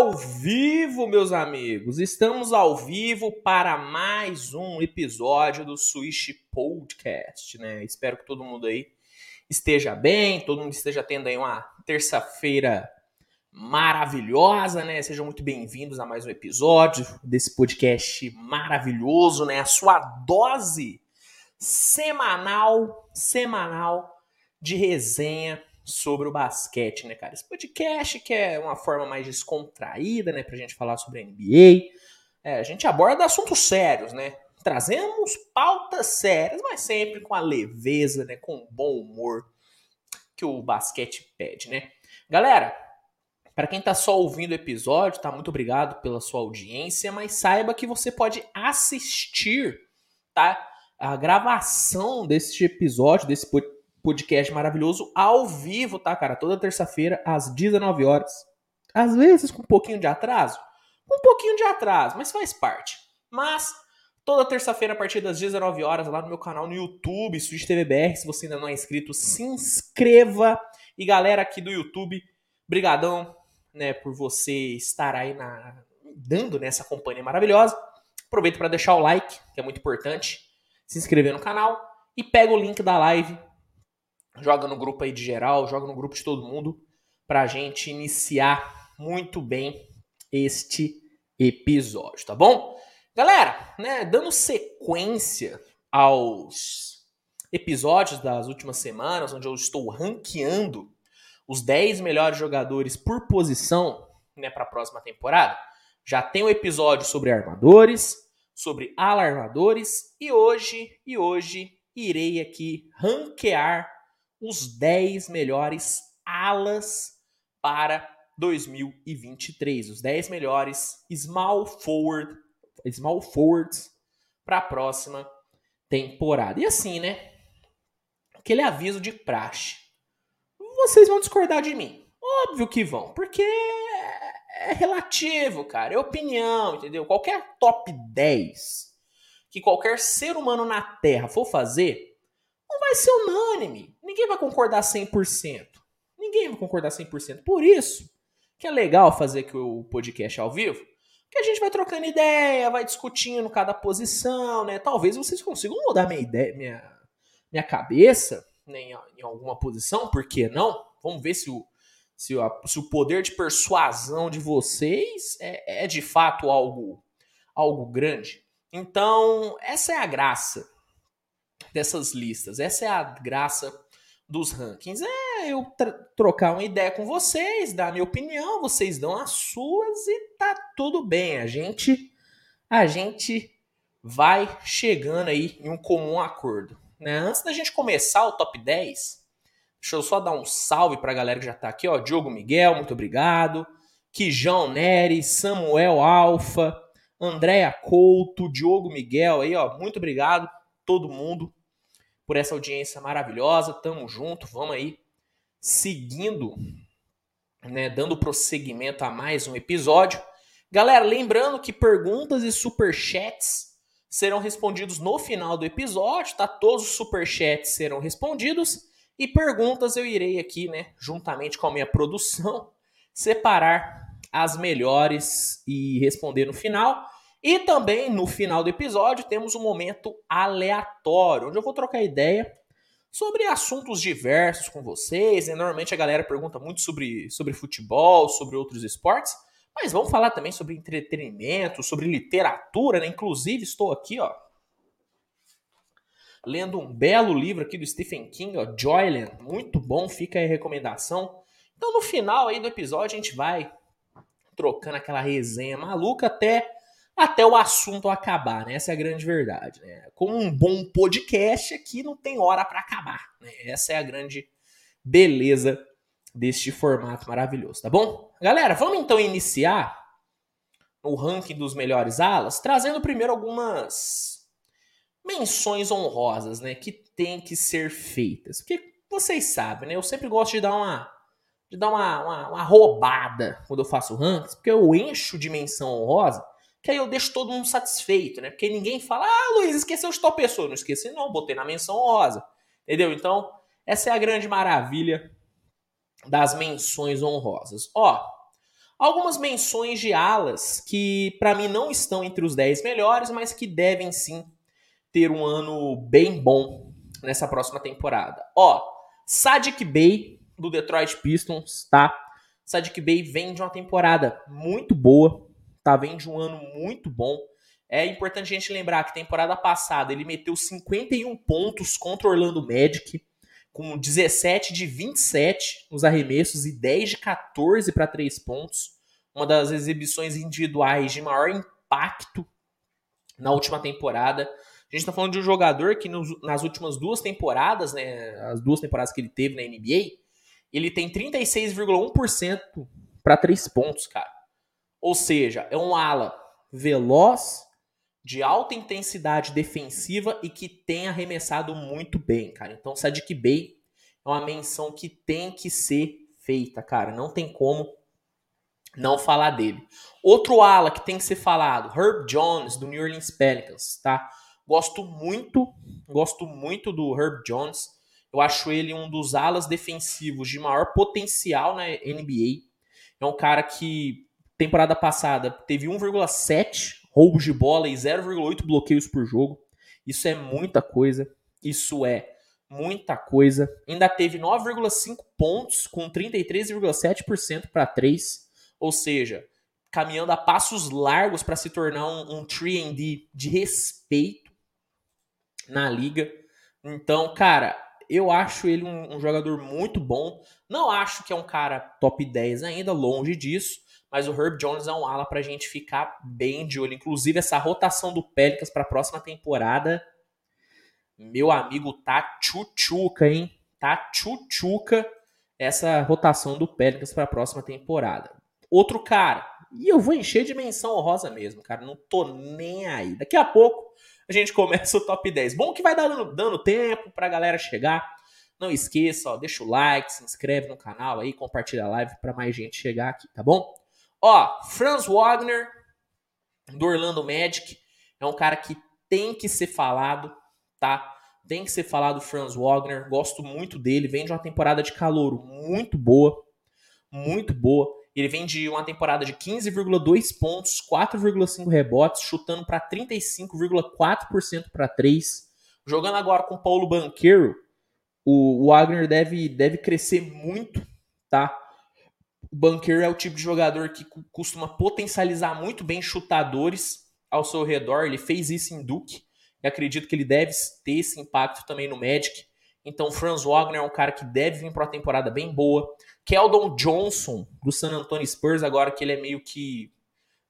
Ao vivo, meus amigos. Estamos ao vivo para mais um episódio do Switch Podcast, né? Espero que todo mundo aí esteja bem, todo mundo esteja tendo aí uma terça-feira maravilhosa, né? Sejam muito bem-vindos a mais um episódio desse podcast maravilhoso, né? A sua dose semanal, semanal de resenha sobre o basquete, né, cara? Esse podcast que é uma forma mais descontraída, né, pra gente falar sobre a NBA. É, a gente aborda assuntos sérios, né? Trazemos pautas sérias, mas sempre com a leveza, né, com o bom humor que o basquete pede, né? Galera, para quem tá só ouvindo o episódio, tá? Muito obrigado pela sua audiência, mas saiba que você pode assistir, tá? A gravação desse episódio, desse podcast podcast maravilhoso ao vivo, tá, cara? Toda terça-feira, às 19 horas. Às vezes com um pouquinho de atraso. Um pouquinho de atraso, mas faz parte. Mas, toda terça-feira, a partir das 19 horas, lá no meu canal no YouTube, Switch TVBR. Se você ainda não é inscrito, se inscreva. E galera aqui do YouTube, brigadão, né, por você estar aí na, dando nessa companhia maravilhosa. Aproveita para deixar o like, que é muito importante. Se inscrever no canal. E pega o link da live joga no grupo aí de geral, joga no grupo de todo mundo, pra gente iniciar muito bem este episódio, tá bom? Galera, né, dando sequência aos episódios das últimas semanas, onde eu estou ranqueando os 10 melhores jogadores por posição, né, para a próxima temporada. Já tem um episódio sobre armadores, sobre alarmadores e hoje e hoje irei aqui ranquear os 10 melhores alas para 2023, os 10 melhores small forward, small forwards para a próxima temporada. E assim, né? Aquele aviso de praxe. Vocês vão discordar de mim. Óbvio que vão, porque é relativo, cara. É opinião, entendeu? Qualquer top 10 que qualquer ser humano na Terra for fazer, não vai ser unânime. Ninguém vai concordar 100%. Ninguém vai concordar 100%. Por isso que é legal fazer aqui o podcast ao vivo, que a gente vai trocando ideia, vai discutindo cada posição, né? Talvez vocês consigam mudar minha ideia, minha, minha cabeça né, em, alguma posição, por que não? Vamos ver se o, se se o poder de persuasão de vocês é, é de fato algo, algo grande. Então, essa é a graça dessas listas. Essa é a graça dos rankings. É eu trocar uma ideia com vocês, dar a minha opinião, vocês dão as suas e tá tudo bem. A gente a gente vai chegando aí em um comum acordo. Né? Antes da gente começar o top 10, deixa eu só dar um salve pra galera que já tá aqui, ó. Diogo Miguel, muito obrigado. Kijão Nery, Samuel Alfa, Andréa Couto, Diogo Miguel aí, ó. Muito obrigado todo mundo por essa audiência maravilhosa. Tamo junto, vamos aí seguindo, né, dando prosseguimento a mais um episódio. Galera, lembrando que perguntas e superchats serão respondidos no final do episódio, tá? Todos os superchats serão respondidos e perguntas eu irei aqui, né, juntamente com a minha produção, separar as melhores e responder no final. E também no final do episódio temos um momento aleatório, onde eu vou trocar ideia sobre assuntos diversos com vocês. Né? Normalmente a galera pergunta muito sobre, sobre futebol, sobre outros esportes, mas vamos falar também sobre entretenimento, sobre literatura, né? Inclusive estou aqui, ó, lendo um belo livro aqui do Stephen King, ó, Joyland, muito bom, fica aí a recomendação. Então no final aí do episódio a gente vai trocando aquela resenha maluca até até o assunto acabar, né? Essa é a grande verdade, né? Como um bom podcast aqui não tem hora para acabar, né? Essa é a grande beleza deste formato maravilhoso, tá bom? Galera, vamos então iniciar o ranking dos melhores alas, trazendo primeiro algumas menções honrosas, né, que tem que ser feitas. Porque vocês sabem, né? Eu sempre gosto de dar uma de dar uma, uma, uma roubada quando eu faço rankings, porque eu encho de menção honrosa que aí eu deixo todo mundo satisfeito, né? Porque ninguém fala, ah, Luiz, esqueceu de tal pessoa. Não esqueci, não, botei na menção rosa. Entendeu? Então, essa é a grande maravilha das menções honrosas. Ó, algumas menções de alas que para mim não estão entre os 10 melhores, mas que devem sim ter um ano bem bom nessa próxima temporada. Ó, Sadiq Bey do Detroit Pistons, tá? Sadiq Bey vem de uma temporada muito boa, tá? Vem de um ano muito bom. É importante a gente lembrar que temporada passada ele meteu 51 pontos contra o Orlando Magic, com 17 de 27 nos arremessos e 10 de 14 para 3 pontos. Uma das exibições individuais de maior impacto na última temporada. A gente está falando de um jogador que nos, nas últimas duas temporadas, né, as duas temporadas que ele teve na NBA, ele tem 36,1% para 3 pontos, cara. Ou seja, é um ala veloz, de alta intensidade defensiva e que tem arremessado muito bem, cara. Então, Sadiq Bey é uma menção que tem que ser feita, cara. Não tem como não falar dele. Outro ala que tem que ser falado, Herb Jones, do New Orleans Pelicans, tá? Gosto muito, gosto muito do Herb Jones. Eu acho ele um dos alas defensivos de maior potencial na NBA. É um cara que temporada passada teve 1,7 roubos de bola e 0,8 bloqueios por jogo. Isso é muita coisa. Isso é muita coisa. Ainda teve 9,5 pontos com 33,7% para 3, ou seja, caminhando a passos largos para se tornar um, um 3D de respeito na liga. Então, cara, eu acho ele um, um, jogador muito bom. Não acho que é um cara top 10 ainda, longe disso. Mas o Herb Jones é um ala pra gente ficar bem de olho. Inclusive, essa rotação do Pelicans pra próxima temporada, meu amigo, tá tchutchuca, hein? Tá tchutchuca essa rotação do Pelicans pra próxima temporada. Outro cara, e eu vou encher de menção honrosa mesmo, cara. Não tô nem aí. Daqui a pouco a gente começa o top 10. Bom que vai dando, dando tempo pra galera chegar. Não esqueça, ó, deixa o like, se inscreve no canal aí, compartilha a live para mais gente chegar aqui, tá bom? Ó, Franz Wagner, do Orlando Magic, é um cara que tem que ser falado, tá? Tem que ser falado Franz Wagner, gosto muito dele, vem de uma temporada de calor muito boa, muito boa. Ele vem de uma temporada de 15,2 pontos, 4,5 rebotes, chutando para 35,4% para 3. Jogando agora com Paulo Banqueiro, o Wagner deve, deve crescer muito, tá? O Banqueiro é o tipo de jogador que costuma potencializar muito bem chutadores ao seu redor. Ele fez isso em Duke e acredito que ele deve ter esse impacto também no Magic. Então, Franz Wagner é um cara que deve vir para uma temporada bem boa. Keldon Johnson, do San Antonio Spurs, agora que ele é meio que.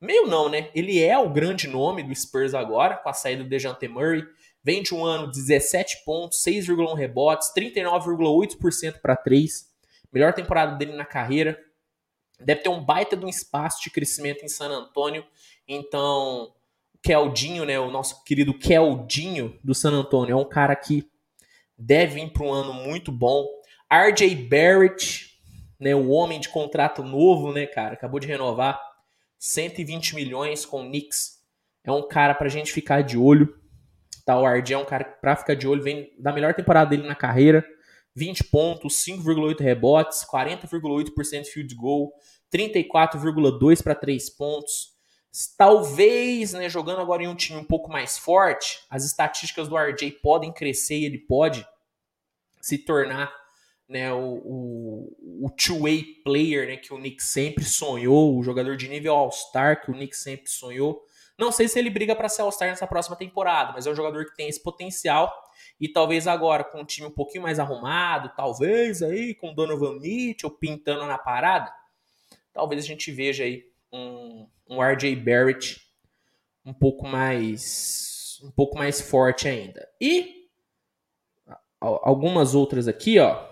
Meio não, né? Ele é o grande nome do Spurs agora, com a saída do Dejante Murray. Vem de um ano 17 pontos, 6,1 rebotes, 39,8% para 3. Melhor temporada dele na carreira. Deve ter um baita de um espaço de crescimento em San Antônio. Então, o Keldinho, né, o nosso querido Keldinho do San Antônio, é um cara que deve vir para um ano muito bom. RJ Barrett, né, o homem de contrato novo, né, cara, acabou de renovar 120 milhões com o Knicks. É um cara pra gente ficar de olho. Tá, o RJ é um cara pra ficar de olho, vem da melhor temporada dele na carreira. 20 pontos, 5,8 rebotes, 40,8% field goal, 34,2 para 3 pontos. Talvez, né, jogando agora em um time um pouco mais forte, as estatísticas do RJ podem crescer e ele pode se tornar né, o, o, o two-way player né, que o Nick sempre sonhou, o jogador de nível All-Star que o Nick sempre sonhou. Não sei se ele briga para ser All-Star nessa próxima temporada, mas é um jogador que tem esse potencial e talvez agora com um time um pouquinho mais arrumado, talvez aí com Donovan Mitchell pintando na parada, talvez a gente veja aí um, um RJ Barrett um pouco mais um pouco mais forte ainda. E algumas outras aqui, ó.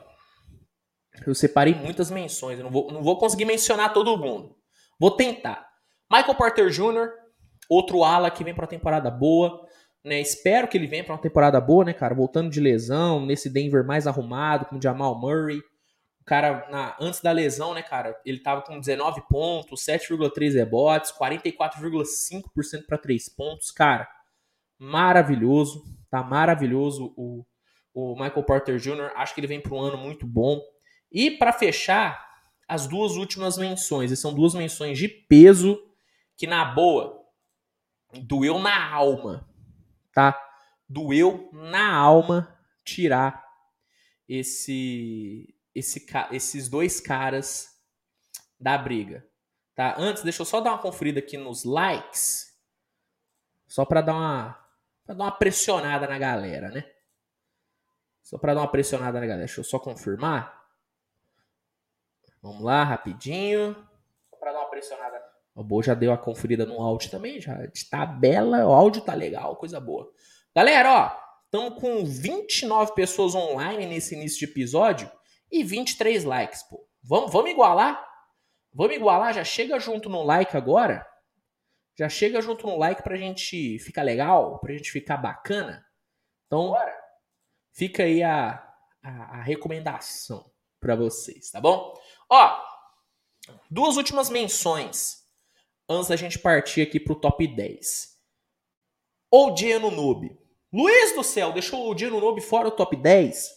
Eu separei muitas menções, eu não vou, não vou conseguir mencionar todo mundo. Vou tentar. Michael Porter Jr., outro ala que vem para uma temporada boa. Né? Espero que ele venha para uma temporada boa, né, cara? Voltando de lesão, nesse Denver mais arrumado, com o Jamal Murray. O cara, na, antes da lesão, né, cara, ele tava com 19 pontos, 7,3 rebotes, 44,5% para 3 pontos. Cara, maravilhoso, tá maravilhoso o, o Michael Porter Jr. Acho que ele vem para um ano muito bom. E para fechar, as duas últimas menções. E são duas menções de peso que, na boa, doeu na alma, tá? Doeu na alma tirar esse, esse esses dois caras da briga. Tá? Antes, deixa eu só dar uma conferida aqui nos likes. Só para dar uma para dar uma pressionada na galera, né? Só para dar uma pressionada na galera. Deixa eu só confirmar. Vamos lá, rapidinho. Só para dar uma pressionada. O Bo já deu a conferida no áudio também, já de tabela, o áudio tá legal, coisa boa. Galera, ó, estamos com 29 pessoas online nesse início de episódio e 23 likes, pô. Vamos, vamos igualar? Vamos igualar? Já chega junto no like agora? Já chega junto no like pra gente ficar legal, pra gente ficar bacana? Então, Bora. fica aí a, a, a recomendação para vocês, tá bom? Ó, duas últimas menções antes da gente partir aqui pro top 10. OG no Noob. Luiz do céu, deixou o OG no Noob fora do top 10?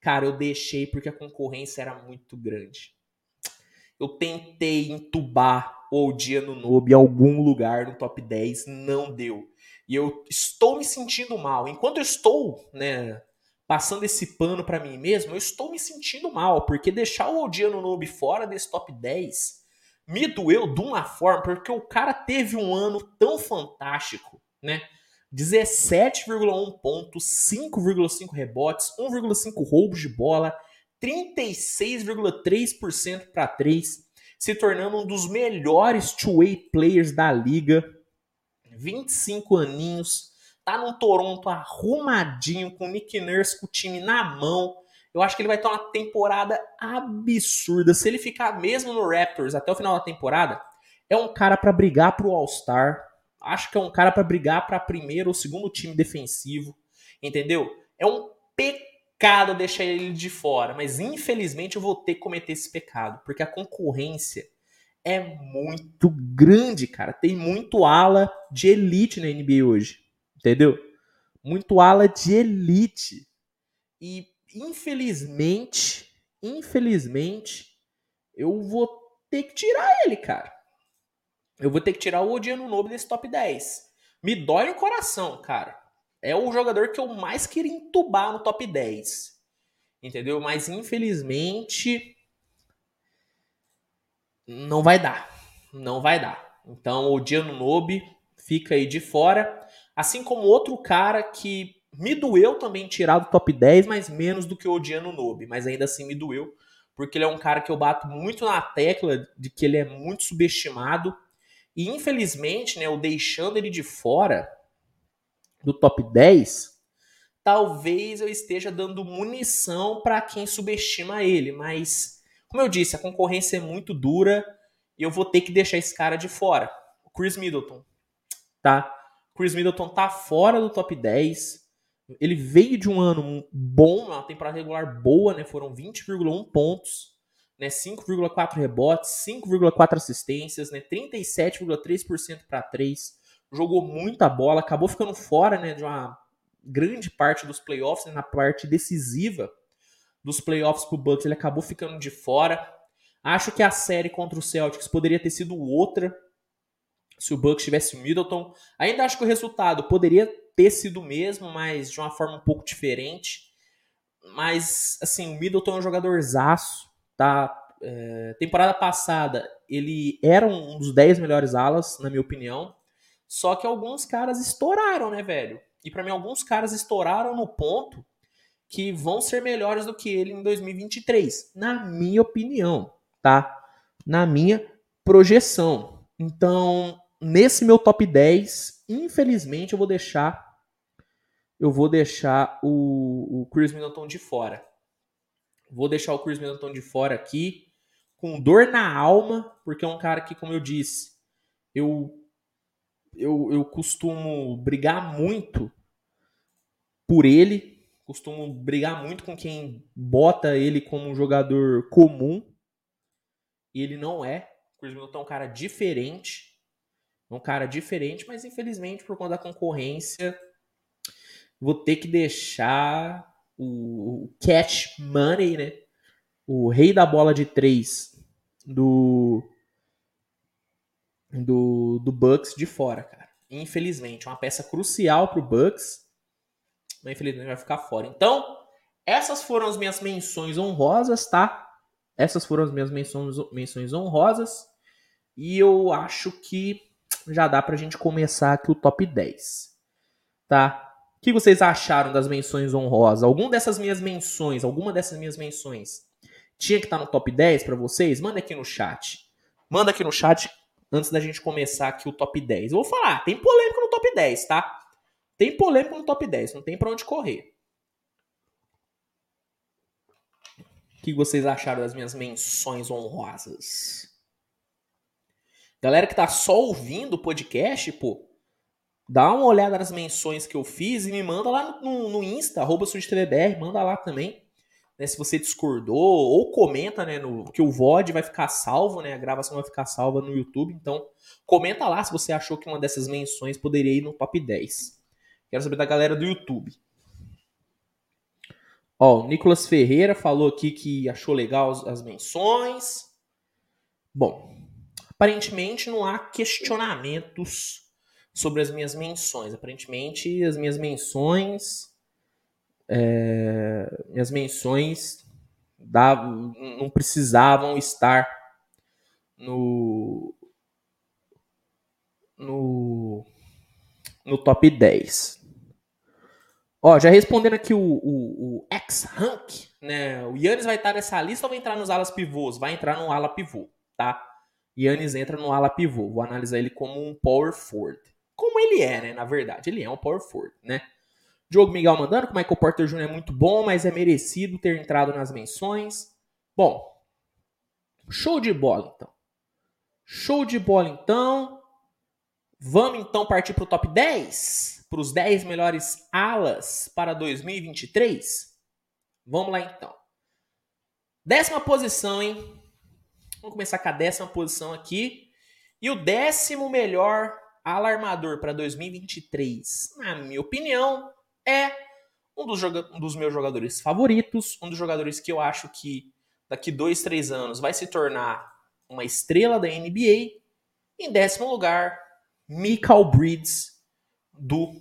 Cara, eu deixei porque a concorrência era muito grande. Eu tentei entubar o OG no Noob em algum lugar no top 10, não deu. E eu estou me sentindo mal. Enquanto eu estou, né, passando esse pano para mim mesmo, eu estou me sentindo mal, porque deixar o Odiano Noob fora desse top 10 me doeu de uma forma, porque o cara teve um ano tão fantástico, né? 17,1 pontos, 5,5 rebotes, 1,5 roubos de bola, 36,3% para 3, se tornando um dos melhores two-way players da liga. 25 aninhos, tá num Toronto arrumadinho, com o Nick Nurse com o time na mão. Eu acho que ele vai ter uma temporada absurda. Se ele ficar mesmo no Raptors até o final da temporada, é um cara para brigar pro All-Star. Acho que é um cara para brigar para primeiro ou segundo time defensivo, entendeu? É um pecado deixar ele de fora, mas infelizmente eu vou ter que cometer esse pecado, porque a concorrência é muito grande, cara. Tem muito ala de elite na NBA hoje entendeu? Muito ala de elite. E infelizmente, infelizmente, eu vou ter que tirar ele, cara. Eu vou ter que tirar o Odiano Nobre desse top 10. Me dói o coração, cara. É o jogador que eu mais queria entubar no top 10. Entendeu? Mas infelizmente não vai dar. Não vai dar. Então o Odiano Nobe fica aí de fora. Assim como outro cara que me doeu também tirar do top 10, mas menos do que o Odiano Nobe, mas ainda assim me doeu, porque ele é um cara que eu bato muito na tecla de que ele é muito subestimado. E infelizmente, né, eu deixando ele de fora do top 10, talvez eu esteja dando munição para quem subestima ele, mas como eu disse, a concorrência é muito dura e eu vou ter que deixar esse cara de fora. O Chris Middleton, tá? Chris Middleton tá fora do top 10. Ele veio de um ano bom, uma temporada regular boa, né? Foram 20,1 pontos, né? 5,4 rebotes, 5,4 assistências, né? 37,3% para 3. Jogou muita bola, acabou ficando fora, né, de uma grande parte dos playoffs, né, na parte decisiva dos playoffs pro Bucks, ele acabou ficando de fora. Acho que a série contra o Celtics poderia ter sido outra, se o Bucks tivesse o Middleton. Ainda acho que o resultado poderia ter sido o mesmo, mas de uma forma um pouco diferente. Mas, assim, o Middleton é um jogador zaço, tá? É, temporada passada, ele era um dos 10 melhores alas, na minha opinião. Só que alguns caras estouraram, né, velho? E para mim, alguns caras estouraram no ponto que vão ser melhores do que ele em 2023, na minha opinião, tá? Na minha projeção. Então, nesse meu top 10, infelizmente eu vou deixar eu vou deixar o, o Chris Middleton de fora. Vou deixar o Chris Middleton de fora aqui com dor na alma, porque é um cara que, como eu disse, eu eu, eu costumo brigar muito por ele, costumo brigar muito com quem bota ele como um jogador comum. E ele não é. O Chris Middleton é um cara diferente um cara diferente, mas infelizmente, por conta da concorrência, vou ter que deixar o, o cash money, né? o rei da bola de três do, do, do Bucks de fora, cara. Infelizmente, uma peça crucial pro Bucks, mas infelizmente vai ficar fora. Então, essas foram as minhas menções honrosas, tá? Essas foram as minhas menções, menções honrosas. E eu acho que já dá pra gente começar aqui o top 10. Tá? O que vocês acharam das menções honrosas? Alguma dessas minhas menções, alguma dessas minhas menções tinha que estar no top 10 para vocês? Manda aqui no chat. Manda aqui no chat antes da gente começar aqui o top 10. Eu vou falar, tem polêmica no top 10, tá? Tem polêmica no top 10, não tem para onde correr. O que vocês acharam das minhas menções honrosas? Galera que tá só ouvindo o podcast, pô, dá uma olhada nas menções que eu fiz e me manda lá no, no Insta, arroba manda lá também. Né, se você discordou, ou comenta, né, no, que o VOD vai ficar salvo, né, a gravação vai ficar salva no YouTube, então comenta lá se você achou que uma dessas menções poderia ir no top 10. Quero saber da galera do YouTube. Ó, o Nicolas Ferreira falou aqui que achou legal as menções. Bom, aparentemente não há questionamentos sobre as minhas menções. Aparentemente, as minhas menções. É, minhas menções davam, não precisavam estar no, no, no top 10. Ó, já respondendo aqui o, o, o X-Rank, né? O Yannis vai estar nessa lista ou vai entrar nos alas pivôs? Vai entrar no ala pivô, tá? Yannis entra no ala pivô. Vou analisar ele como um power forward. Como ele é, né? Na verdade, ele é um power forward, né? Diogo Miguel mandando que o Michael Porter Jr. é muito bom, mas é merecido ter entrado nas menções. Bom, show de bola então. Show de bola então. Vamos então partir para o top 10? para os 10 melhores alas para 2023? Vamos lá então. Décima posição, hein? Vamos começar com a décima posição aqui. E o décimo melhor alarmador para 2023, na minha opinião, é um dos, um dos, meus jogadores favoritos, um dos jogadores que eu acho que daqui dois, três anos vai se tornar uma estrela da NBA. Em décimo lugar, Michael Bridges, do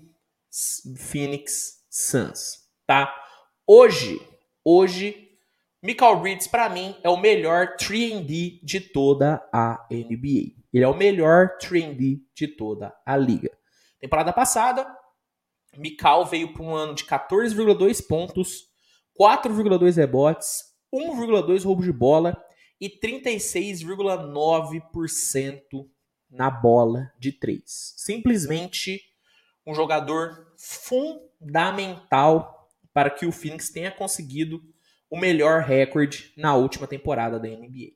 Phoenix Suns, tá? Hoje, hoje, Michael Bridges para mim é o melhor 3D de toda a NBA. Ele é o melhor 3D de toda a liga. Temporada passada, Mikal veio para um ano de 14,2 pontos, 4,2 rebotes, 1,2 roubo de bola e 36,9% na bola de 3. Simplesmente um jogador fundamental para que o Phoenix tenha conseguido o melhor recorde na última temporada da NBA.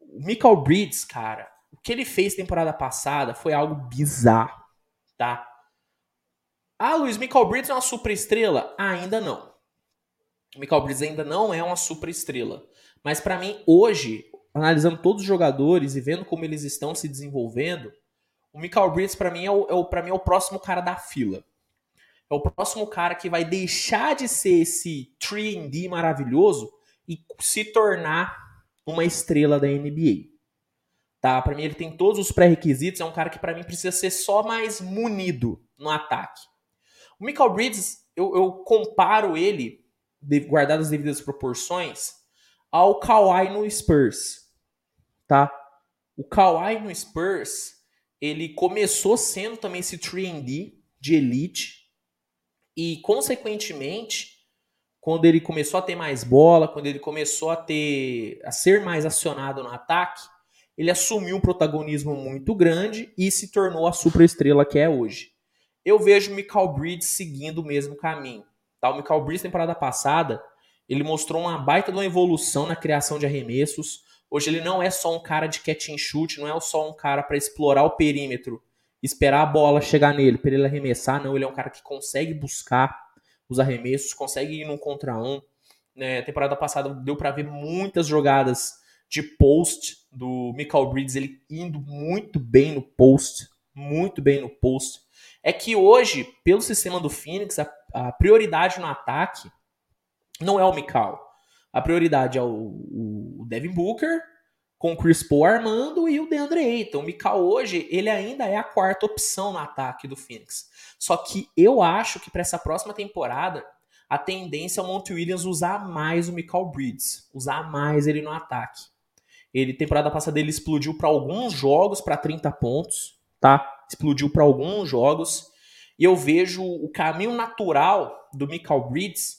O Michael Bridges, cara, que ele fez temporada passada foi algo bizarro, tá? Ah, Luiz, Michael Bridges é uma super estrela? Ainda não. Michael Bridges ainda não é uma super estrela. Mas para mim, hoje, analisando todos os jogadores e vendo como eles estão se desenvolvendo, o Michael Bridges, para mim, é o, é o, pra mim, é o próximo cara da fila. É o próximo cara que vai deixar de ser esse 3D maravilhoso e se tornar uma estrela da NBA. Tá? Para mim, ele tem todos os pré-requisitos. É um cara que, para mim, precisa ser só mais munido no ataque. O Michael Bridges, eu, eu comparo ele, guardado as devidas proporções, ao Kawhi no Spurs. Tá? O Kawhi no Spurs ele começou sendo também esse 3D de elite e consequentemente quando ele começou a ter mais bola, quando ele começou a ter a ser mais acionado no ataque, ele assumiu um protagonismo muito grande e se tornou a superestrela que é hoje. Eu vejo o Michael Bridges seguindo o mesmo caminho. Tá? O Michael Bridges temporada passada, ele mostrou uma baita de uma evolução na criação de arremessos, Hoje ele não é só um cara de catch and shoot, não é só um cara para explorar o perímetro, esperar a bola chegar nele, para ele arremessar, não, ele é um cara que consegue buscar os arremessos, consegue ir num contra um. Né? Temporada passada deu para ver muitas jogadas de post do Michael Bridges, ele indo muito bem no post, muito bem no post. É que hoje, pelo sistema do Phoenix, a, a prioridade no ataque não é o Mikal. A prioridade é o, o Devin Booker, com o Chris Paul armando e o DeAndre Ayton. O Mikal hoje, ele ainda é a quarta opção no ataque do Phoenix. Só que eu acho que para essa próxima temporada, a tendência é o Monte Williams usar mais o Mikal Bridges, usar mais ele no ataque. Ele temporada passada ele explodiu para alguns jogos para 30 pontos, tá? Explodiu para alguns jogos. E eu vejo o caminho natural do Mikal Bridges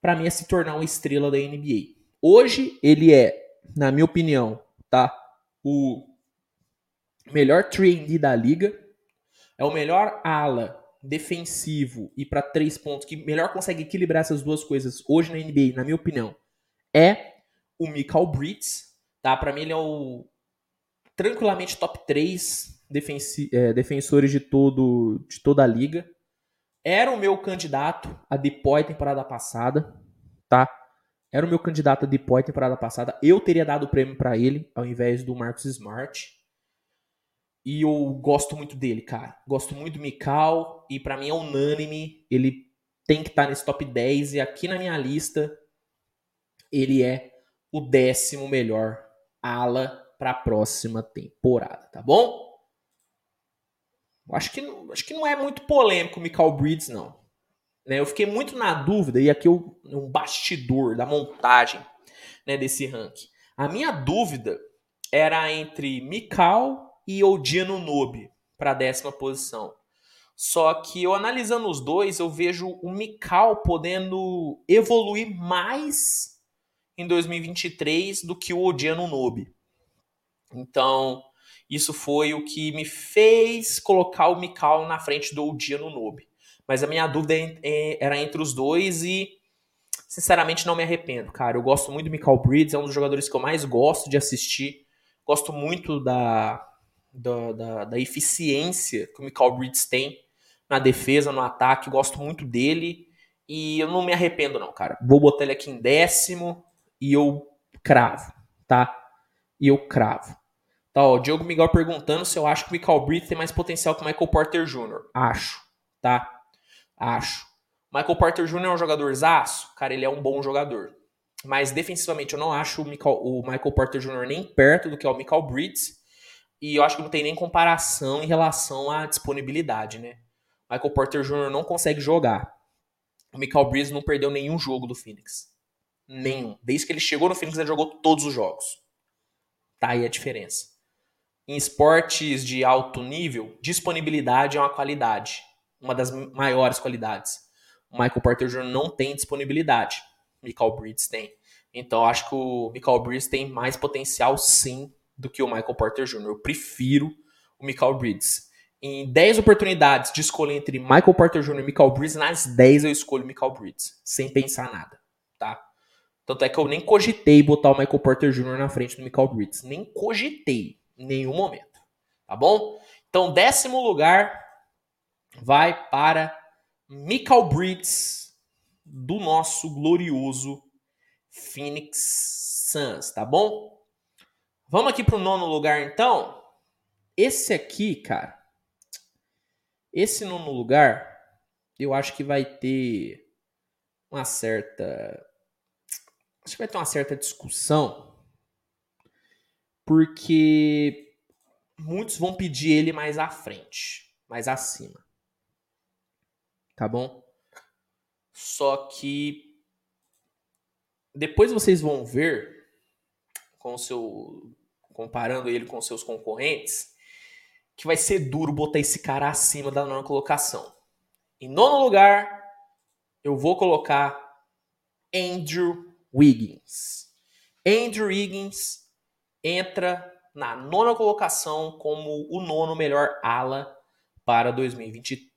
para mim é se tornar uma estrela da NBA. Hoje ele é, na minha opinião, tá? O melhor 3D da liga, é o melhor ala defensivo e para três pontos que melhor consegue equilibrar essas duas coisas hoje na NBA, na minha opinião, é o Mikal Bridges, tá? Para mim ele é o tranquilamente top 3 é, defensores de todo de toda a liga. Era o meu candidato a Depoy temporada passada, tá? Era o meu candidato a Depoy temporada passada. Eu teria dado o prêmio para ele ao invés do Marcus Smart. E eu gosto muito dele, cara. Gosto muito do Mikal e para mim é unânime, ele tem que estar tá nesse top 10 e aqui na minha lista ele é o décimo melhor ala para a próxima temporada, tá bom? Acho que, acho que não é muito polêmico o Mikal Bridges, não. Né, eu fiquei muito na dúvida, e aqui eu, um bastidor da montagem né, desse ranking. A minha dúvida era entre Mikal e Odiano Nobe para a décima posição. Só que eu analisando os dois, eu vejo o Mikal podendo evoluir mais em 2023 do que o Odiano Nobe. Então, isso foi o que me fez colocar o Mikal na frente do Odiano Nobe. Mas a minha dúvida é, era entre os dois e, sinceramente, não me arrependo, cara. Eu gosto muito do Mikal Bridges, é um dos jogadores que eu mais gosto de assistir. Gosto muito da, da, da, da eficiência que o Mikal Bridges tem na defesa, no ataque. Gosto muito dele e eu não me arrependo, não, cara. Vou botar ele aqui em décimo e eu cravo, tá? E eu cravo. Tá, ó, Diogo Miguel perguntando se eu acho que o Michael Bridges tem mais potencial que o Michael Porter Jr. Acho, tá? Acho. Michael Porter Jr. é um jogador zaço? Cara, ele é um bom jogador. Mas defensivamente eu não acho o Michael, o Michael Porter Jr. nem perto do que é o Michael Bridges. E eu acho que não tem nem comparação em relação à disponibilidade, né? Michael Porter Jr. não consegue jogar. O Michael Bridges não perdeu nenhum jogo do Phoenix. Nenhum. Desde que ele chegou no Phoenix, ele jogou todos os jogos. Tá aí a diferença. Em esportes de alto nível, disponibilidade é uma qualidade uma das maiores qualidades. O Michael Porter Jr. não tem disponibilidade. Michael Bridges tem. Então acho que o Michael Bridges tem mais potencial sim do que o Michael Porter Jr. Eu prefiro o Michael Bridges. Em 10 oportunidades de escolher entre Michael Porter Jr. e Michael Bridges, nas 10 eu escolho Michael Bridges, sem pensar nada? Tanto é que eu nem cogitei botar o Michael Porter Jr. na frente do Michael Bridges. Nem cogitei em nenhum momento, tá bom? Então, décimo lugar, vai para Michael Bridges do nosso glorioso Phoenix Suns, tá bom? Vamos aqui para o nono lugar então. Esse aqui, cara, esse nono lugar, eu acho que vai ter uma certa. Acho que vai ter uma certa discussão, porque muitos vão pedir ele mais à frente, mais acima tá bom? Só que depois vocês vão ver com o seu comparando ele com seus concorrentes que vai ser duro botar esse cara acima da nona colocação. Em nono lugar, eu vou colocar Andrew Wiggins. Andrew Wiggins entra na nona colocação como o nono melhor ala para 2023.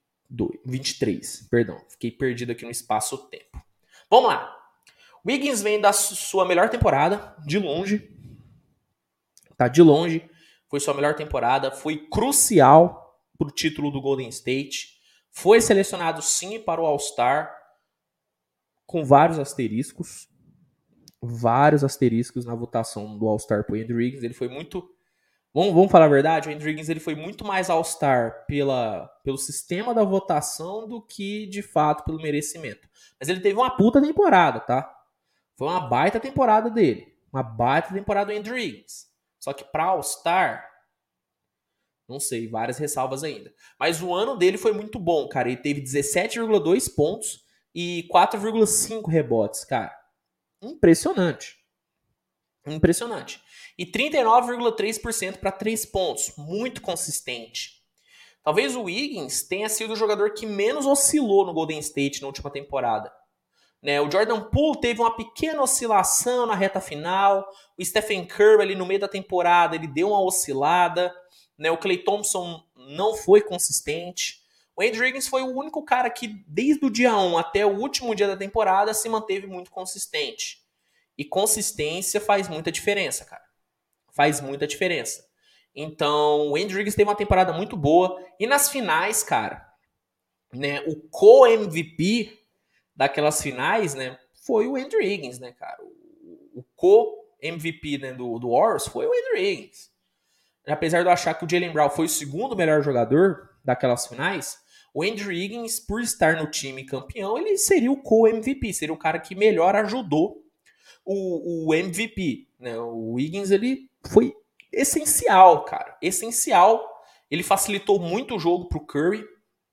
23, perdão. Fiquei perdido aqui no espaço-tempo. Vamos lá. Wiggins vem da sua melhor temporada, de longe. Tá, de longe. Foi sua melhor temporada. Foi crucial pro título do Golden State. Foi selecionado sim para o All-Star. Com vários asteriscos. Vários asteriscos na votação do All-Star pro Andrew Wiggins. Ele foi muito Vamos, vamos falar a verdade, o Andrew Higgins ele foi muito mais All-Star pela, pelo sistema da votação do que, de fato, pelo merecimento. Mas ele teve uma puta temporada, tá? Foi uma baita temporada dele. Uma baita temporada do Andrew Wiggins. Só que para All-Star, não sei, várias ressalvas ainda. Mas o ano dele foi muito bom, cara. Ele teve 17,2 pontos e 4,5 rebotes, cara. Impressionante. Impressionante. E 39,3% para 3 pontos. Muito consistente. Talvez o Wiggins tenha sido o jogador que menos oscilou no Golden State na última temporada. Né? O Jordan Poole teve uma pequena oscilação na reta final. O Stephen Curry ali no meio da temporada ele deu uma oscilada. Né? O Clay Thompson não foi consistente. O Andrew Wiggins foi o único cara que desde o dia 1 até o último dia da temporada se manteve muito consistente. E consistência faz muita diferença, cara. Faz muita diferença. Então, o Andrew Wiggins teve uma temporada muito boa. E nas finais, cara, né, o co-MVP daquelas finais, né, foi o Andrew Higgins, né, cara? O, o co-MVP né, do, do Warriors foi o Andrew Higgins. Apesar de eu achar que o Jalen Brown foi o segundo melhor jogador daquelas finais, o Andrew Higgins, por estar no time campeão, ele seria o co-MVP, seria o cara que melhor ajudou o, o MVP. Né? O Higgins, ele foi essencial, cara. Essencial. Ele facilitou muito o jogo pro Curry,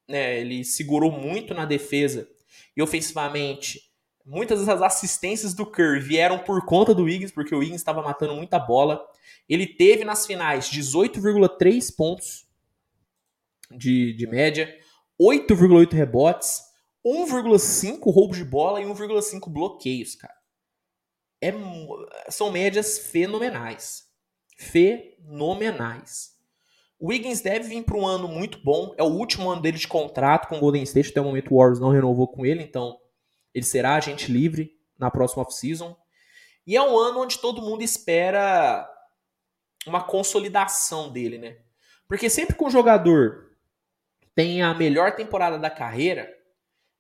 né? Ele segurou muito na defesa e ofensivamente, muitas das assistências do Curry vieram por conta do Wiggins, porque o Wiggins estava matando muita bola. Ele teve nas finais 18,3 pontos de, de média, 8,8 rebotes, 1,5 roubos de bola e 1,5 bloqueios, cara. É, são médias fenomenais. Fenomenais. O Wiggins deve vir para um ano muito bom. É o último ano dele de contrato com o Golden State. Até o momento o Warriors não renovou com ele, então ele será agente livre na próxima off-season. E é um ano onde todo mundo espera uma consolidação dele, né? Porque sempre que um jogador tem a melhor temporada da carreira,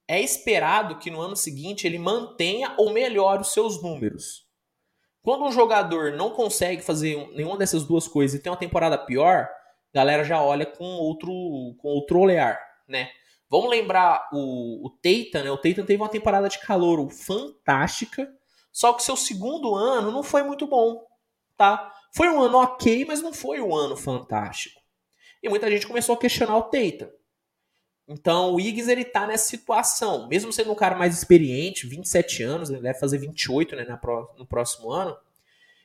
é esperado que no ano seguinte ele mantenha ou melhore os seus números. Quando um jogador não consegue fazer nenhuma dessas duas coisas e tem uma temporada pior, galera já olha com outro, com outro olhar, né? Vamos lembrar o, o Tatum, né? O Tatum teve uma temporada de calor fantástica, só que seu segundo ano não foi muito bom, tá? Foi um ano ok, mas não foi um ano fantástico. E muita gente começou a questionar o Tatum. Então o Iggs ele tá nessa situação, mesmo sendo um cara mais experiente, 27 anos, ele deve fazer 28 né, no próximo ano.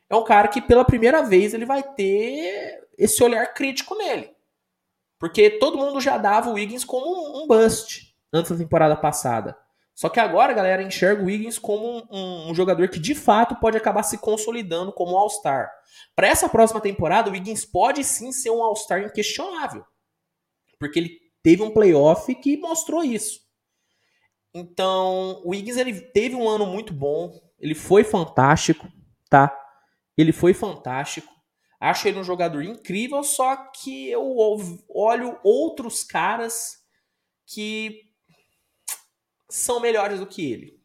É um cara que pela primeira vez ele vai ter esse olhar crítico nele. Porque todo mundo já dava o Wiggins como um bust antes da temporada passada. Só que agora a galera enxerga o Wiggins como um, um, jogador que de fato pode acabar se consolidando como um All-Star. Para essa próxima temporada, o Wiggins pode sim ser um All-Star inquestionável. Porque ele teve um playoff que mostrou isso. Então, o Wiggins ele teve um ano muito bom, ele foi fantástico, tá? Ele foi fantástico. Acho ele um jogador incrível, só que eu olho outros caras que são melhores do que ele.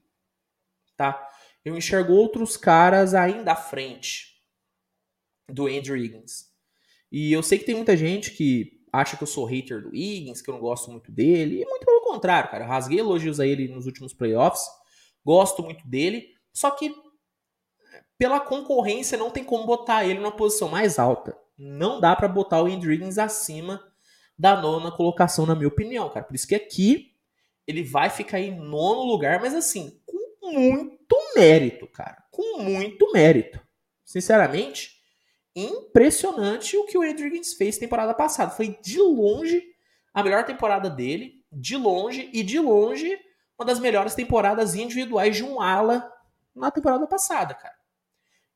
Tá? Eu enxergo outros caras ainda à frente do Andrew Higgins. E eu sei que tem muita gente que acha que eu sou hater do Higgins, que eu não gosto muito dele. E muito pelo contrário, cara. Eu rasguei elogios a ele nos últimos playoffs. Gosto muito dele. Só que pela concorrência, não tem como botar ele numa posição mais alta. Não dá para botar o Andrew Higgins acima da nona colocação, na minha opinião, cara. Por isso que aqui ele vai ficar em nono lugar, mas assim, com muito mérito, cara. Com muito mérito. Sinceramente, impressionante o que o Andrew Higgins fez temporada passada. Foi de longe a melhor temporada dele, de longe e de longe uma das melhores temporadas individuais de um ala na temporada passada, cara.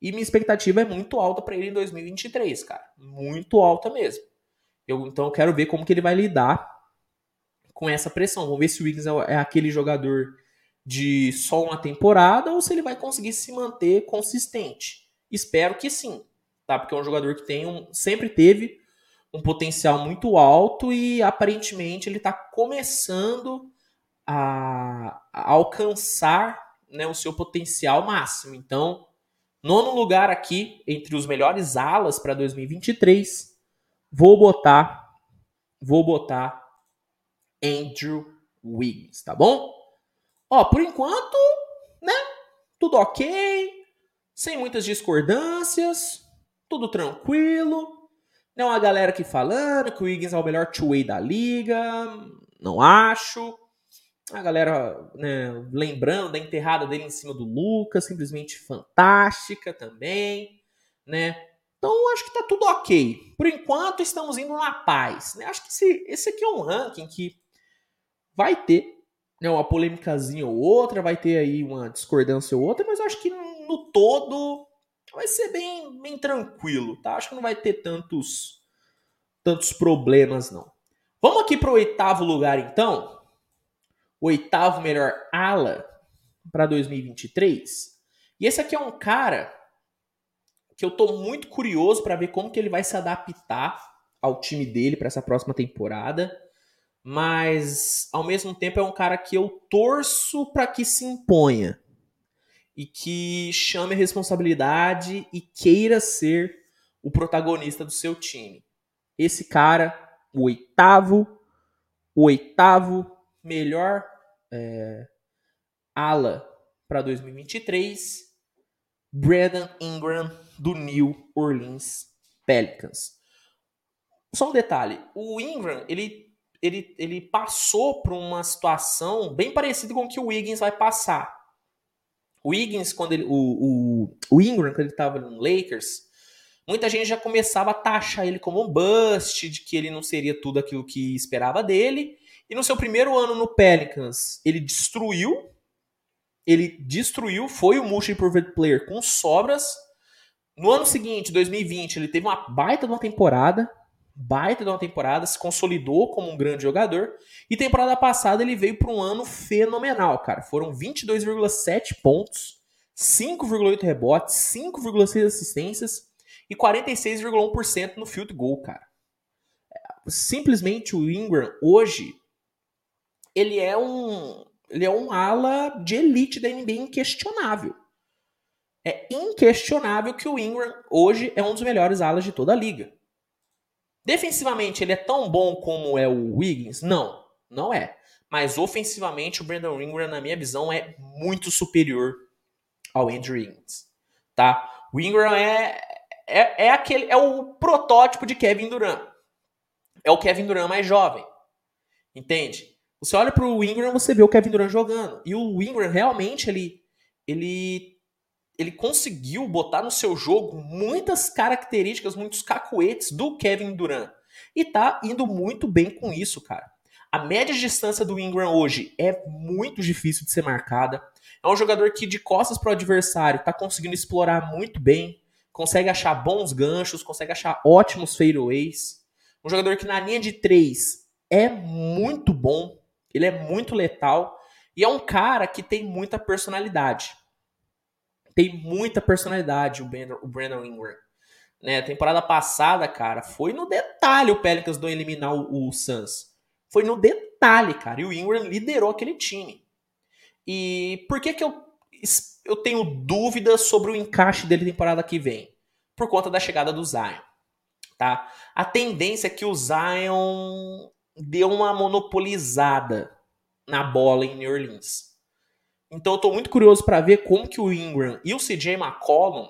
E minha expectativa é muito alta para ele em 2023, cara. Muito alta mesmo. Eu, então quero ver como que ele vai lidar com essa pressão. Vamos ver se o Wiggins é, é aquele jogador de só uma temporada ou se ele vai conseguir se manter consistente. Espero que sim, tá? Porque é um jogador que tem um, sempre teve um potencial muito alto e aparentemente ele está começando a, a alcançar né, o seu potencial máximo. Então, Nono lugar aqui, entre os melhores alas para 2023, vou botar, vou botar Andrew Wiggins, tá bom? Ó, por enquanto, né? tudo ok, sem muitas discordâncias, tudo tranquilo. Não há galera aqui falando que o Wiggins é o melhor two-way da liga, não acho. A galera né, lembrando da enterrada dele em cima do Lucas, simplesmente fantástica também, né? Então acho que tá tudo ok. Por enquanto estamos indo na paz. Né? Acho que esse, esse aqui é um ranking que vai ter né, uma polêmicazinha ou outra, vai ter aí uma discordância ou outra, mas acho que no todo vai ser bem, bem tranquilo, tá? Acho que não vai ter tantos, tantos problemas, não. Vamos aqui para o oitavo lugar, então. Oitavo melhor ala para 2023. E esse aqui é um cara que eu tô muito curioso para ver como que ele vai se adaptar ao time dele para essa próxima temporada. Mas ao mesmo tempo é um cara que eu torço para que se imponha e que chame a responsabilidade e queira ser o protagonista do seu time. Esse cara, o oitavo, o oitavo melhor é, ala para 2023, Brandon Ingram do New Orleans Pelicans. Só um detalhe, o Ingram ele, ele, ele passou por uma situação bem parecida com o que o Wiggins vai passar. O quando ele. O, o, o Ingram, quando ele estava no Lakers, muita gente já começava a taxar ele como um bust, de que ele não seria tudo aquilo que esperava dele. E no seu primeiro ano no Pelicans, ele destruiu. Ele destruiu, foi o Most Improved Player com sobras. No ano seguinte, 2020, ele teve uma baita de uma temporada baita de uma temporada, se consolidou como um grande jogador. E temporada passada ele veio para um ano fenomenal, cara. Foram 22,7 pontos, 5,8 rebotes, 5,6 assistências e 46,1% no field goal, cara. Simplesmente o Ingram hoje ele é um ele é um ala de elite da NBA inquestionável. É inquestionável que o Ingram hoje é um dos melhores alas de toda a liga. Defensivamente, ele é tão bom como é o Wiggins? Não, não é. Mas ofensivamente, o Brandon Ingram, na minha visão, é muito superior ao Andrew Wiggins. Tá? O Ingram é, é, é, aquele, é o protótipo de Kevin Durant. É o Kevin Durant mais jovem. Entende? Você olha para o Ingram, você vê o Kevin Durant jogando. E o Ingram realmente ele, ele ele conseguiu botar no seu jogo muitas características, muitos cacuetes do Kevin Durant. E tá indo muito bem com isso, cara. A média de distância do Ingram hoje é muito difícil de ser marcada. É um jogador que, de costas para o adversário, tá conseguindo explorar muito bem, consegue achar bons ganchos, consegue achar ótimos fadeaways. Um jogador que, na linha de três, é muito bom, ele é muito letal. E é um cara que tem muita personalidade tem muita personalidade o Brandon, o Brandon Ingram. Né, temporada passada, cara, foi no detalhe o Pelicans não eliminar o, o Suns. Foi no detalhe, cara. E o Ingram liderou aquele time. E por que que eu, eu tenho dúvidas sobre o encaixe dele temporada que vem? Por conta da chegada do Zion. Tá? A tendência é que o Zion deu uma monopolizada na bola em New Orleans. Então eu tô muito curioso para ver como que o Ingram e o CJ McCollum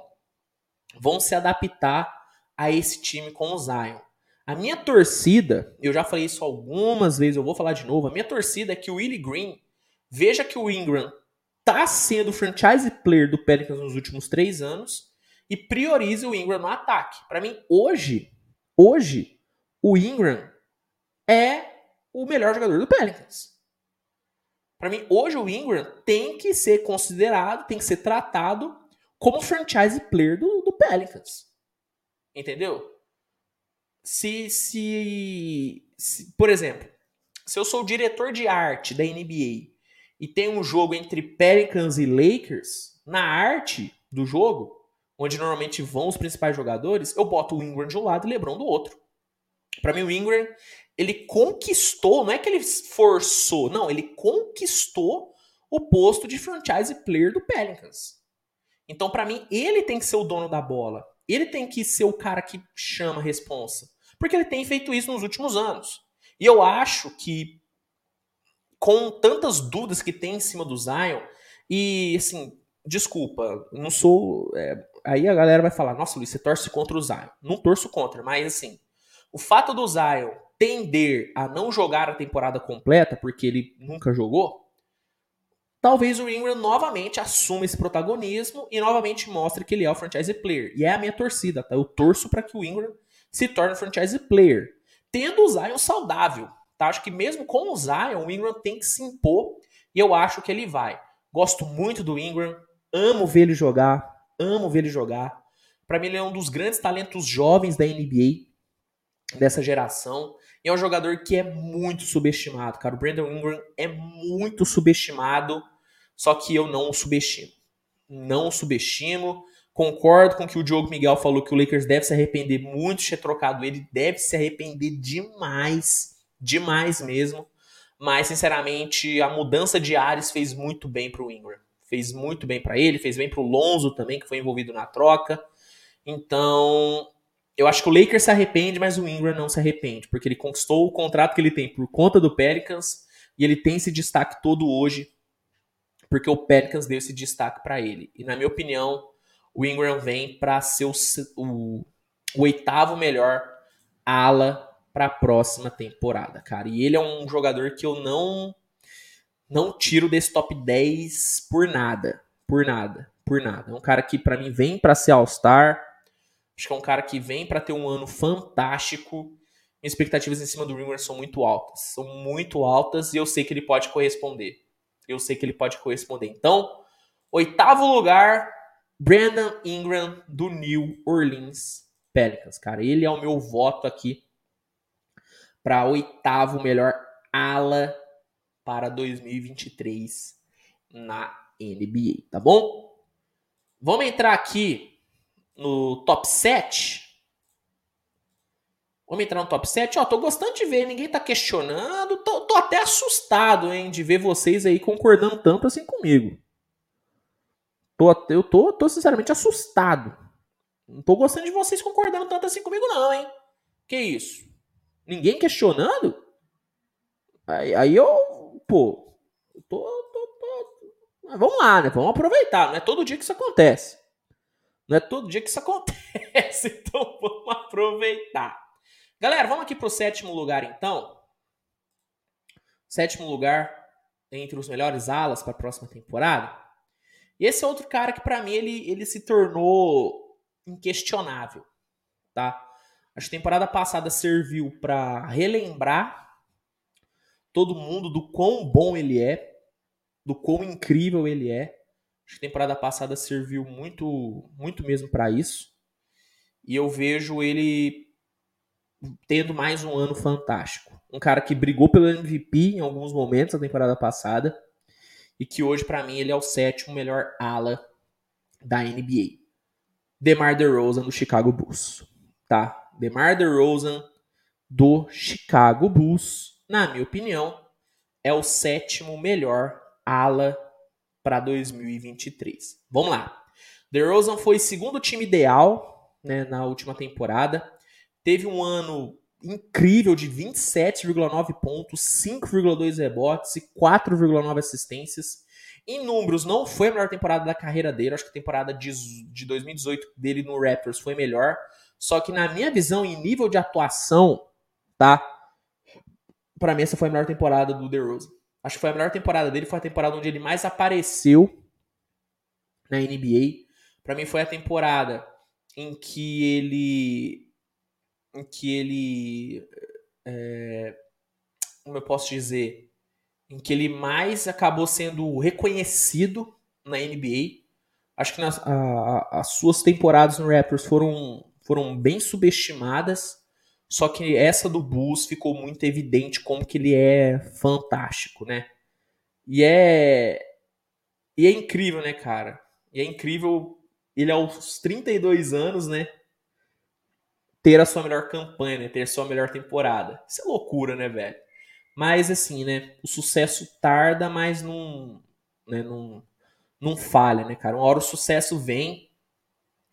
vão se adaptar a esse time com o Zion. A minha torcida, eu já falei isso algumas vezes, eu vou falar de novo, a minha torcida é que o Willie Green veja que o Ingram tá sendo franchise player do Pelicans nos últimos três anos e priorize o Ingram no ataque. Para mim, hoje, hoje, o Ingram é o melhor jogador do Pelicans. Para mim, hoje o Ingram tem que ser considerado, tem que ser tratado como franchise player do, do Pelicans. Entendeu? Se, se, se, por exemplo, se eu sou diretor de arte da NBA e tem um jogo entre Pelicans e Lakers, na arte do jogo, onde normalmente vão os principais jogadores, eu boto o Ingram de um lado e LeBron do outro. Para mim, o Ingram ele conquistou, não é que ele forçou, não, ele conquistou o posto de franchise player do Pelicans. Então, para mim, ele tem que ser o dono da bola. Ele tem que ser o cara que chama a responsa. Porque ele tem feito isso nos últimos anos. E eu acho que, com tantas dúvidas que tem em cima do Zion, e assim, desculpa, não sou. É, aí a galera vai falar, nossa, Luiz, você torce contra o Zion. Não torço contra, mas assim, o fato do Zion tender a não jogar a temporada completa, porque ele nunca jogou, talvez o Ingram novamente assuma esse protagonismo e novamente mostre que ele é o franchise player. E é a minha torcida, tá? Eu torço para que o Ingram se torne franchise player, tendo o Zion saudável. Tá? Acho que mesmo com o Zion, o Ingram tem que se impor e eu acho que ele vai. Gosto muito do Ingram, amo ver ele jogar, amo ver ele jogar. Para mim ele é um dos grandes talentos jovens da NBA dessa geração. E é um jogador que é muito subestimado, cara. O Brandon Ingram é muito subestimado, só que eu não o subestimo. Não o subestimo. Concordo com o que o Diogo Miguel falou que o Lakers deve se arrepender muito de ter trocado ele, deve se arrepender demais, demais mesmo. Mas sinceramente, a mudança de ares fez muito bem para o Ingram. Fez muito bem para ele, fez bem para o Lonzo também, que foi envolvido na troca. Então, eu acho que o Lakers se arrepende, mas o Ingram não se arrepende, porque ele conquistou o contrato que ele tem por conta do Pelicans e ele tem esse destaque todo hoje porque o Pelicans deu esse destaque para ele. E na minha opinião, o Ingram vem para ser o, o, o, oitavo melhor ala para a próxima temporada, cara. E ele é um jogador que eu não não tiro desse top 10 por nada, por nada, por nada. É um cara que para mim vem para ser All-Star Acho que é um cara que vem para ter um ano fantástico. Minhas expectativas em cima do Ringer são muito altas. São muito altas e eu sei que ele pode corresponder. Eu sei que ele pode corresponder. Então, oitavo lugar, Brandon Ingram do New Orleans Pelicans. Cara, ele é o meu voto aqui para oitavo melhor ala para 2023 na NBA, tá bom? Vamos entrar aqui no top 7. Vamos entrar no top 7. Ó, tô gostando de ver, ninguém tá questionando. Tô, tô até assustado, hein, de ver vocês aí concordando tanto assim comigo. Tô, eu tô, tô sinceramente assustado. Não tô gostando de vocês concordando tanto assim comigo, não, hein? Que isso? Ninguém questionando? Aí, aí eu, pô, eu tô, tô, tô. Vamos lá, né? Vamos aproveitar. Não é todo dia que isso acontece. Não é todo dia que isso acontece, então vamos aproveitar. Galera, vamos aqui para o sétimo lugar então. Sétimo lugar entre os melhores alas para a próxima temporada. E esse é outro cara que para mim ele, ele se tornou inquestionável, tá? Acho que a temporada passada serviu para relembrar todo mundo do quão bom ele é, do quão incrível ele é. Acho que a temporada passada serviu muito, muito mesmo para isso. E eu vejo ele tendo mais um ano fantástico. Um cara que brigou pelo MVP em alguns momentos da temporada passada e que hoje para mim ele é o sétimo melhor ala da NBA. DeMar DeRozan do Chicago Bulls, tá? DeMar DeRozan do Chicago Bulls, na minha opinião, é o sétimo melhor ala para 2023. Vamos lá. DeRozan foi segundo time ideal né, na última temporada. Teve um ano incrível de 27,9 pontos, 5,2 rebotes e 4,9 assistências. Em números, não foi a melhor temporada da carreira dele. Acho que a temporada de, de 2018 dele no Raptors foi melhor. Só que na minha visão, em nível de atuação, tá? Para mim, essa foi a melhor temporada do DeRozan. Acho que foi a melhor temporada dele, foi a temporada onde ele mais apareceu na NBA. Para mim foi a temporada em que ele em que ele é, como eu posso dizer, em que ele mais acabou sendo reconhecido na NBA. Acho que nas, a, a, as suas temporadas no Raptors foram, foram bem subestimadas. Só que essa do Bulls ficou muito evidente como que ele é fantástico, né? E é e é incrível, né, cara? E é incrível ele aos 32 anos, né, ter a sua melhor campanha, né, ter a sua melhor temporada. Isso é loucura, né, velho? Mas assim, né, o sucesso tarda, mas não, né, não, não falha, né, cara? Uma hora o sucesso vem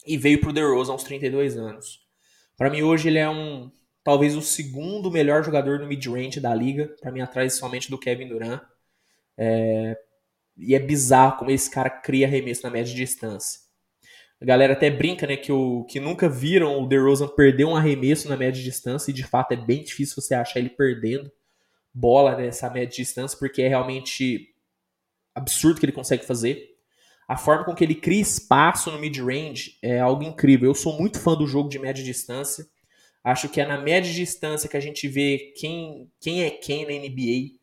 e veio pro DeRozan aos 32 anos. Para mim hoje ele é um talvez o segundo melhor jogador no mid-range da liga, para mim atrás somente do Kevin Durant. É, E é bizarro como esse cara cria arremesso na média distância. A galera até brinca, né, que, o, que nunca viram o DeRozan perder um arremesso na média distância, e de fato é bem difícil você achar ele perdendo bola nessa média distância, porque é realmente absurdo que ele consegue fazer. A forma com que ele cria espaço no mid-range é algo incrível. Eu sou muito fã do jogo de média distância. Acho que é na média distância que a gente vê quem, quem é quem na NBA.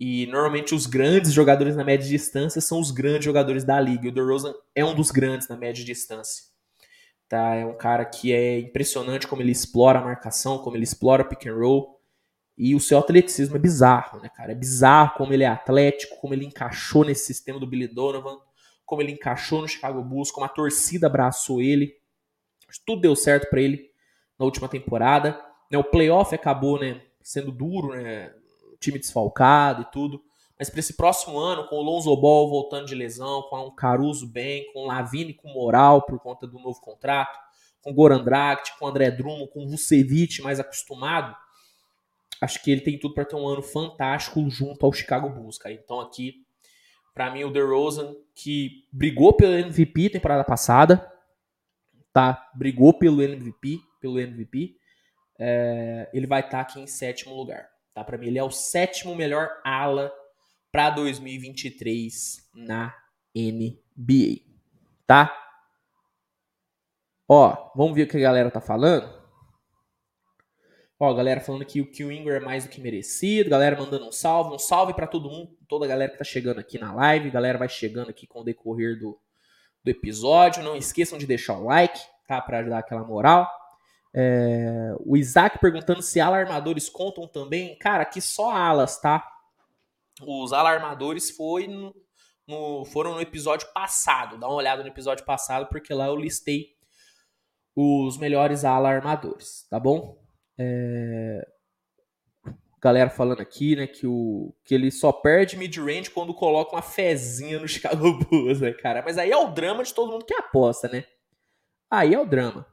E normalmente os grandes jogadores na média distância são os grandes jogadores da liga. E o DeRozan é um dos grandes na média distância. Tá? É um cara que é impressionante como ele explora a marcação, como ele explora pick and roll. E o seu atleticismo é bizarro, né, cara? É bizarro como ele é atlético, como ele encaixou nesse sistema do Billy Donovan, como ele encaixou no Chicago Bulls, como a torcida abraçou ele. Tudo deu certo para ele na última temporada. Né, o playoff acabou né, sendo duro, né, time desfalcado e tudo. Mas para esse próximo ano, com o Lonzo Ball voltando de lesão, com o Caruso bem, com o Lavine com moral por conta do novo contrato, com o Goran Dragic, com o André Drummond, com o Vucevic mais acostumado, acho que ele tem tudo para ter um ano fantástico junto ao Chicago Bulls, cara. Então aqui, para mim, o DeRozan, que brigou pelo MVP temporada passada, tá? Brigou pelo MVP, pelo MVP, é, ele vai estar tá aqui em sétimo lugar, tá? Para mim, ele é o sétimo melhor ala para 2023 na NBA, tá? Ó, vamos ver o que a galera tá falando. Ó, galera falando que o Kill é mais do que merecido, galera mandando um salve, um salve para todo mundo, toda a galera que tá chegando aqui na live, galera vai chegando aqui com o decorrer do, do episódio, não esqueçam de deixar o like, tá, para ajudar aquela moral. É, o Isaac perguntando se alarmadores contam também, cara, aqui só alas, tá? Os alarmadores foi no, no, foram no episódio passado, dá uma olhada no episódio passado, porque lá eu listei os melhores alarmadores, tá bom? É... Galera falando aqui, né, que, o, que ele só perde mid-range quando coloca uma fezinha no Chicago Bulls, né, cara? Mas aí é o drama de todo mundo que aposta, né? Aí é o drama.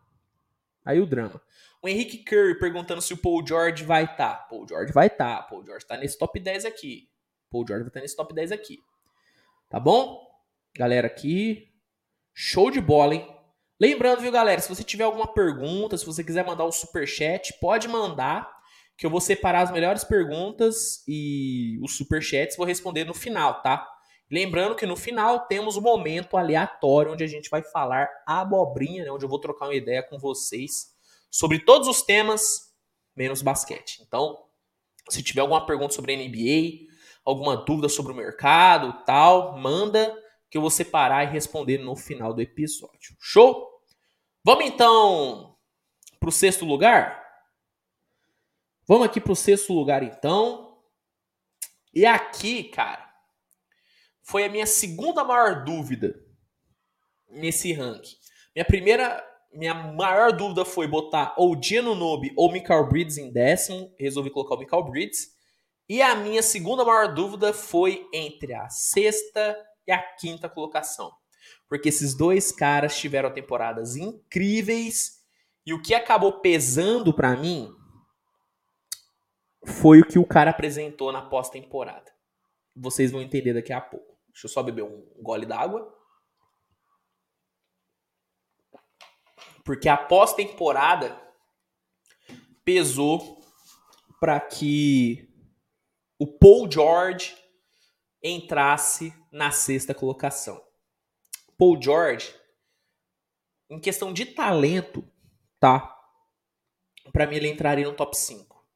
Aí o drama. O Henrique Curry perguntando se o Paul George vai estar. Tá. Paul George vai estar. Tá. Paul George tá nesse top 10 aqui. Paul George vai estar tá nesse top 10 aqui. Tá bom? Galera aqui. Show de bola, hein? Lembrando, viu, galera, se você tiver alguma pergunta, se você quiser mandar um super chat, pode mandar, que eu vou separar as melhores perguntas e os super chats vou responder no final, tá? Lembrando que no final temos um momento aleatório onde a gente vai falar abobrinha, né, onde eu vou trocar uma ideia com vocês sobre todos os temas menos basquete. Então, se tiver alguma pergunta sobre NBA, alguma dúvida sobre o mercado, tal, manda que eu vou separar e responder no final do episódio. Show? Vamos então para o sexto lugar? Vamos aqui para o sexto lugar então. E aqui, cara, foi a minha segunda maior dúvida nesse ranking. Minha primeira, minha maior dúvida foi botar ou Gino Nobe ou Michael Bridges em décimo. Resolvi colocar o Michael Bridges. E a minha segunda maior dúvida foi entre a sexta e a quinta colocação. Porque esses dois caras tiveram temporadas incríveis e o que acabou pesando para mim foi o que o cara apresentou na pós-temporada. Vocês vão entender daqui a pouco. Deixa eu só beber um gole d'água. Porque a pós-temporada pesou para que o Paul George entrasse na sexta colocação. Paul George, em questão de talento, tá? Para mim ele entraria no top 5.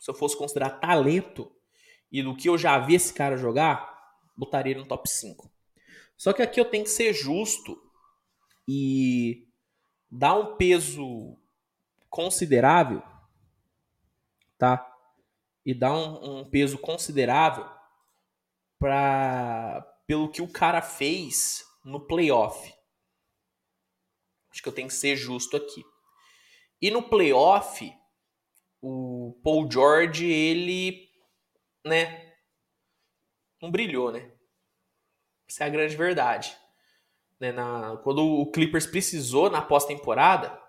Se eu fosse considerar talento e do que eu já vi esse cara jogar, botaria ele no top 5. Só que aqui eu tenho que ser justo e dar um peso considerável, tá? E dar um, um peso considerável pra, pelo que o cara fez no playoff. Acho que eu tenho que ser justo aqui. E no playoff, o Paul George, ele, né, não brilhou, né? Essa é a grande verdade. Né, na, quando o Clippers precisou na pós-temporada,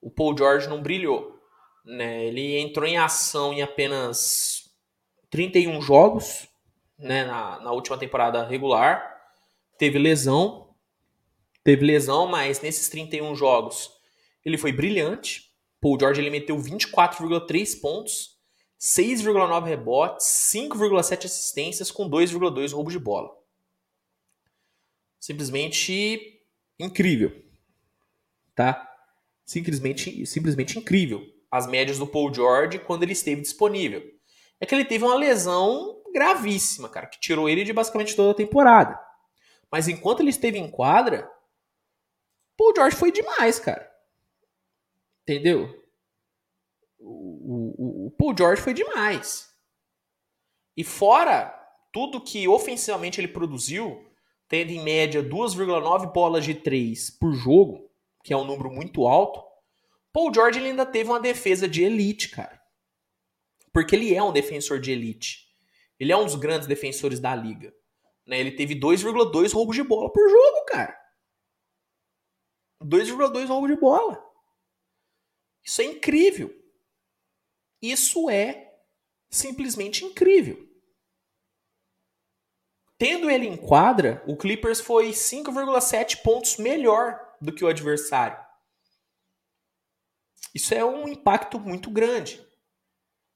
o Paul George não brilhou. Né? Ele entrou em ação em apenas 31 jogos, né, na, na última temporada regular. Teve lesão, teve lesão, mas nesses 31 jogos ele foi brilhante. Paul George ele meteu 24,3 pontos, 6,9 rebotes, 5,7 assistências com 2,2 roubos de bola. Simplesmente incrível, tá? Simplesmente, simplesmente incrível as médias do Paul George quando ele esteve disponível. É que ele teve uma lesão gravíssima, cara, que tirou ele de basicamente toda a temporada. Mas enquanto ele esteve em quadra, Paul George foi demais, cara. Entendeu? O, o, o Paul George foi demais. E fora tudo que ofensivamente ele produziu, tendo em média 2,9 bolas de 3 por jogo, que é um número muito alto, Paul George ele ainda teve uma defesa de elite, cara. Porque ele é um defensor de elite. Ele é um dos grandes defensores da liga. Né? Ele teve 2,2 roubos de bola por jogo, cara. 2,2 roubos de bola. Isso é incrível. Isso é simplesmente incrível. Tendo ele em quadra, o Clippers foi 5,7 pontos melhor do que o adversário. Isso é um impacto muito grande.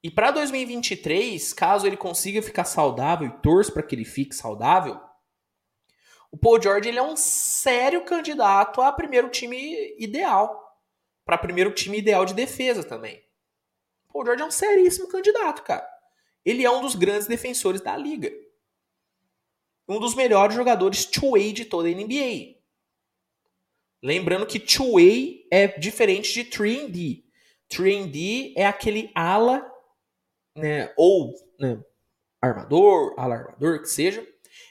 E para 2023, caso ele consiga ficar saudável e torço para que ele fique saudável, o Paul George ele é um sério candidato a primeiro time ideal. Para primeiro time ideal de defesa também. Paul George é um seríssimo candidato, cara. Ele é um dos grandes defensores da liga. Um dos melhores jogadores two-way de toda a NBA. Lembrando que two-way é diferente de 3D. 3D é aquele ala né, ou né, armador, alarmador, que seja,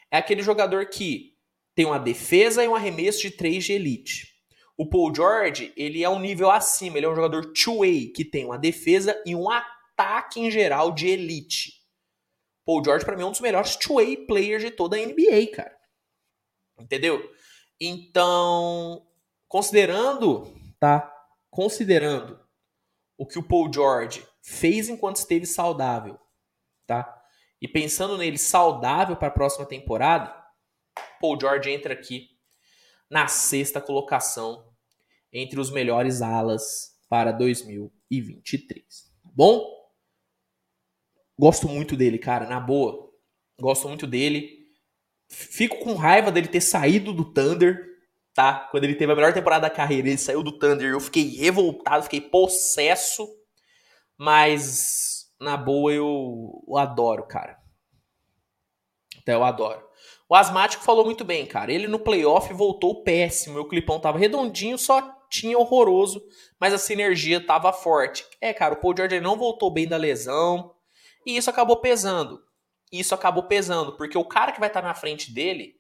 é aquele jogador que tem uma defesa e um arremesso de 3 de elite. O Paul George, ele é um nível acima, ele é um jogador two-way, que tem uma defesa e um ataque em geral de elite. Paul George, para mim, é um dos melhores two-way players de toda a NBA, cara. Entendeu? Então, considerando, tá? Considerando o que o Paul George fez enquanto esteve saudável, tá? E pensando nele saudável para a próxima temporada, Paul George entra aqui na sexta colocação entre os melhores alas para 2023. Tá bom? Gosto muito dele, cara, na boa. Gosto muito dele. Fico com raiva dele ter saído do Thunder, tá? Quando ele teve a melhor temporada da carreira, ele saiu do Thunder. Eu fiquei revoltado, fiquei possesso. Mas, na boa, eu, eu adoro, cara. Então, eu adoro. O Asmático falou muito bem, cara. Ele no playoff voltou péssimo. O clipão tava redondinho, só tinha horroroso, mas a sinergia tava forte. É, cara, o Paul George não voltou bem da lesão. E isso acabou pesando. Isso acabou pesando, porque o cara que vai estar na frente dele,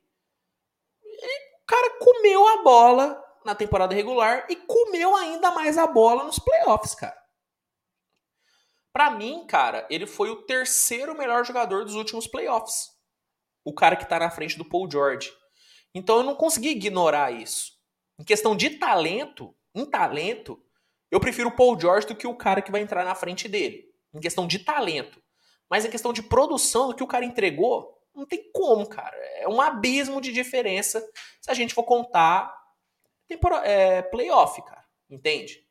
o cara comeu a bola na temporada regular e comeu ainda mais a bola nos playoffs, cara. Para mim, cara, ele foi o terceiro melhor jogador dos últimos playoffs. O cara que tá na frente do Paul George. Então eu não consegui ignorar isso. Em questão de talento, em talento, eu prefiro o Paul George do que o cara que vai entrar na frente dele. Em questão de talento. Mas em questão de produção, do que o cara entregou, não tem como, cara. É um abismo de diferença se a gente for contar tempora é, playoff, cara. Entende?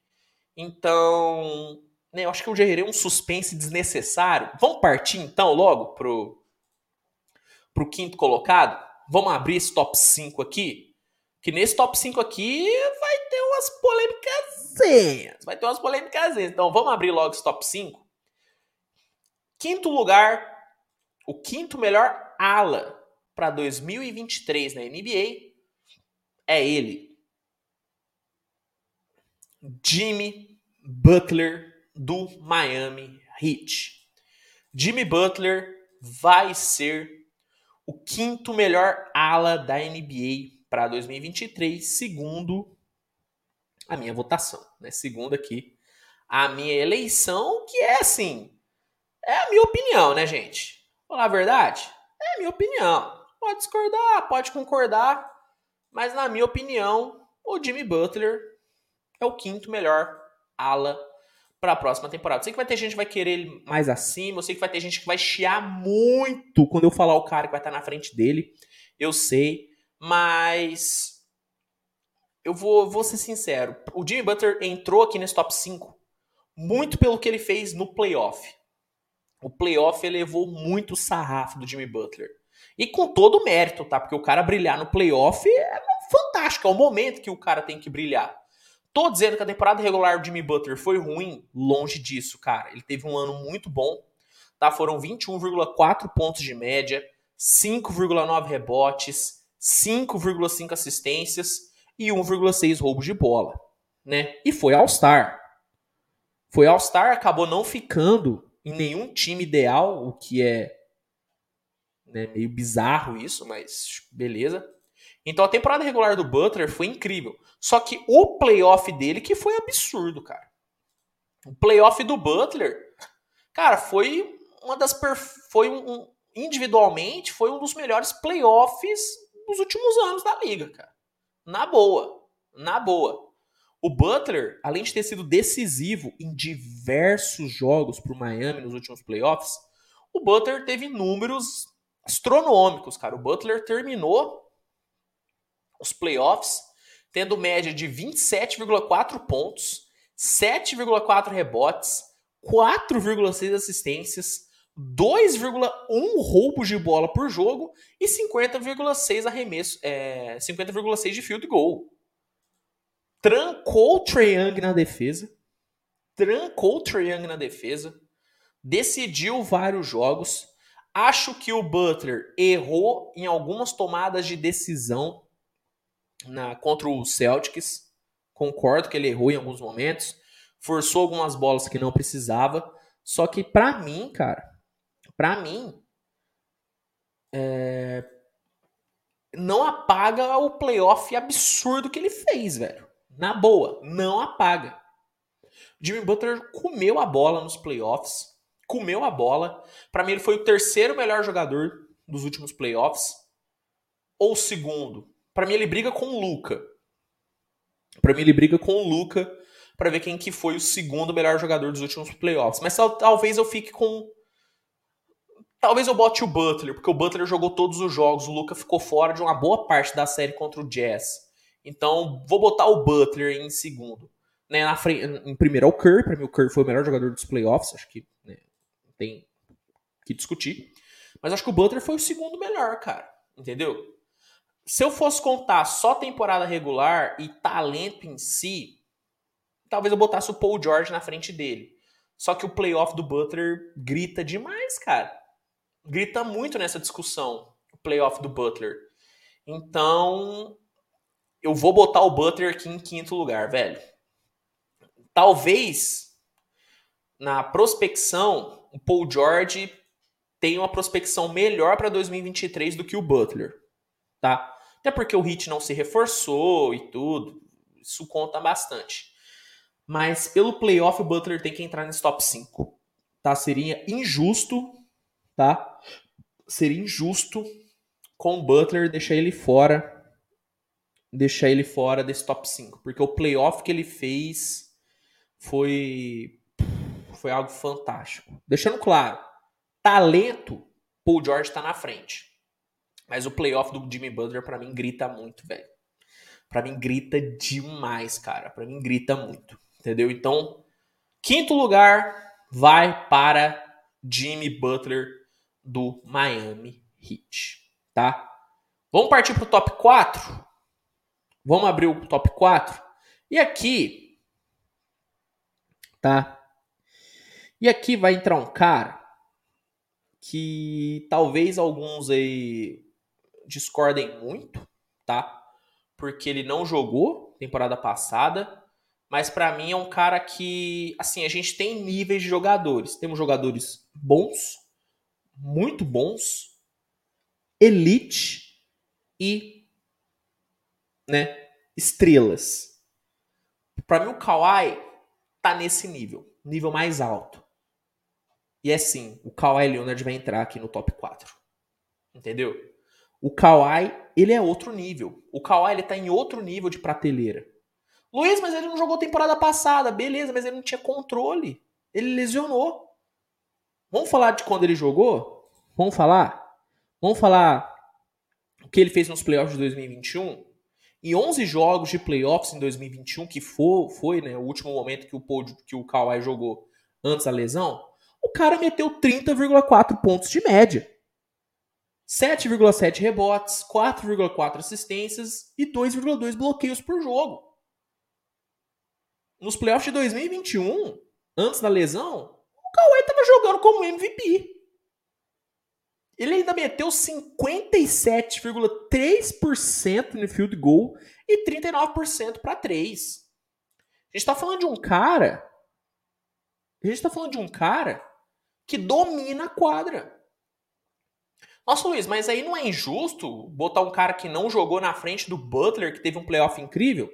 Então, né, eu acho que eu gerei um suspense desnecessário. Vamos partir então logo pro, pro quinto colocado? Vamos abrir esse top 5 aqui? Que nesse top 5 aqui vai ter umas polêmicas. Vai ter umas polêmicas. Então vamos abrir logo esse top 5. Quinto lugar, o quinto melhor ala para 2023 na NBA é ele. Jimmy Butler do Miami Heat. Jimmy Butler vai ser o quinto melhor ala da NBA para 2023, segundo a minha votação, né? Segundo aqui a minha eleição, que é assim, é a minha opinião, né, gente? Falar a verdade, é a minha opinião. Pode discordar, pode concordar, mas na minha opinião, o Jimmy Butler é o quinto melhor ala para a próxima temporada. Eu sei que vai ter gente que vai querer ele mais acima, eu sei que vai ter gente que vai chiar muito quando eu falar o cara que vai estar na frente dele. Eu sei, mas eu vou, vou ser sincero. O Jimmy Butler entrou aqui nesse top 5 muito pelo que ele fez no playoff. O playoff elevou muito o sarrafo do Jimmy Butler. E com todo o mérito, tá? Porque o cara brilhar no playoff é fantástico, é o momento que o cara tem que brilhar. Tô dizendo que a temporada regular do Jimmy Butler foi ruim, longe disso, cara. Ele teve um ano muito bom, tá? Foram 21,4 pontos de média, 5,9 rebotes, 5,5 assistências e 1,6 roubos de bola, né? E foi All-Star. Foi All-Star, acabou não ficando em nenhum time ideal, o que é né, meio bizarro isso, mas beleza. Então a temporada regular do Butler foi incrível. Só que o playoff dele que foi absurdo, cara. O playoff do Butler, cara, foi uma das foi um, individualmente foi um dos melhores playoffs dos últimos anos da liga, cara. Na boa. Na boa. O Butler, além de ter sido decisivo em diversos jogos para o Miami nos últimos playoffs, o Butler teve números astronômicos, cara. O Butler terminou os playoffs tendo média de 27,4 pontos, 7,4 rebotes, 4,6 assistências, 2,1 roubos de bola por jogo e 50,6 arremesso, é, 50,6 de field goal. Trancou o Trae Young na defesa. Trancou o Trae Young na defesa. Decidiu vários jogos. Acho que o Butler errou em algumas tomadas de decisão na, contra o Celtics. Concordo que ele errou em alguns momentos. Forçou algumas bolas que não precisava. Só que para mim, cara, para mim, é... não apaga o playoff absurdo que ele fez, velho. Na boa, não apaga. Jimmy Butler comeu a bola nos playoffs, comeu a bola. Para mim, ele foi o terceiro melhor jogador dos últimos playoffs, ou segundo. Para mim, ele briga com o Luca. Para mim, ele briga com o Luca para ver quem que foi o segundo melhor jogador dos últimos playoffs. Mas talvez eu fique com Talvez eu bote o Butler, porque o Butler jogou todos os jogos, o Luca ficou fora de uma boa parte da série contra o Jazz. Então, vou botar o Butler em segundo. Né, na frente, em primeiro é o Curry, para mim o Curry foi o melhor jogador dos playoffs, acho que né, tem que discutir. Mas acho que o Butler foi o segundo melhor, cara. Entendeu? Se eu fosse contar só temporada regular e talento em si, talvez eu botasse o Paul George na frente dele. Só que o playoff do Butler grita demais, cara grita muito nessa discussão, o playoff do Butler. Então, eu vou botar o Butler aqui em quinto lugar, velho. Talvez na prospecção, o Paul George tenha uma prospecção melhor para 2023 do que o Butler, tá? Até porque o Hit não se reforçou e tudo, isso conta bastante. Mas pelo playoff o Butler tem que entrar nesse top 5, tá? Seria injusto tá? Seria injusto com o Butler deixar ele fora deixar ele fora desse top 5, porque o playoff que ele fez foi foi algo fantástico. Deixando claro, talento, Paul George tá na frente. Mas o playoff do Jimmy Butler para mim grita muito, velho. Para mim grita demais, cara. Para mim grita muito, entendeu? Então, quinto lugar vai para Jimmy Butler do Miami Heat, tá? Vamos partir para o top 4? Vamos abrir o top 4? E aqui, tá? E aqui vai entrar um cara que talvez alguns aí discordem muito, tá? Porque ele não jogou temporada passada, mas para mim é um cara que, assim, a gente tem níveis de jogadores. Temos jogadores bons, muito bons, elite e né, estrelas. Para mim o Kawhi tá nesse nível, nível mais alto. E é sim, o Kawhi Leonard vai entrar aqui no top 4. Entendeu? O Kawhi, ele é outro nível. O Kawhi ele tá em outro nível de prateleira. Luiz, mas ele não jogou temporada passada. Beleza, mas ele não tinha controle. Ele lesionou. Vamos falar de quando ele jogou? Vamos falar? Vamos falar o que ele fez nos playoffs de 2021? Em 11 jogos de playoffs em 2021, que foi, foi né, o último momento que o, que o Kawhi jogou antes da lesão, o cara meteu 30,4 pontos de média. 7,7 rebotes, 4,4 assistências e 2,2 bloqueios por jogo. Nos playoffs de 2021, antes da lesão, o Kawhi estava jogando como MVP. Ele ainda meteu 57,3% no field goal e 39% para 3. A gente está falando de um cara. A gente está falando de um cara que domina a quadra. Nossa, Luiz, mas aí não é injusto botar um cara que não jogou na frente do Butler, que teve um playoff incrível?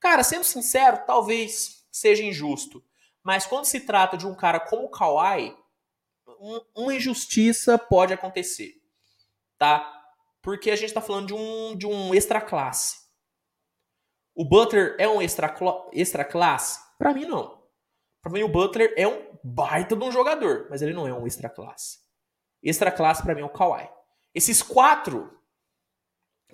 Cara, sendo sincero, talvez seja injusto. Mas quando se trata de um cara como o Kawhi, um, uma injustiça pode acontecer. Tá? Porque a gente está falando de um, de um extra classe. O Butler é um extra, extra classe? Para mim, não. Para mim, o Butler é um baita de um jogador, mas ele não é um extra classe. Extra classe para mim é o Kawhi. Esses quatro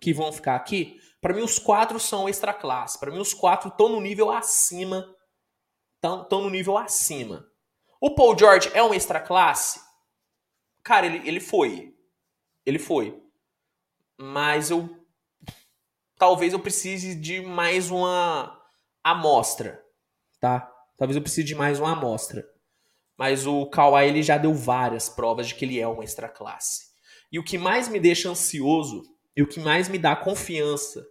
que vão ficar aqui, para mim os quatro são extra classe. Para mim os quatro estão no nível acima. Estão no nível acima. O Paul George é um extra classe? Cara, ele, ele foi. Ele foi. Mas eu talvez eu precise de mais uma amostra, tá? Talvez eu precise de mais uma amostra. Mas o Kawhi ele já deu várias provas de que ele é uma extra classe. E o que mais me deixa ansioso e o que mais me dá confiança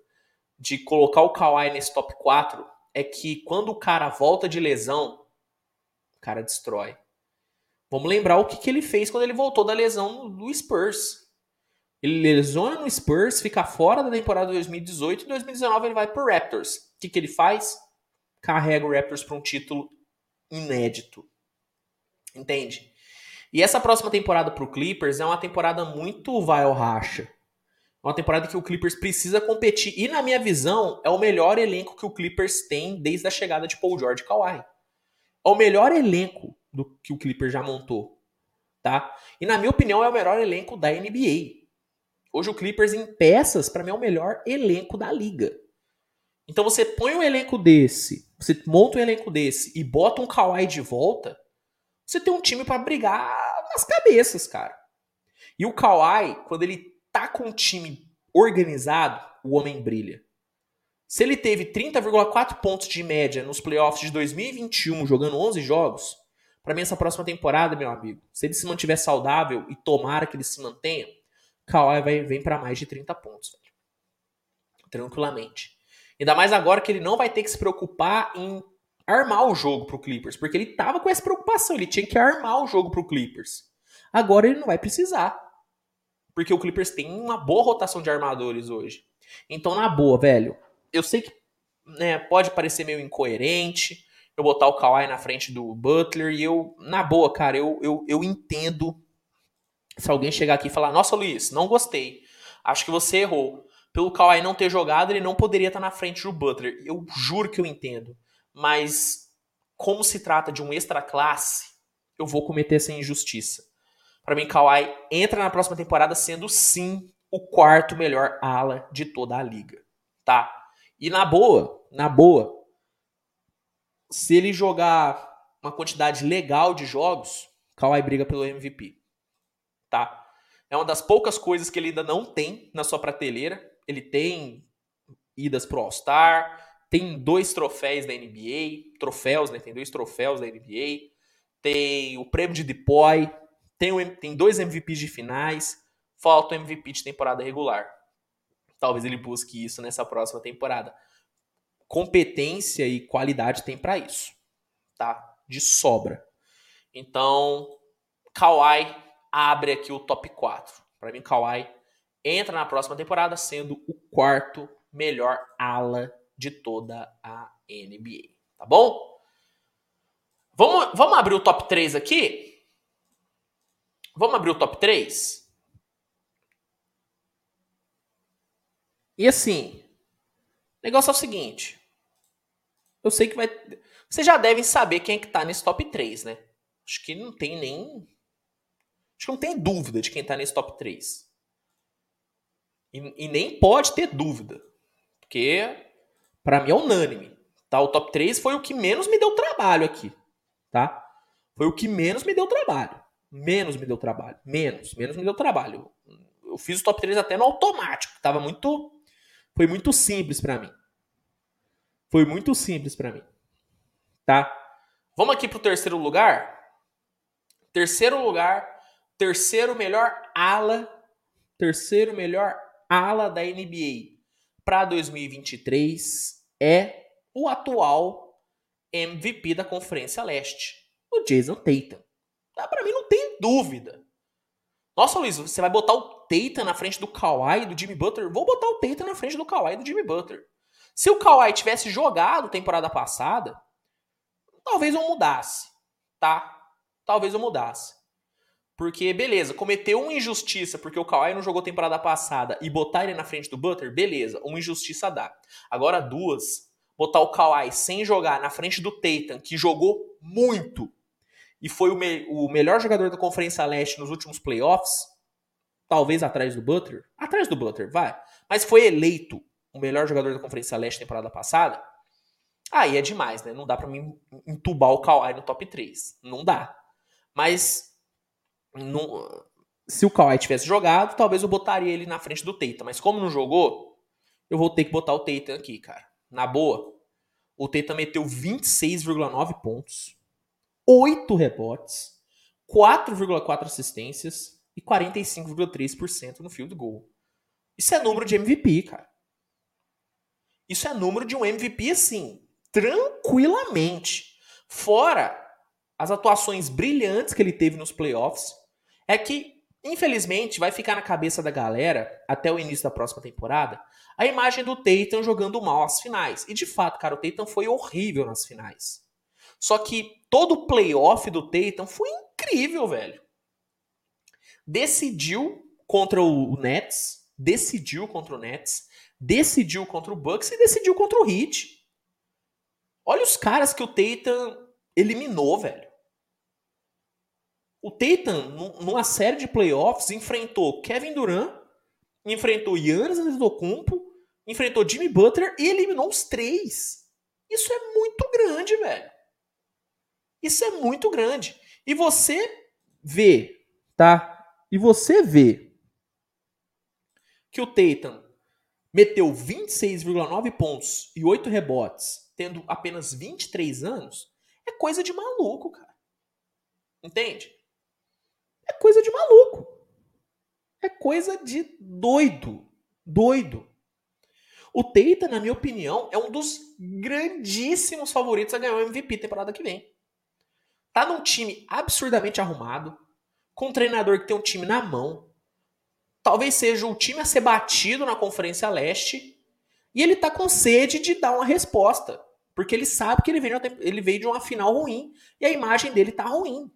de colocar o Kawhi nesse top 4 é que quando o cara volta de lesão, o cara destrói. Vamos lembrar o que, que ele fez quando ele voltou da lesão do Spurs. Ele lesiona no Spurs, fica fora da temporada de 2018 e em 2019 ele vai pro Raptors. O que, que ele faz? Carrega o Raptors para um título inédito. Entende? E essa próxima temporada pro Clippers é uma temporada muito vai ao racha. Uma temporada que o Clippers precisa competir. E, na minha visão, é o melhor elenco que o Clippers tem desde a chegada de Paul George e Kawhi. É o melhor elenco do que o Clippers já montou. Tá? E, na minha opinião, é o melhor elenco da NBA. Hoje o Clippers em peças, para mim, é o melhor elenco da liga. Então você põe um elenco desse, você monta um elenco desse e bota um Kawhi de volta, você tem um time para brigar nas cabeças, cara. E o Kawhi, quando ele tá com um time organizado, o homem brilha. Se ele teve 30,4 pontos de média nos playoffs de 2021, jogando 11 jogos, para mim essa próxima temporada, meu amigo, se ele se mantiver saudável e tomara que ele se mantenha, Kawhi vai, vem para mais de 30 pontos, velho. Tranquilamente. Ainda mais agora que ele não vai ter que se preocupar em armar o jogo pro Clippers, porque ele tava com essa preocupação, ele tinha que armar o jogo pro Clippers. Agora ele não vai precisar. Porque o Clippers tem uma boa rotação de armadores hoje. Então, na boa, velho, eu sei que né, pode parecer meio incoerente eu botar o Kawhi na frente do Butler e eu, na boa, cara, eu, eu, eu entendo se alguém chegar aqui e falar: Nossa, Luiz, não gostei. Acho que você errou. Pelo Kawhi não ter jogado, ele não poderia estar na frente do Butler. Eu juro que eu entendo mas como se trata de um extra classe, eu vou cometer essa injustiça. Para mim, Kawhi entra na próxima temporada sendo sim o quarto melhor ala de toda a liga, tá? E na boa, na boa, se ele jogar uma quantidade legal de jogos, Kawhi briga pelo MVP, tá? É uma das poucas coisas que ele ainda não tem na sua prateleira. Ele tem idas pro All-Star, tem dois troféus da NBA, troféus, né? Tem dois troféus da NBA. Tem o prêmio de Depoy, tem, o, tem dois MVPs de finais, falta o MVP de temporada regular. Talvez ele busque isso nessa próxima temporada. Competência e qualidade tem para isso, tá? De sobra. Então, Kawhi abre aqui o top 4. Para mim, Kawhi entra na próxima temporada sendo o quarto melhor ala de toda a NBA. Tá bom? Vamos, vamos abrir o top 3 aqui? Vamos abrir o top 3? E assim, o negócio é o seguinte. eu sei que vai. Vocês já devem saber quem é que tá nesse top 3, né? Acho que não tem nem. Acho que não tem dúvida de quem tá nesse top 3. E, e nem pode ter dúvida. Porque, para mim, é unânime. Tá? O top 3 foi o que menos me deu trabalho aqui. Tá? Foi o que menos me deu trabalho. Menos me deu trabalho. Menos. Menos me deu trabalho. Eu fiz o top 3 até no automático. Tava muito. Foi muito simples para mim. Foi muito simples para mim. Tá? Vamos aqui pro terceiro lugar. Terceiro lugar. Terceiro melhor ala. Terceiro melhor ala da NBA para 2023 é o atual MVP da Conferência Leste, o Jason Tatum. Ah, para mim não tem dúvida. Nossa, Luiz, você vai botar o Tatum na frente do Kawhi e do Jimmy Butler? Vou botar o Tatum na frente do Kawhi e do Jimmy Butler. Se o Kawhi tivesse jogado temporada passada, talvez eu mudasse, tá? Talvez eu mudasse. Porque, beleza, cometeu uma injustiça porque o Kawhi não jogou temporada passada e botar ele na frente do Butler, beleza, uma injustiça dá. Agora duas, botar o Kawhi sem jogar na frente do Tatum, que jogou muito e foi o, me o melhor jogador da Conferência Leste nos últimos playoffs, talvez atrás do Butler, atrás do Butler, vai, mas foi eleito o melhor jogador da Conferência Leste temporada passada, aí é demais, né? Não dá para mim entubar o Kawhi no top 3. Não dá. Mas se o Kawhi tivesse jogado, talvez eu botaria ele na frente do Teita. Mas como não jogou, eu vou ter que botar o Teita aqui, cara. Na boa, o Teita meteu 26,9 pontos, 8 rebotes, 4,4 assistências e 45,3% no field goal. Isso é número de MVP, cara. Isso é número de um MVP, assim, tranquilamente. Fora as atuações brilhantes que ele teve nos playoffs, é que, infelizmente, vai ficar na cabeça da galera, até o início da próxima temporada, a imagem do Tatum jogando mal as finais. E de fato, cara, o Tatum foi horrível nas finais. Só que todo o playoff do Tatum foi incrível, velho. Decidiu contra o Nets, decidiu contra o Nets, decidiu contra o Bucks e decidiu contra o Heat. Olha os caras que o Tatum eliminou, velho. O Tatum, numa série de playoffs, enfrentou Kevin Durant, enfrentou Giannis Antetokounmpo, enfrentou Jimmy Butler e eliminou os três. Isso é muito grande, velho. Isso é muito grande. E você vê, tá? E você vê que o Tatum meteu 26,9 pontos e 8 rebotes, tendo apenas 23 anos, é coisa de maluco, cara. Entende? É coisa de maluco. É coisa de doido. Doido. O Teita, na minha opinião, é um dos grandíssimos favoritos a ganhar o MVP temporada que vem. Tá num time absurdamente arrumado, com um treinador que tem um time na mão. Talvez seja o time a ser batido na Conferência Leste. E ele tá com sede de dar uma resposta. Porque ele sabe que ele veio, ele veio de uma final ruim. E a imagem dele tá ruim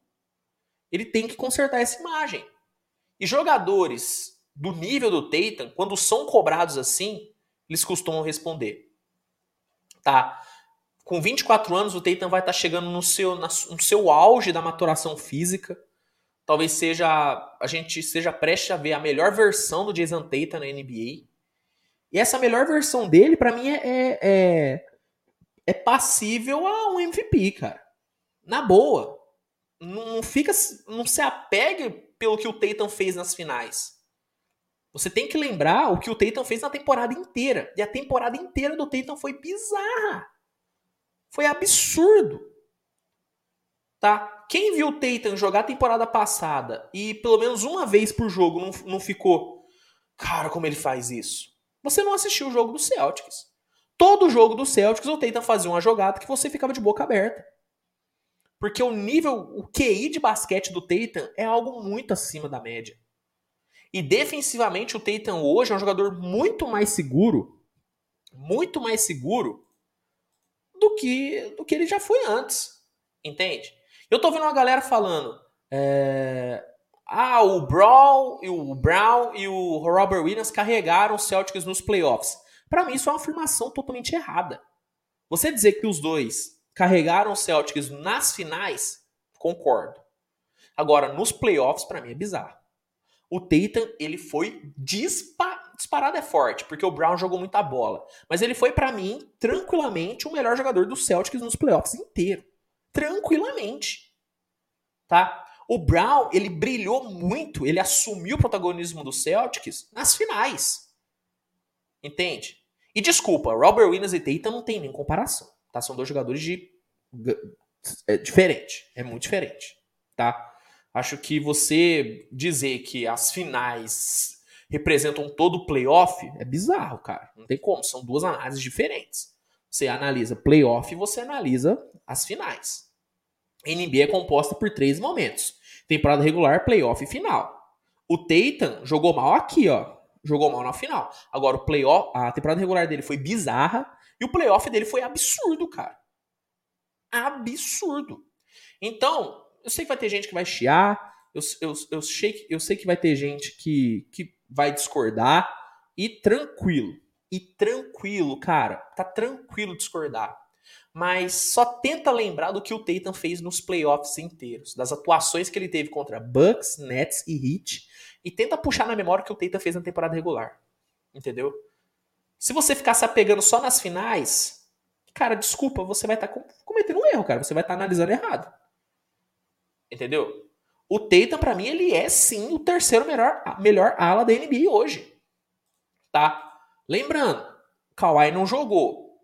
ele tem que consertar essa imagem. E jogadores do nível do Tatum, quando são cobrados assim, eles costumam responder. Tá? Com 24 anos, o Tatum vai estar tá chegando no seu, no seu auge da maturação física. Talvez seja a gente seja prestes a ver a melhor versão do Jason Tatum na NBA. E essa melhor versão dele, para mim, é, é, é, é passível a um MVP, cara. Na boa não fica, não se apegue pelo que o Tatum fez nas finais. Você tem que lembrar o que o Tatum fez na temporada inteira. E a temporada inteira do Tatum foi bizarra. Foi absurdo. Tá? Quem viu o Tatum jogar a temporada passada e pelo menos uma vez por jogo não, não ficou, cara, como ele faz isso? Você não assistiu o jogo do Celtics. Todo jogo do Celtics o Tatum fazia uma jogada que você ficava de boca aberta. Porque o nível, o QI de basquete do Tatum é algo muito acima da média. E defensivamente o Tatum hoje é um jogador muito mais seguro, muito mais seguro do que do que ele já foi antes, entende? Eu tô vendo uma galera falando, é, ah, o Brown, o Brown e o Robert Williams carregaram os Celtics nos playoffs. Para mim isso é uma afirmação totalmente errada. Você dizer que os dois carregaram o Celtics nas finais, concordo. Agora, nos playoffs, para mim é bizarro. O Tatum, ele foi dispa disparado é forte, porque o Brown jogou muita bola. Mas ele foi, para mim, tranquilamente o melhor jogador do Celtics nos playoffs inteiro. Tranquilamente. Tá? O Brown, ele brilhou muito, ele assumiu o protagonismo do Celtics nas finais. Entende? E desculpa, Robert Williams e Tatum não tem nem comparação, tá? São dois jogadores de é diferente, é muito diferente, tá? Acho que você dizer que as finais representam todo o playoff é bizarro, cara. Não tem como, são duas análises diferentes. Você analisa playoff e você analisa as finais. NBA é composta por três momentos: temporada regular, playoff e final. O Tatum jogou mal aqui, ó. Jogou mal na final. Agora o playoff, a temporada regular dele foi bizarra e o playoff dele foi absurdo, cara. Absurdo. Então, eu sei que vai ter gente que vai chiar, eu, eu, eu, sei, eu sei que vai ter gente que, que vai discordar, e tranquilo. E tranquilo, cara. Tá tranquilo discordar. Mas só tenta lembrar do que o Tatum fez nos playoffs inteiros, das atuações que ele teve contra Bucks, Nets e Heat, e tenta puxar na memória o que o Tatum fez na temporada regular. Entendeu? Se você ficar se apegando só nas finais, cara, desculpa, você vai estar tá cometendo um erro, cara. Você vai estar tá analisando errado. Entendeu? O Tatum, para mim, ele é sim o terceiro melhor, melhor ala da NBA hoje. Tá? Lembrando, Kawhi não jogou.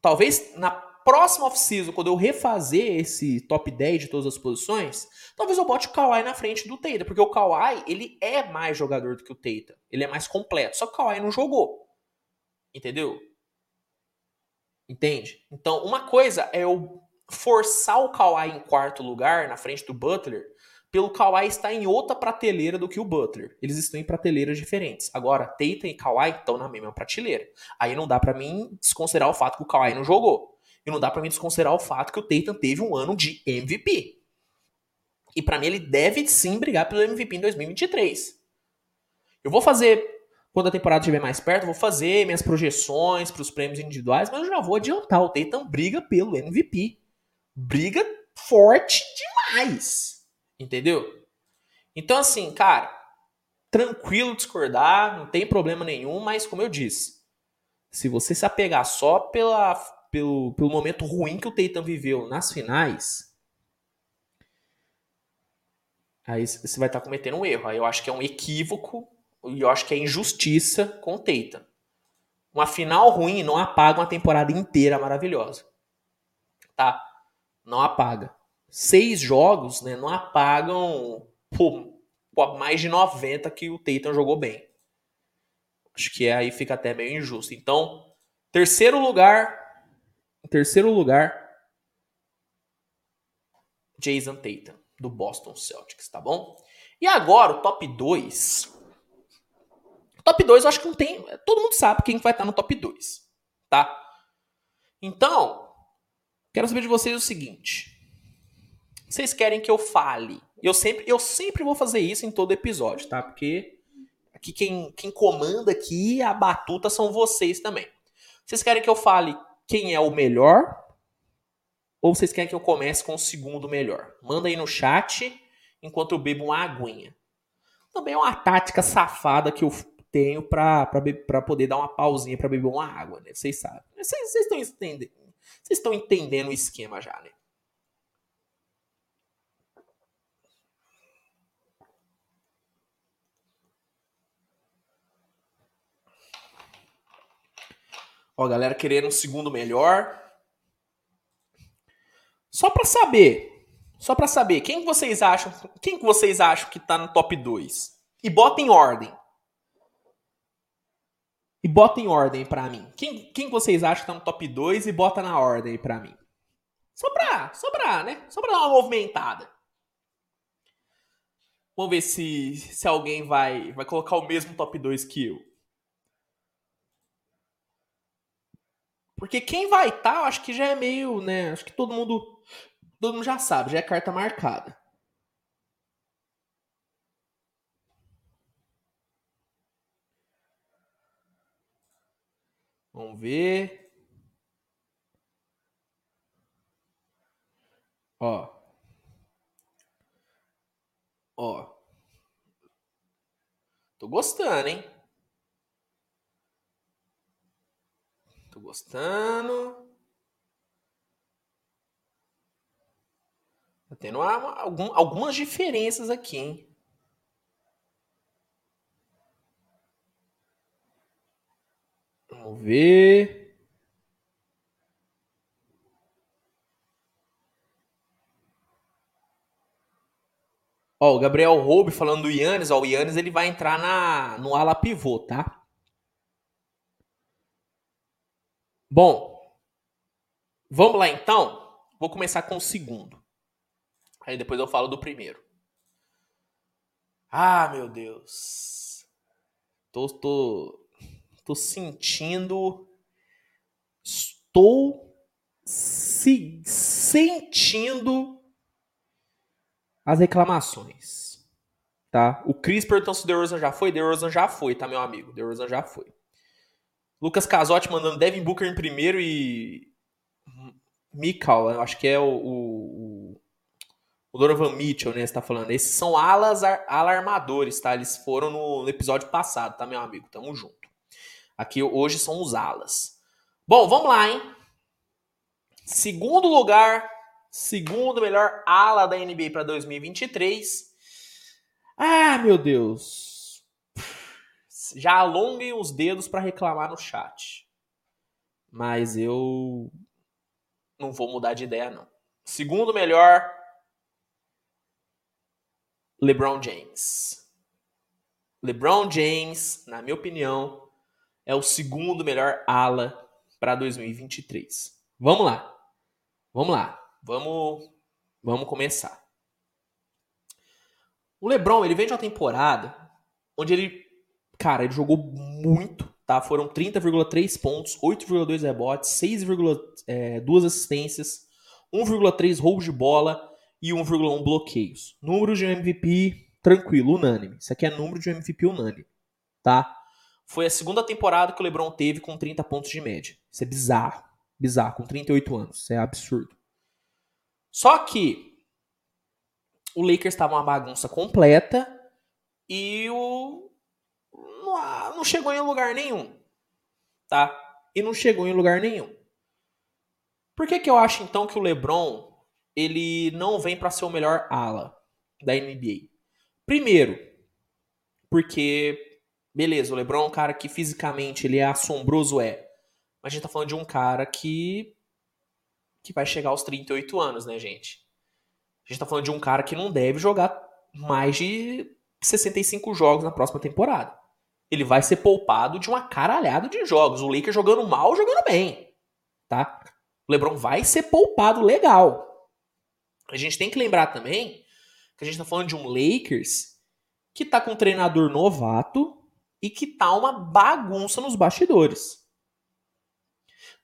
Talvez na próxima off-season, quando eu refazer esse top 10 de todas as posições, talvez eu bote o Kawhi na frente do Tatum, porque o Kawhi, ele é mais jogador do que o Tatum. Ele é mais completo, só que o Kawhi não jogou. Entendeu? Entende? Então, uma coisa é eu forçar o Kawhi em quarto lugar, na frente do Butler, pelo Kawhi estar em outra prateleira do que o Butler. Eles estão em prateleiras diferentes. Agora, Tatum e Kawhi estão na mesma prateleira. Aí não dá para mim desconsiderar o fato que o Kawhi não jogou. E não dá para mim desconsiderar o fato que o Tatum teve um ano de MVP. E para mim ele deve sim brigar pelo MVP em 2023. Eu vou fazer quando a temporada estiver mais perto, vou fazer minhas projeções para os prêmios individuais, mas eu já vou adiantar. O Tatum briga pelo MVP briga forte demais. Entendeu? Então, assim, cara, tranquilo discordar, não tem problema nenhum, mas como eu disse, se você se apegar só pela, pelo, pelo momento ruim que o Tatum viveu nas finais, aí você vai estar tá cometendo um erro. Aí eu acho que é um equívoco e eu acho que é injustiça com o Tatum. Uma final ruim não apaga uma temporada inteira maravilhosa. Tá? não apaga. Seis jogos né, não apagam pô, mais de 90 que o Tatum jogou bem. Acho que aí fica até meio injusto. Então, terceiro lugar. Terceiro lugar. Jason Tatum, do Boston Celtics, tá bom? E agora o top 2. Top 2 eu acho que não tem. Todo mundo sabe quem vai estar no top 2. Tá? Então, Quero saber de vocês o seguinte. Vocês querem que eu fale? Eu sempre, eu sempre vou fazer isso em todo episódio, tá? Porque aqui quem, quem comanda aqui a batuta são vocês também. Vocês querem que eu fale quem é o melhor? Ou vocês querem que eu comece com o segundo melhor? Manda aí no chat enquanto eu bebo uma aguinha. Também é uma tática safada que eu tenho pra poder dar uma pausinha para beber uma água, né? Vocês sabem. Vocês, vocês estão entendendo vocês estão entendendo o esquema já, né? Ó, galera querendo um segundo melhor. Só para saber, só para saber, quem vocês acham, quem que vocês acham que tá no top 2? E bota em ordem e bota em ordem para mim. Quem, quem vocês acham que tá no top 2 e bota na ordem para mim? Só pra, só pra, né? Só pra dar uma movimentada. Vamos ver se, se alguém vai, vai colocar o mesmo top 2 que eu. Porque quem vai estar, tá, eu acho que já é meio, né? Acho que todo mundo, todo mundo já sabe, já é carta marcada. Vamos ver. Ó. Ó. Tô gostando, hein? Tô gostando. Tá tendo uma, algum, algumas diferenças aqui, hein? Vamos ver. Ó, o Gabriel Roube falando do Yannis, ó, o Yannis ele vai entrar na, no ala pivô, tá? Bom, vamos lá então. Vou começar com o segundo. Aí depois eu falo do primeiro. Ah, meu Deus. Tô, tô, tô sentindo. Estou se, sentindo as reclamações. Tá? O Chris perguntou se o DeRozan já foi. DeRozan já foi, tá, meu amigo? DeRozan já foi. Lucas Casotti mandando Devin Booker em primeiro e. Mikal, acho que é o, o, o Donovan Mitchell, né? Você tá falando. Esses são alas alarmadores, tá? Eles foram no, episódio passado, tá, meu amigo? Tamo junto. Aqui hoje são os alas. Bom, vamos lá, hein? Segundo lugar, segundo melhor ala da NBA para 2023. Ah, meu Deus já alonguem os dedos para reclamar no chat. Mas eu não vou mudar de ideia, não. Segundo melhor, LeBron James. LeBron James, na minha opinião, é o segundo melhor ala para 2023. Vamos lá. Vamos lá. Vamos, vamos começar. O LeBron, ele vem de uma temporada onde ele Cara, ele jogou muito, tá? Foram 30,3 pontos, 8,2 rebotes, 6,2 é, assistências, 1,3 roubos de bola e 1,1 bloqueios. Número de MVP tranquilo, unânime. Isso aqui é número de MVP unânime, tá? Foi a segunda temporada que o LeBron teve com 30 pontos de média. Isso é bizarro. Bizarro, com 38 anos. Isso é absurdo. Só que o Lakers estava uma bagunça completa e o não, não chegou em lugar nenhum. Tá? E não chegou em lugar nenhum. Por que, que eu acho então que o LeBron ele não vem para ser o melhor ala da NBA? Primeiro, porque beleza, o LeBron é um cara que fisicamente ele é assombroso é, mas a gente tá falando de um cara que que vai chegar aos 38 anos, né, gente? A gente tá falando de um cara que não deve jogar mais de 65 jogos na próxima temporada ele vai ser poupado de uma caralhada de jogos. O Lakers jogando mal, jogando bem. Tá? O LeBron vai ser poupado legal. A gente tem que lembrar também que a gente tá falando de um Lakers que tá com um treinador novato e que tá uma bagunça nos bastidores.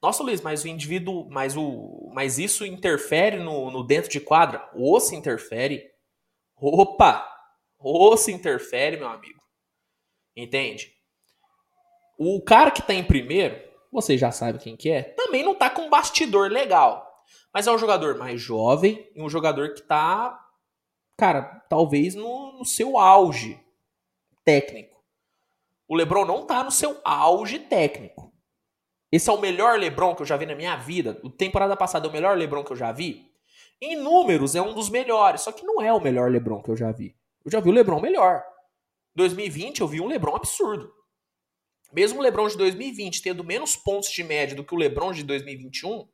Nossa, Luiz, mas o indivíduo, mas o, mas isso interfere no, no dentro de quadra? Ou se interfere? Opa! Ou se interfere, meu amigo. Entende? O cara que tá em primeiro, você já sabe quem que é, também não tá com um bastidor legal. Mas é um jogador mais jovem e um jogador que tá, cara, talvez no, no seu auge técnico. O LeBron não tá no seu auge técnico. Esse é o melhor LeBron que eu já vi na minha vida. O temporada passada é o melhor LeBron que eu já vi. Em números é um dos melhores, só que não é o melhor LeBron que eu já vi. Eu já vi o LeBron melhor. 2020 eu vi um LeBron absurdo. Mesmo o LeBron de 2020 tendo menos pontos de média do que o LeBron de 2021,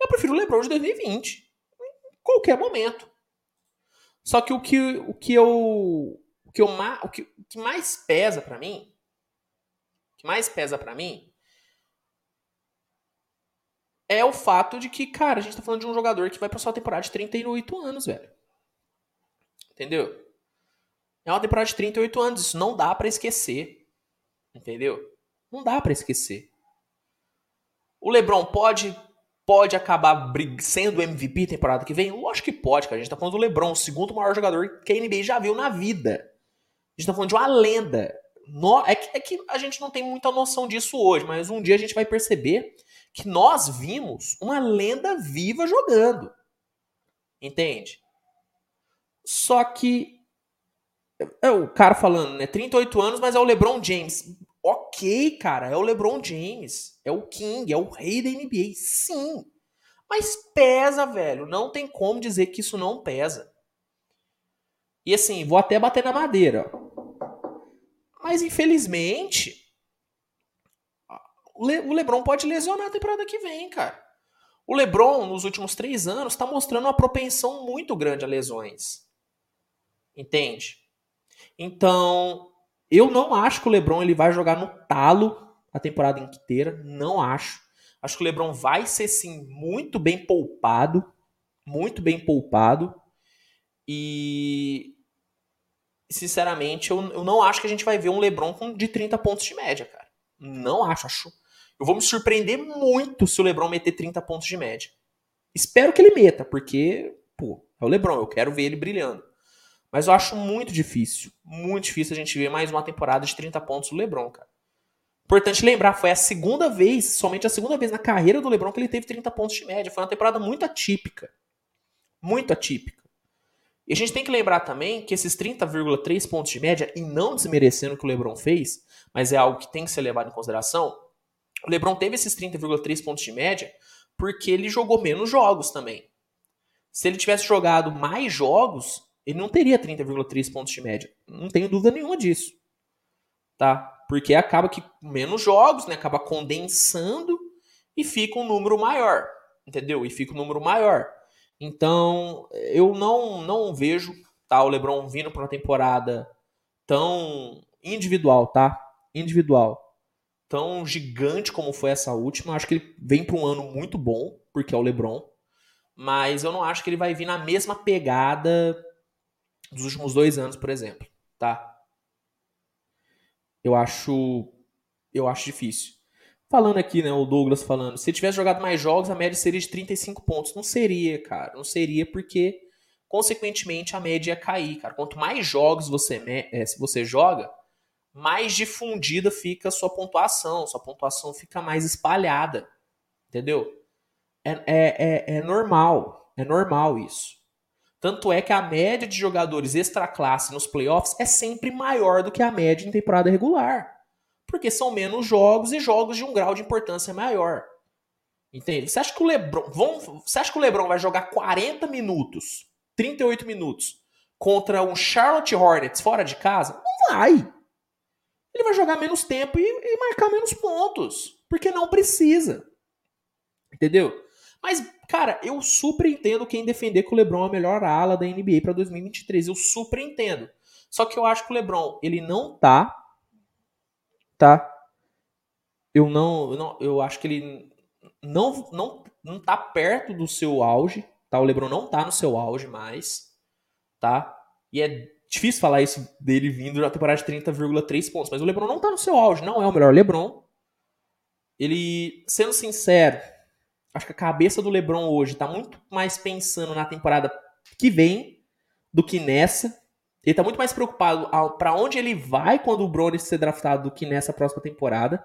eu prefiro o LeBron de 2020 em qualquer momento. Só que o que, o que eu o que, eu, o que, o que mais pesa para mim, que mais pesa para mim é o fato de que, cara, a gente tá falando de um jogador que vai pra sua temporada de 38 anos, velho. Entendeu? É uma temporada de 38 anos, isso não dá para esquecer. Entendeu? Não dá para esquecer. O LeBron pode pode acabar sendo MVP temporada que vem? Lógico que pode, cara. A gente tá falando do LeBron, o segundo maior jogador que a NBA já viu na vida. A gente tá falando de uma lenda. É que, é que a gente não tem muita noção disso hoje, mas um dia a gente vai perceber que nós vimos uma lenda viva jogando. Entende? Só que é o cara falando, né? 38 anos, mas é o LeBron James. Ok, cara, é o LeBron James. É o King, é o rei da NBA. Sim. Mas pesa, velho. Não tem como dizer que isso não pesa. E assim, vou até bater na madeira. Mas infelizmente, o, Le o LeBron pode lesionar a temporada que vem, cara. O LeBron, nos últimos três anos, está mostrando uma propensão muito grande a lesões. Entende? Então, eu não acho que o LeBron ele vai jogar no talo a temporada inteira. Não acho. Acho que o LeBron vai ser, sim, muito bem poupado. Muito bem poupado. E. Sinceramente, eu, eu não acho que a gente vai ver um LeBron com, de 30 pontos de média, cara. Não acho. Acho eu vou me surpreender muito se o LeBron meter 30 pontos de média. Espero que ele meta, porque, pô, é o LeBron, eu quero ver ele brilhando. Mas eu acho muito difícil, muito difícil a gente ver mais uma temporada de 30 pontos do LeBron, cara. Importante lembrar, foi a segunda vez, somente a segunda vez na carreira do LeBron que ele teve 30 pontos de média. Foi uma temporada muito atípica. Muito atípica. E a gente tem que lembrar também que esses 30,3 pontos de média, e não desmerecendo o que o LeBron fez, mas é algo que tem que ser levado em consideração, o LeBron teve esses 30,3 pontos de média porque ele jogou menos jogos também. Se ele tivesse jogado mais jogos, ele não teria 30,3 pontos de média. Não tenho dúvida nenhuma disso. Tá? Porque acaba que menos jogos, né? Acaba condensando e fica um número maior. Entendeu? E fica um número maior. Então, eu não não vejo tá, o LeBron vindo para uma temporada tão individual, tá? Individual tão gigante como foi essa última. Acho que ele vem para um ano muito bom, porque é o LeBron. Mas eu não acho que ele vai vir na mesma pegada dos últimos dois anos, por exemplo, tá? Eu acho, eu acho difícil. Falando aqui, né, o Douglas falando, se tivesse jogado mais jogos, a média seria de 35 pontos. Não seria, cara. Não seria porque, consequentemente, a média ia cair, cara. Quanto mais jogos você, é, se você joga, mais difundida fica a sua pontuação, sua pontuação fica mais espalhada, entendeu? É, é, é, é normal, é normal isso. Tanto é que a média de jogadores extra classe nos playoffs é sempre maior do que a média em temporada regular. Porque são menos jogos e jogos de um grau de importância maior. Entende? Você acha que o LeBron, você acha que o LeBron vai jogar 40 minutos, 38 minutos contra um Charlotte Hornets fora de casa? Não vai ele vai jogar menos tempo e, e marcar menos pontos. Porque não precisa. Entendeu? Mas, cara, eu super entendo quem defender que o LeBron é a melhor ala da NBA para 2023. Eu super entendo. Só que eu acho que o LeBron, ele não tá. Tá? Eu não. Eu, não, eu acho que ele não, não, não tá perto do seu auge. Tá? O LeBron não tá no seu auge mais. Tá? E é Difícil falar isso dele vindo na temporada de 30,3 pontos. Mas o LeBron não tá no seu auge, não é o melhor LeBron. Ele, sendo sincero, acho que a cabeça do LeBron hoje tá muito mais pensando na temporada que vem do que nessa. Ele tá muito mais preocupado para onde ele vai quando o Bronny ser draftado do que nessa próxima temporada.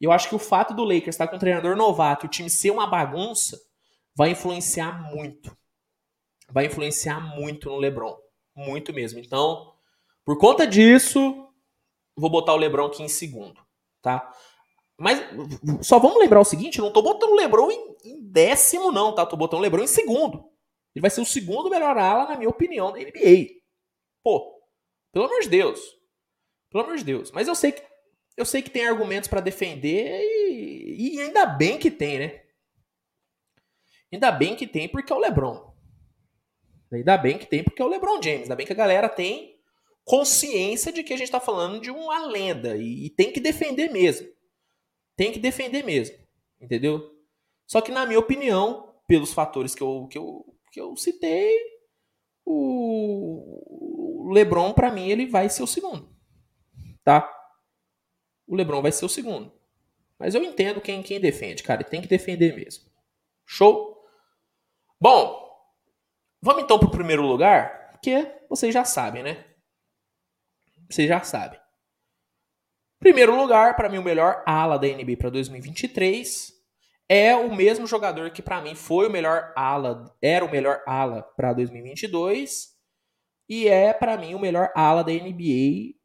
E eu acho que o fato do Lakers estar com um treinador novato e o time ser uma bagunça vai influenciar muito. Vai influenciar muito no LeBron. Muito mesmo. Então, por conta disso, vou botar o Lebron aqui em segundo, tá? Mas só vamos lembrar o seguinte, não tô botando o Lebron em, em décimo não, tá? Tô botando o Lebron em segundo. Ele vai ser o segundo melhor ala, na minha opinião, da NBA. Pô, pelo amor de Deus. Pelo amor de Deus. Mas eu sei que eu sei que tem argumentos para defender e, e ainda bem que tem, né? Ainda bem que tem porque é o LeBron. Ainda bem que tem, porque é o LeBron James. Ainda bem que a galera tem consciência de que a gente está falando de uma lenda. E, e, tem que defender mesmo. Tem que defender mesmo. Entendeu? Só que, na minha opinião, pelos fatores que eu, que eu, que eu citei, o, LeBron, para mim, ele vai ser o segundo. Tá? O LeBron vai ser o segundo. Mas eu entendo quem, quem defende, cara. Tem que defender mesmo. Show? Bom, Vamos então para o primeiro lugar, porque vocês já sabem, né? Vocês já sabem. Primeiro lugar, para mim, o melhor ala da NBA para 2023 é o mesmo jogador que para mim foi o melhor ala, era o melhor ala para 2022 e é para mim o melhor ala da NBA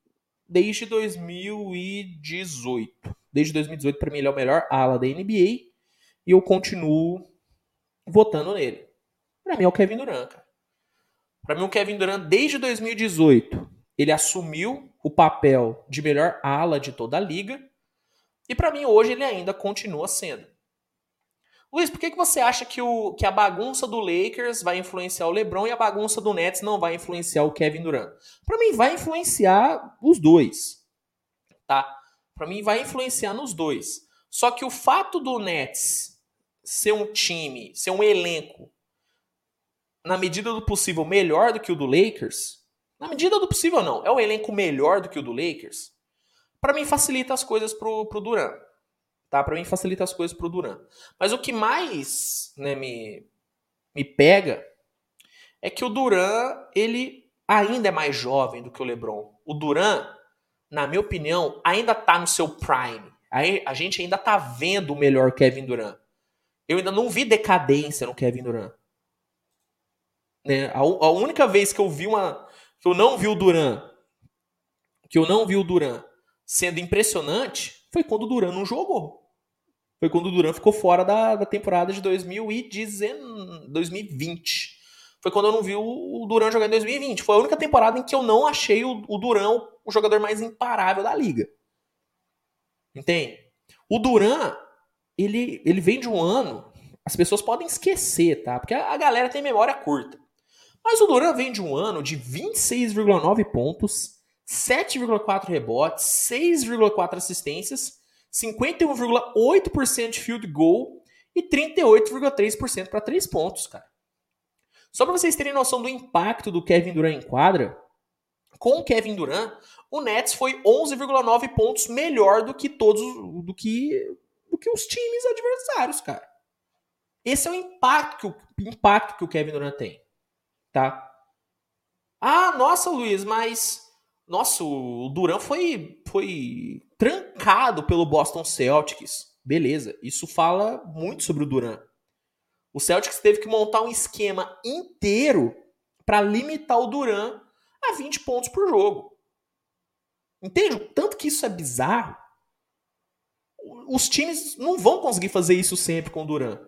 desde 2018. Desde 2018 para mim ele é o melhor ala da NBA e eu continuo votando nele. Para mim é o Kevin Durant. Para mim o Kevin Durant desde 2018 ele assumiu o papel de melhor ala de toda a liga e para mim hoje ele ainda continua sendo. Luiz, por que, que você acha que, o, que a bagunça do Lakers vai influenciar o LeBron e a bagunça do Nets não vai influenciar o Kevin Durant? Para mim vai influenciar os dois, tá? Para mim vai influenciar nos dois. Só que o fato do Nets ser um time, ser um elenco na medida do possível melhor do que o do Lakers, na medida do possível não, é um elenco melhor do que o do Lakers, para mim facilita as coisas pro, pro Durant tá? Para mim facilita as coisas pro Duran. Mas o que mais, né, me me pega é que o Duran, ele ainda é mais jovem do que o LeBron. O Duran, na minha opinião, ainda tá no seu prime. A gente ainda tá vendo o melhor Kevin Durant. Eu ainda não vi decadência no Kevin Durant. Né? A, a, única vez que eu vi uma que eu não vi o Duran, que eu não vi o Duran sendo impressionante, foi quando o Duran não jogou foi quando o Duran ficou fora da, da temporada de 2020. Foi quando eu não vi o, Duran jogar em 2020. Foi a única temporada em que eu não achei o, o Duran o jogador mais imparável da liga. Entende? O Duran, ele, ele vem de um ano. As pessoas podem esquecer, tá? Porque a, a galera tem memória curta. Mas o Duran vem de um ano de 26,9 pontos, 7,4 rebotes, 6,4 assistências 51,8% de field goal e 38,3% para 3 pontos, cara. Só para vocês terem noção do impacto do Kevin Durant em quadra, com o Kevin Durant, o Nets foi 11,9 pontos melhor do que todos do que do que os times adversários, cara. Esse é o impacto que o impacto que o Kevin Durant tem, tá? Ah, nossa, Luiz, mas nossa, o Durant foi foi trancado pelo Boston Celtics. Beleza, isso fala muito sobre o Durant. O Celtics teve que montar um esquema inteiro para limitar o Durant a 20 pontos por jogo. Entende? Tanto que isso é bizarro. Os times não vão conseguir fazer isso sempre com o Durant.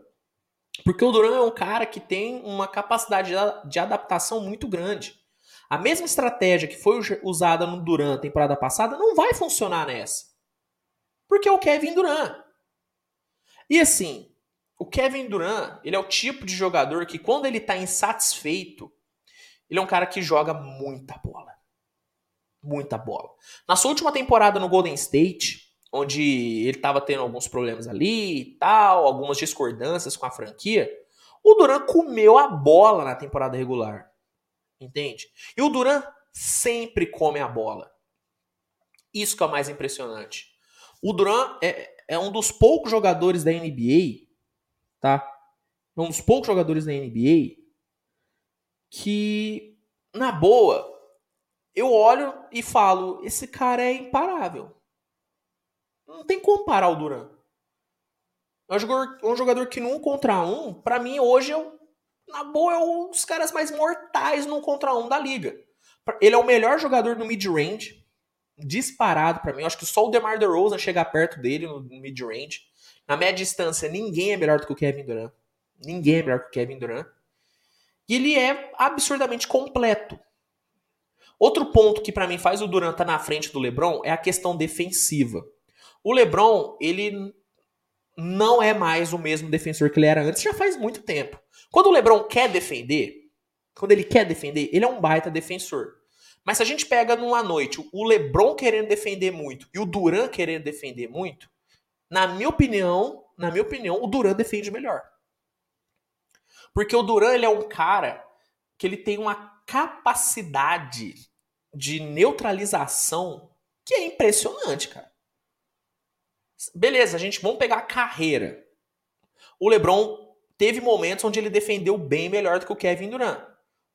Porque o Durant é um cara que tem uma capacidade de adaptação muito grande. A mesma estratégia que foi usada no Durant temporada passada não vai funcionar nessa. Porque é o Kevin Durant. E assim, o Kevin Durant, ele é o tipo de jogador que quando ele tá insatisfeito, ele é um cara que joga muita bola. Muita bola. Na sua última temporada no Golden State, onde ele tava tendo alguns problemas ali e tal, algumas discordâncias com a franquia, o Durant comeu a bola na temporada regular. Entende? E o Duran sempre come a bola. Isso que é o mais impressionante. O Duran é, é um dos poucos jogadores da NBA, tá? É um dos poucos jogadores da NBA que, na boa, eu olho e falo: esse cara é imparável. Não tem como parar o Duran. É um jogador, um jogador que num contra um, para mim hoje é o na boa, é um dos caras mais mortais no contra um da liga. Ele é o melhor jogador no mid-range, disparado para mim. Eu acho que só o DeMar DeRozan chega perto dele no mid-range. Na média distância, ninguém é melhor do que o Kevin Durant. Ninguém é melhor que o Kevin Durant. E ele é absurdamente completo. Outro ponto que para mim faz o Durant estar tá na frente do LeBron é a questão defensiva. O LeBron, ele não é mais o mesmo defensor que ele era antes, já faz muito tempo. Quando o LeBron quer defender, quando ele quer defender, ele é um baita defensor. Mas se a gente pega numa noite o LeBron querendo defender muito e o Duran querendo defender muito, na minha opinião, na minha opinião, o Duran defende melhor. Porque o Duran ele é um cara que ele tem uma capacidade de neutralização que é impressionante, cara. Beleza, a gente vamos pegar a carreira. O LeBron teve momentos onde ele defendeu bem melhor do que o Kevin Durant.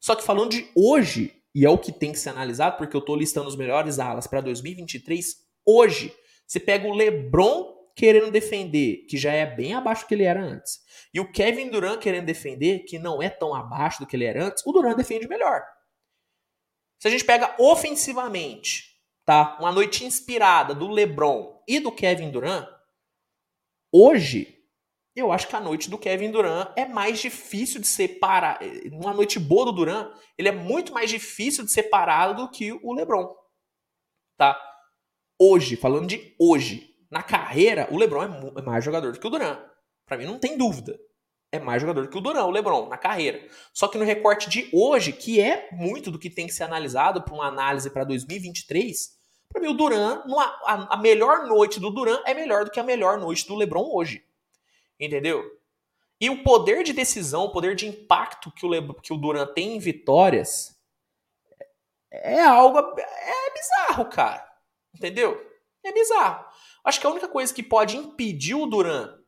Só que falando de hoje, e é o que tem que ser analisado, porque eu estou listando os melhores alas para 2023, hoje, você pega o LeBron querendo defender que já é bem abaixo do que ele era antes, e o Kevin Durant querendo defender que não é tão abaixo do que ele era antes, o Durant defende melhor. Se a gente pega ofensivamente, tá? Uma noite inspirada do LeBron e do Kevin Durant, hoje eu acho que a noite do Kevin Durant é mais difícil de separar. Uma noite boa do Durant, ele é muito mais difícil de separar do que o LeBron. Tá? Hoje, falando de hoje, na carreira, o LeBron é, é mais jogador do que o Durant. Para mim não tem dúvida. É mais jogador do que o Durant, o LeBron, na carreira. Só que no recorte de hoje, que é muito do que tem que ser analisado para uma análise para 2023, para mim o Durant, a melhor noite do Durant é melhor do que a melhor noite do LeBron hoje. Entendeu? E o poder de decisão, o poder de impacto que o, Le... que o Durant tem em vitórias é algo. É bizarro, cara. Entendeu? É bizarro. Acho que a única coisa que pode impedir o Durant.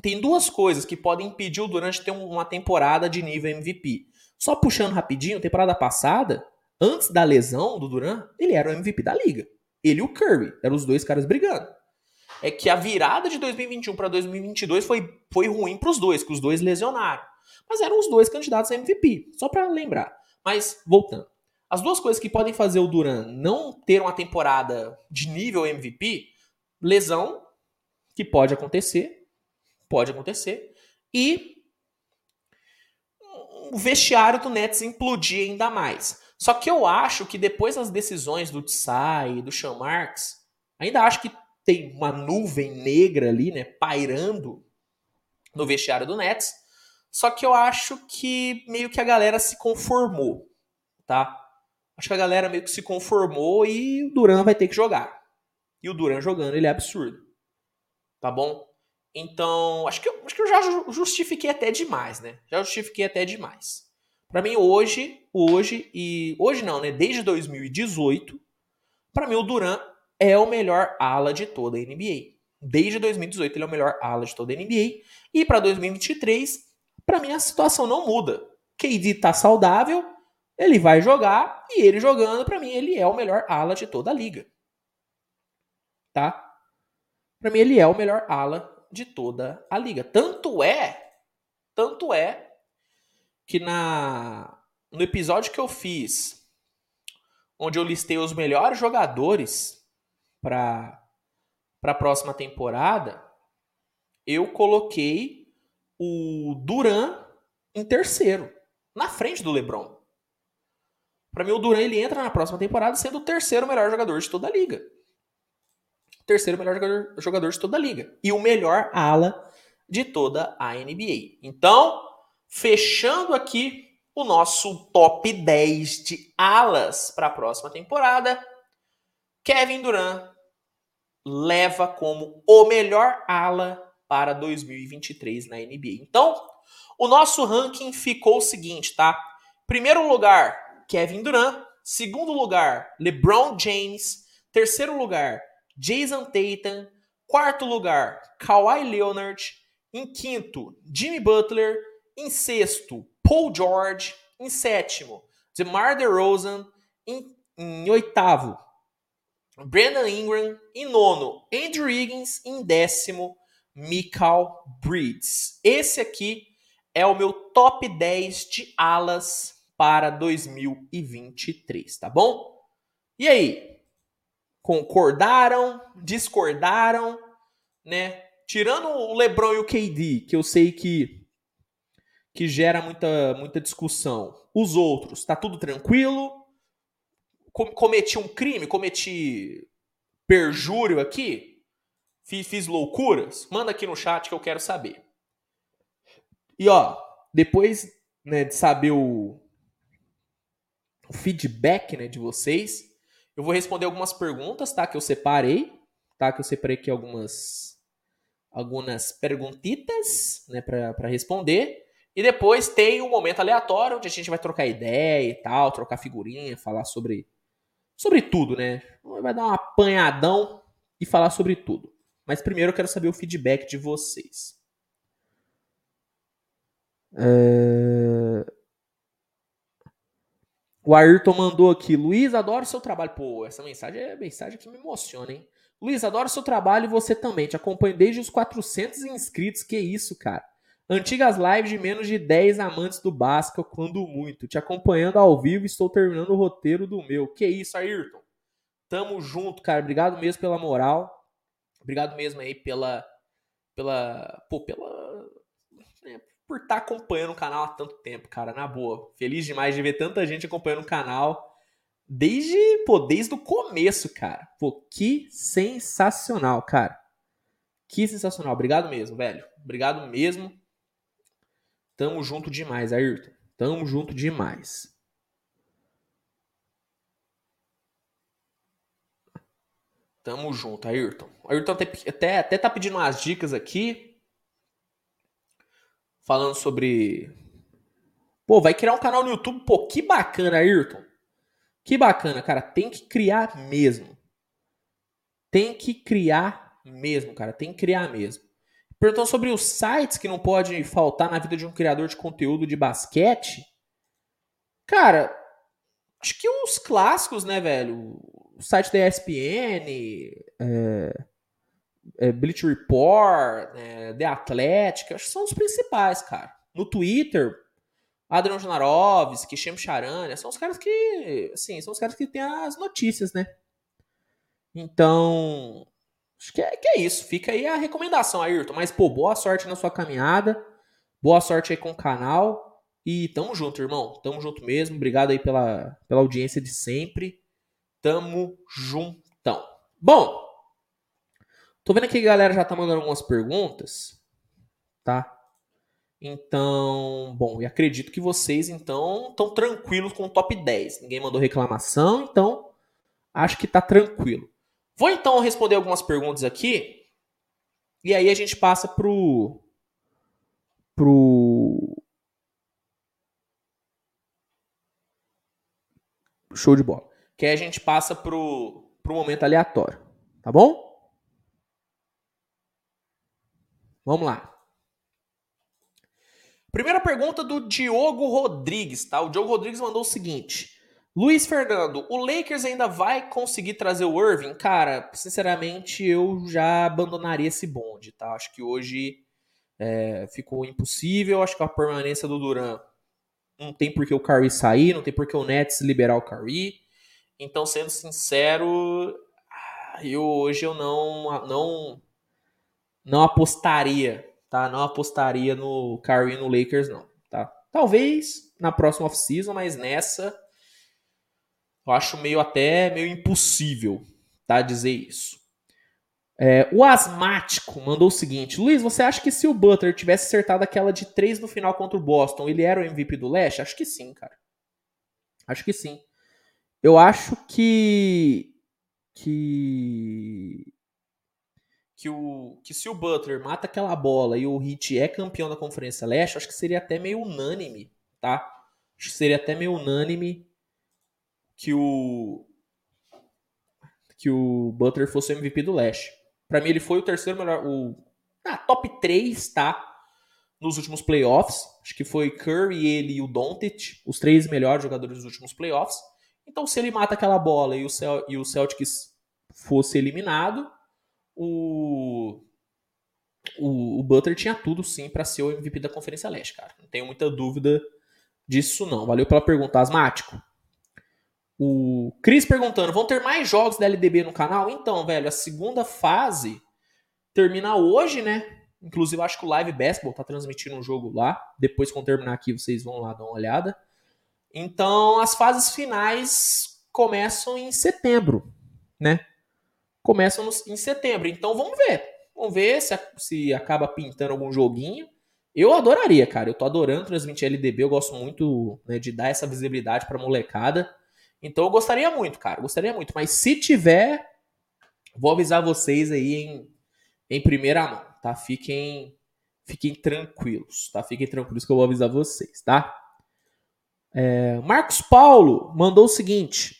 Tem duas coisas que podem impedir o Durant de ter uma temporada de nível MVP. Só puxando rapidinho, temporada passada, antes da lesão do Durant, ele era o MVP da liga. Ele e o Curry. Eram os dois caras brigando é que a virada de 2021 para 2022 foi, foi ruim para os dois, que os dois lesionaram. Mas eram os dois candidatos a MVP, só para lembrar. Mas, voltando. As duas coisas que podem fazer o Duran não ter uma temporada de nível MVP, lesão, que pode acontecer, pode acontecer, e o vestiário do Nets implodir ainda mais. Só que eu acho que depois das decisões do Tsai e do Sean Marks, ainda acho que tem uma nuvem negra ali, né, pairando no vestiário do Nets. Só que eu acho que meio que a galera se conformou, tá? Acho que a galera meio que se conformou e o Duran vai ter que jogar. E o Duran jogando, ele é absurdo. Tá bom? Então, acho que, eu, acho que eu já justifiquei até demais, né? Já justifiquei até demais. Para mim, hoje, hoje e. Hoje não, né? Desde 2018, para mim o Duran é o melhor ala de toda a NBA. Desde 2018 ele é o melhor ala de toda a NBA. E para 2023, para mim a situação não muda. KD tá saudável, ele vai jogar e ele jogando, para mim ele é o melhor ala de toda a liga. Tá? Para mim ele é o melhor ala de toda a liga. Tanto é, tanto é que na no episódio que eu fiz onde eu listei os melhores jogadores para a próxima temporada, eu coloquei o Duran em terceiro, na frente do LeBron. Para mim, o Duran ele entra na próxima temporada sendo o terceiro melhor jogador de toda a liga. terceiro melhor jogador, jogador de toda a liga. E o melhor ala de toda a NBA. Então, fechando aqui o nosso top 10 de alas para a próxima temporada. Kevin Durant leva como o melhor ala para 2023 na NBA. Então, o nosso ranking ficou o seguinte, tá? Primeiro lugar, Kevin Durant. Segundo lugar, LeBron James. Terceiro lugar, Jason Tatum. Quarto lugar, Kawhi Leonard. Em quinto, Jimmy Butler. Em sexto, Paul George. Em sétimo, DeMar DeRozan. Em, em oitavo, Brandon Ingram em nono, Andrew Higgins em décimo, Michael Bridges. Esse aqui é o meu top 10 de alas para 2023, tá bom? E aí? Concordaram? Discordaram? Né? Tirando o LeBron e o KD, que eu sei que que gera muita muita discussão. Os outros, tá tudo tranquilo? Cometi um crime, cometi perjúrio aqui, fiz, fiz loucuras, manda aqui no chat que eu quero saber. E ó, depois né, de saber o, o feedback né, de vocês, eu vou responder algumas perguntas, tá? Que eu separei, tá? Que eu separei aqui algumas algumas perguntitas, né, para responder. E depois tem um momento aleatório onde a gente vai trocar ideia e tal, trocar figurinha, falar sobre sobre tudo, né? Vai dar um apanhadão e falar sobre tudo. Mas primeiro eu quero saber o feedback de vocês. É... O Ayrton mandou aqui. Luiz, adoro seu trabalho. Pô, essa mensagem é mensagem que me emociona, hein? Luiz, adoro seu trabalho e você também. Te acompanho desde os 400 inscritos. Que isso, cara. Antigas lives de menos de 10 amantes do Basca, quando muito. Te acompanhando ao vivo, estou terminando o roteiro do meu. Que isso, Ayrton. Tamo junto, cara. Obrigado mesmo pela moral. Obrigado mesmo aí pela. Pela. Pô, pela. Né, por estar tá acompanhando o canal há tanto tempo, cara. Na boa. Feliz demais de ver tanta gente acompanhando o canal. Desde, pô, desde o começo, cara. Pô, que sensacional, cara. Que sensacional. Obrigado mesmo, velho. Obrigado mesmo. Tamo junto demais, Ayrton. Tamo junto demais. Tamo junto, Ayrton. Ayrton até, até tá pedindo umas dicas aqui. Falando sobre. Pô, vai criar um canal no YouTube. Pô, que bacana, Ayrton. Que bacana, cara. Tem que criar mesmo. Tem que criar mesmo, cara. Tem que criar mesmo. Perguntou sobre os sites que não pode faltar na vida de um criador de conteúdo de basquete. Cara, acho que os clássicos, né, velho? O site da ESPN, é, é, Bleach Report, é, The Athletic, acho que são os principais, cara. No Twitter, Adrian Janarovski, Shem Charania, são os caras que, assim, são os caras que têm as notícias, né? Então, Acho que é, que é isso. Fica aí a recomendação, Ayrton. Mas, pô, boa sorte na sua caminhada. Boa sorte aí com o canal. E tamo junto, irmão. Tamo junto mesmo. Obrigado aí pela, pela audiência de sempre. Tamo juntão. Bom, tô vendo aqui que a galera já tá mandando algumas perguntas. Tá? Então, bom, e acredito que vocês, então, estão tranquilos com o top 10. Ninguém mandou reclamação, então acho que tá tranquilo. Vou então responder algumas perguntas aqui. E aí a gente passa pro. pro. Show de bola. Que aí a gente passa pro, pro momento aleatório. Tá bom? Vamos lá. Primeira pergunta do Diogo Rodrigues, tá? O Diogo Rodrigues mandou o seguinte: Luiz Fernando, o Lakers ainda vai conseguir trazer o Irving? Cara, sinceramente, eu já abandonaria esse bonde, tá? Acho que hoje é, ficou impossível. Acho que a permanência do Duran não tem por que o Curry sair, não tem por que o Nets liberar o Curry. Então, sendo sincero, eu hoje eu não não não apostaria, tá? Não apostaria no Curry no Lakers não, tá? Talvez na próxima off-season, mas nessa eu acho meio até meio impossível, tá? Dizer isso. É, o Asmático mandou o seguinte: Luiz, você acha que se o Butler tivesse acertado aquela de 3 no final contra o Boston, ele era o MVP do leste? Acho que sim, cara. Acho que sim. Eu acho que. Que. Que, o, que se o Butler mata aquela bola e o Heat é campeão da Conferência Leste, acho que seria até meio unânime, tá? Acho que seria até meio unânime que o que o Butler fosse o MVP do leste. Para mim ele foi o terceiro melhor, o ah, top 3, tá? Nos últimos playoffs, acho que foi Curry, ele e o Doncic, os três melhores jogadores dos últimos playoffs. Então se ele mata aquela bola e o, Cel e o Celtics fosse eliminado, o o, o Butler tinha tudo sim para ser o MVP da Conferência Leste, cara. Não tenho muita dúvida disso não. Valeu pela pergunta, Asmático. O Cris perguntando: vão ter mais jogos da LDB no canal? Então, velho, a segunda fase termina hoje, né? Inclusive, acho que o Live Basketball tá transmitindo um jogo lá. Depois, quando terminar aqui, vocês vão lá dar uma olhada. Então, as fases finais começam em setembro, né? Começam em setembro. Então, vamos ver. Vamos ver se, se acaba pintando algum joguinho. Eu adoraria, cara. Eu tô adorando transmitir LDB. Eu gosto muito né, de dar essa visibilidade pra molecada. Então eu gostaria muito, cara, gostaria muito. Mas se tiver, vou avisar vocês aí em, em primeira mão, tá? Fiquem, fiquem tranquilos, tá? Fiquem tranquilos que eu vou avisar vocês, tá? É, Marcos Paulo mandou o seguinte.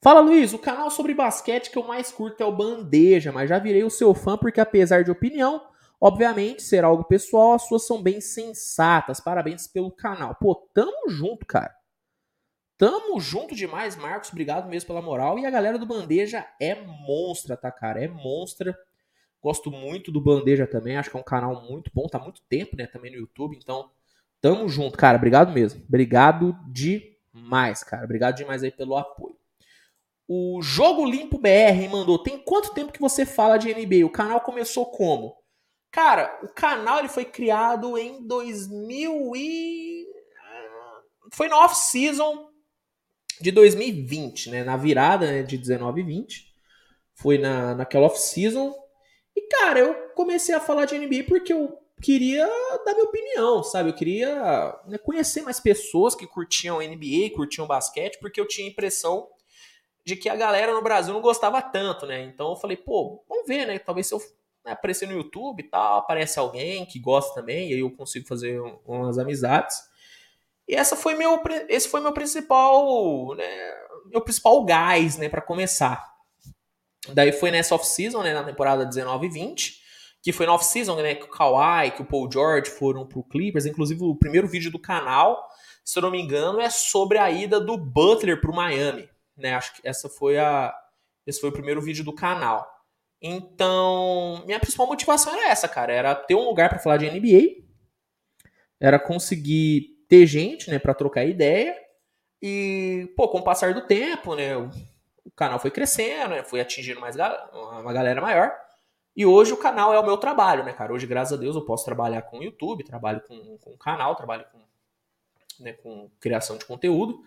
Fala Luiz, o canal sobre basquete que eu mais curto é o Bandeja, mas já virei o seu fã porque apesar de opinião, obviamente ser algo pessoal, as suas são bem sensatas. Parabéns pelo canal. Pô, tamo junto, cara. Tamo junto demais, Marcos. Obrigado mesmo pela moral. E a galera do Bandeja é monstra, tá, cara? É monstra. Gosto muito do Bandeja também. Acho que é um canal muito bom. Tá muito tempo, né? Também no YouTube. Então, tamo junto, cara. Obrigado mesmo. Obrigado demais, cara. Obrigado demais aí pelo apoio. O Jogo Limpo BR mandou: Tem quanto tempo que você fala de NBA? O canal começou como? Cara, o canal ele foi criado em 2000 e foi no off-season de 2020, né? Na virada né, de 19 e 20. Foi na, naquela off-season. E, cara, eu comecei a falar de NBA porque eu queria dar minha opinião, sabe? Eu queria né, conhecer mais pessoas que curtiam NBA, curtiam basquete, porque eu tinha a impressão de que a galera no Brasil não gostava tanto, né? Então eu falei, pô, vamos ver, né? Talvez se eu né, aparecer no YouTube e tal, aparece alguém que gosta também, e aí eu consigo fazer umas amizades. E essa foi meu, esse foi meu principal, né, meu principal gás, né, para começar. Daí foi nessa off-season, né, na temporada 19 e 20, que foi na off-season, né, que o Kawhi, que o Paul George foram pro Clippers, inclusive o primeiro vídeo do canal, se eu não me engano, é sobre a ida do Butler pro Miami, né? Acho que essa foi a esse foi o primeiro vídeo do canal. Então, minha principal motivação era essa, cara, era ter um lugar para falar de NBA, era conseguir ter gente, né, para trocar ideia. E, pô, com o passar do tempo, né, o, canal foi crescendo, né, foi atingindo mais uma galera maior. E hoje o canal é o meu trabalho, né, cara? Hoje, graças a Deus, eu posso trabalhar com o YouTube, trabalho com, com o canal, trabalho com, né, com criação de conteúdo.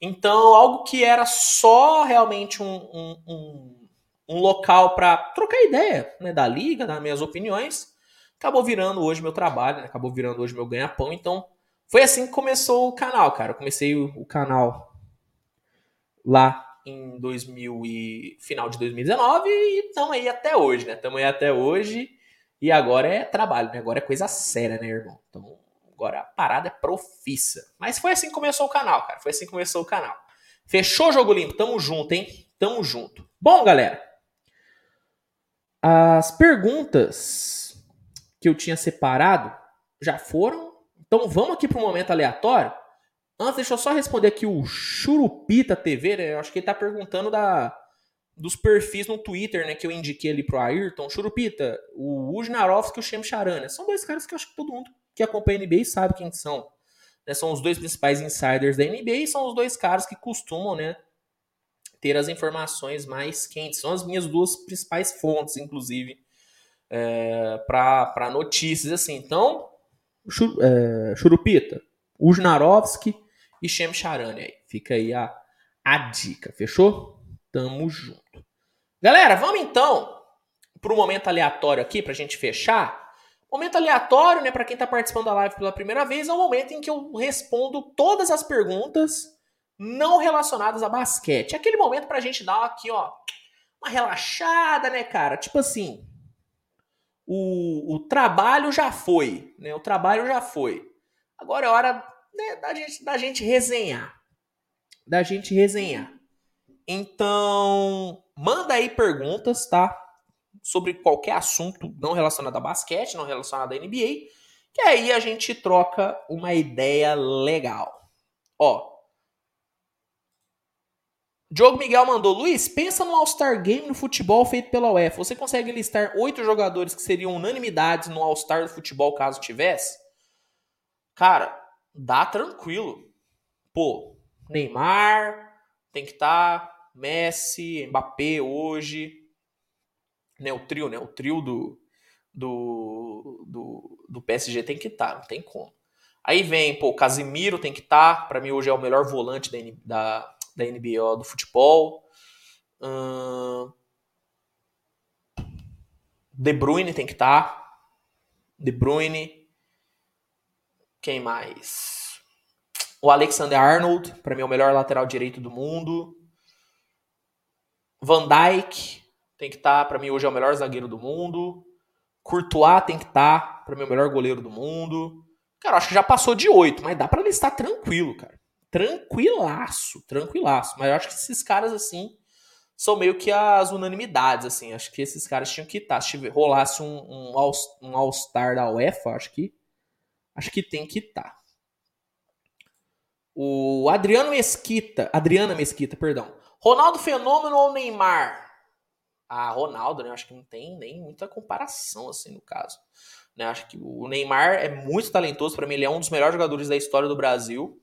Então, algo que era só realmente um, um, um, um local para trocar ideia né, da liga, das minhas opiniões, acabou virando hoje meu trabalho, né, acabou virando hoje meu ganha-pão. Então, foi assim que começou o canal, cara. Eu comecei o, o canal lá em 2000 e final de 2019 e estamos aí até hoje, né? Estamos aí até hoje e agora é trabalho, né? Agora é coisa séria, né, irmão? Então, agora a parada é profissa. Mas foi assim que começou o canal, cara. Foi assim que começou o canal. Fechou, Jogo Limpo? Tamo junto, hein? Tamo junto. Bom, galera, as perguntas que eu tinha separado já foram então vamos aqui para um momento aleatório. Antes, deixa eu só responder aqui o Churupita TV, né? Eu acho que ele tá perguntando da, dos perfis no Twitter, né? Que eu indiquei ali pro Ayrton. Churupita, o Ujnarovski e o Shem Charan, né? São dois caras que eu acho que todo mundo que acompanha a NBA sabe quem são. Né? São os dois principais insiders da NBA e são os dois caras que costumam, né? Ter as informações mais quentes. São as minhas duas principais fontes, inclusive, é, para notícias, assim. Então, Chur, é, Churupita, Ujnarovski e Shem Charani aí. Fica aí a, a dica, fechou? Tamo junto. Galera, vamos então para um momento aleatório aqui pra gente fechar. Momento aleatório, né, para quem tá participando da live pela primeira vez, é o momento em que eu respondo todas as perguntas não relacionadas a basquete. É aquele momento pra gente dar aqui, ó, uma relaxada, né, cara? Tipo assim, o, o trabalho já foi, né? O trabalho já foi. Agora é hora né, da, gente, da gente resenhar. Da gente resenhar. Então, manda aí perguntas, tá? Sobre qualquer assunto não relacionado a basquete, não relacionado à NBA, que aí a gente troca uma ideia legal. Ó, Diogo Miguel mandou, Luiz, pensa no All-Star Game no futebol feito pela UEFA. Você consegue listar oito jogadores que seriam unanimidades no All-Star do futebol caso tivesse? Cara, dá tranquilo. Pô, Neymar tem que estar, tá, Messi, Mbappé hoje. Né, o trio, né? O trio do, do, do, do PSG tem que estar, tá, não tem como. Aí vem, pô, Casimiro tem que estar. Tá, para mim hoje é o melhor volante da, da da NBA do futebol. Hum, De Bruyne tem que estar. Tá. De Bruyne. Quem mais? O Alexander Arnold, para mim é o melhor lateral direito do mundo. Van Dijk tem que estar, tá, para mim hoje é o melhor zagueiro do mundo. Courtois tem que estar, tá, para mim é o melhor goleiro do mundo. Cara, acho que já passou de oito, mas dá para listar tranquilo, cara tranquilaço, tranquilaço. Mas eu acho que esses caras, assim, são meio que as unanimidades, assim. Acho que esses caras tinham que estar. Se rolasse um, um, all, um All-Star da UEFA, acho que acho que tem que estar. O Adriano Mesquita, Adriana Mesquita, perdão. Ronaldo Fenômeno ou Neymar? Ah, Ronaldo, né? Acho que não tem nem muita comparação assim no caso. Né? Acho que o Neymar é muito talentoso, para mim ele é um dos melhores jogadores da história do Brasil.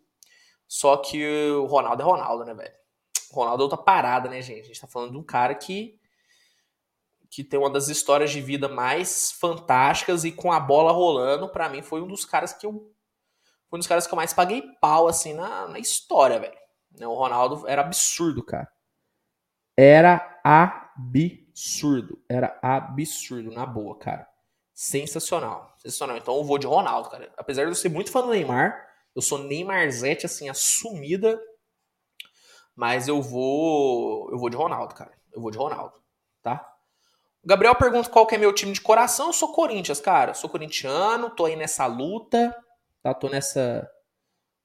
Só que o Ronaldo é Ronaldo, né, velho? Ronaldo é outra parada, né, gente? A gente tá falando de um cara que que tem uma das histórias de vida mais fantásticas e com a bola rolando, para mim foi um dos caras que eu foi um dos caras que eu mais paguei pau assim na, na história, velho. Né, o Ronaldo era absurdo, cara. Era absurdo, era absurdo na boa, cara. Sensacional, sensacional. Então eu vou de Ronaldo, cara. Apesar de eu ser muito fã do Neymar, eu sou Neymarzete assim assumida, mas eu vou eu vou de Ronaldo, cara. Eu vou de Ronaldo, tá? O Gabriel pergunta qual que é meu time de coração. Eu sou Corinthians, cara. Eu sou corintiano, tô aí nessa luta, tá? Tô nessa,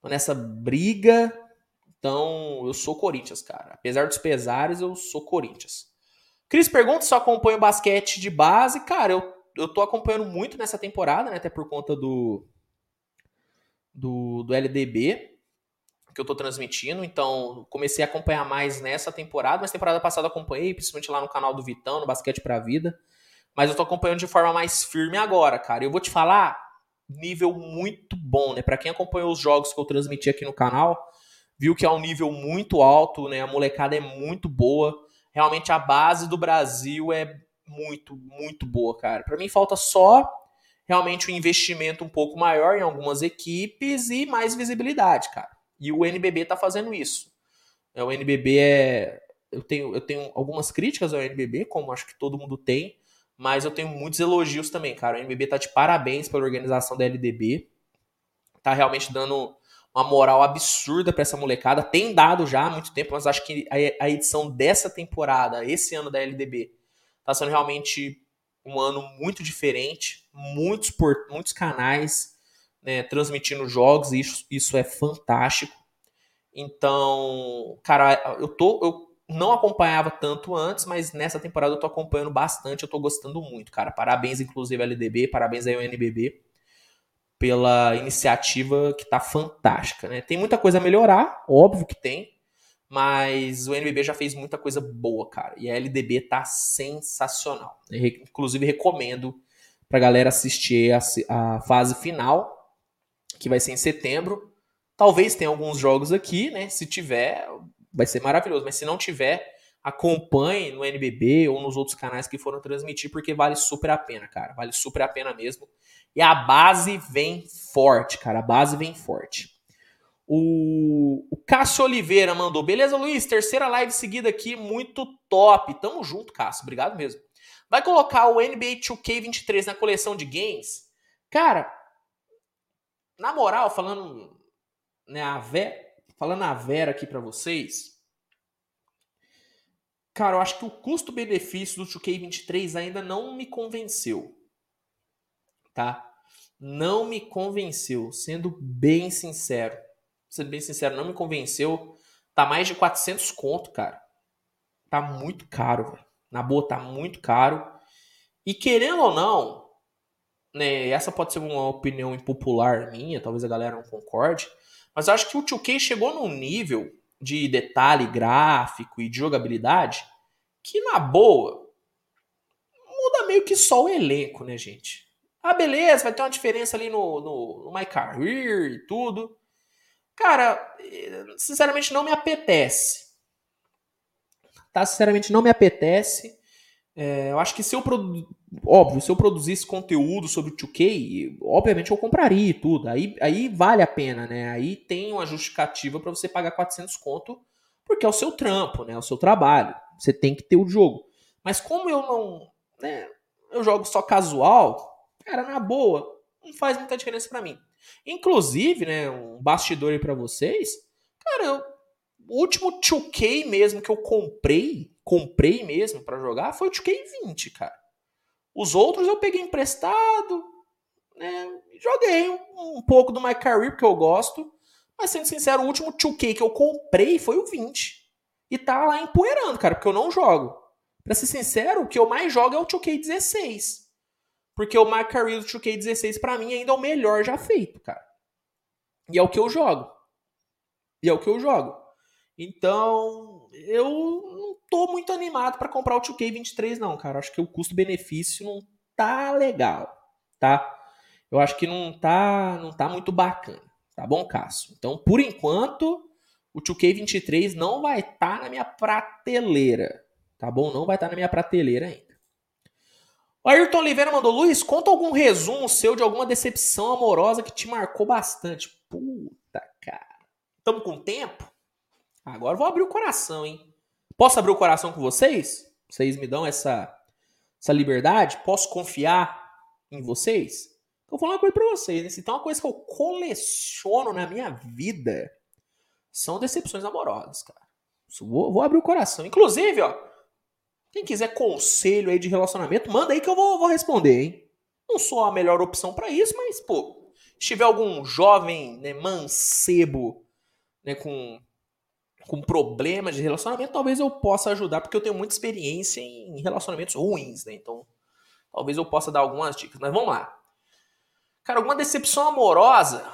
tô nessa briga. Então, eu sou Corinthians, cara. Apesar dos pesares, eu sou Corinthians. Cris pergunta se eu acompanho basquete de base. Cara, eu, eu tô acompanhando muito nessa temporada, né? Até por conta do, do, do LDB que eu tô transmitindo, então comecei a acompanhar mais nessa temporada, mas temporada passada acompanhei, principalmente lá no canal do Vitão, no Basquete pra Vida. Mas eu tô acompanhando de forma mais firme agora, cara. Eu vou te falar, nível muito bom, né? Para quem acompanhou os jogos que eu transmiti aqui no canal, viu que é um nível muito alto, né? A molecada é muito boa. Realmente a base do Brasil é muito, muito boa, cara. Para mim falta só realmente um investimento um pouco maior em algumas equipes e mais visibilidade, cara. E o NBB está fazendo isso. É, o NBB é. Eu tenho, eu tenho algumas críticas ao NBB, como acho que todo mundo tem, mas eu tenho muitos elogios também, cara. O NBB tá de parabéns pela organização da LDB. Tá realmente dando uma moral absurda para essa molecada. Tem dado já há muito tempo, mas acho que a edição dessa temporada, esse ano da LDB, tá sendo realmente um ano muito diferente. Muitos, por, muitos canais né, transmitindo jogos, e isso, isso é fantástico. Então, cara, eu tô. Eu não acompanhava tanto antes, mas nessa temporada eu tô acompanhando bastante, eu tô gostando muito, cara. Parabéns, inclusive, LDB, parabéns aí ao NBB pela iniciativa que tá fantástica, né? Tem muita coisa a melhorar, óbvio que tem, mas o NBB já fez muita coisa boa, cara. E a LDB tá sensacional. Eu, inclusive recomendo pra galera assistir a, a fase final que vai ser em setembro. Talvez tenha alguns jogos aqui, né? Se tiver, vai ser maravilhoso. Mas se não tiver, acompanhe no NBB ou nos outros canais que foram transmitir, porque vale super a pena, cara. Vale super a pena mesmo. E a base vem forte, cara. A base vem forte. O, o Cássio Oliveira mandou. Beleza, Luiz? Terceira live seguida aqui, muito top. Tamo junto, Cássio. Obrigado mesmo. Vai colocar o NBA 2K23 na coleção de games? Cara, na moral, falando né, a Vera, falando a Vera aqui para vocês, cara, eu acho que o custo-benefício do 2K23 ainda não me convenceu. Tá? Não me convenceu, sendo bem sincero. Sendo bem sincero, não me convenceu. Tá mais de 400 conto, cara. Tá muito caro, velho. Na boa, tá muito caro. E querendo ou não, né, essa pode ser uma opinião impopular minha, talvez a galera não concorde, mas eu acho que o 2K chegou num nível de detalhe gráfico e de jogabilidade que, na boa, muda meio que só o elenco, né, gente? Ah, beleza, vai ter uma diferença ali no, no, no My Career e tudo. Cara, sinceramente não me apetece. Tá? Sinceramente não me apetece. É, eu acho que se eu óbvio, se eu produzisse conteúdo sobre o 2K, obviamente eu compraria e tudo. Aí, aí vale a pena, né? Aí tem uma justificativa para você pagar 400 conto, porque é o seu trampo, né? É o seu trabalho. Você tem que ter o jogo. Mas como eu não, né, eu jogo só casual, cara, na boa, não faz muita diferença para mim. Inclusive, né, um bastidor aí para vocês, cara, eu, o último 2K mesmo que eu comprei, comprei mesmo para jogar foi o 2K20, cara. Os outros eu peguei emprestado, né? Joguei um, um pouco do My Career, porque eu gosto. Mas sendo sincero, o último 2K que eu comprei foi o 20. E tá lá empoeirando, cara, porque eu não jogo. Pra ser sincero, o que eu mais jogo é o 2K16. Porque o Career do 2K16, pra mim, ainda é o melhor já feito, cara. E é o que eu jogo. E é o que eu jogo. Então, eu não tô muito animado para comprar o 2K23 não, cara. Acho que o custo-benefício não tá legal, tá? Eu acho que não tá, não tá muito bacana, tá bom, Cássio? Então, por enquanto, o 2K23 não vai estar tá na minha prateleira, tá bom? Não vai estar tá na minha prateleira ainda. Ayrton Oliveira mandou, Luiz, conta algum resumo seu de alguma decepção amorosa que te marcou bastante. Puta, cara. Tamo com tempo? Agora vou abrir o coração, hein? Posso abrir o coração com vocês? Vocês me dão essa, essa liberdade? Posso confiar em vocês? Vou falar uma coisa pra vocês. Né? Se tem uma coisa que eu coleciono na minha vida, são decepções amorosas, cara. Vou, vou abrir o coração. Inclusive, ó, quem quiser conselho aí de relacionamento, manda aí que eu vou, vou responder, hein? Não sou a melhor opção para isso, mas, pô, se tiver algum jovem, né, mancebo, né, com, com problemas de relacionamento, talvez eu possa ajudar, porque eu tenho muita experiência em relacionamentos ruins, né? Então, talvez eu possa dar algumas dicas. Mas vamos lá. Cara, alguma decepção amorosa?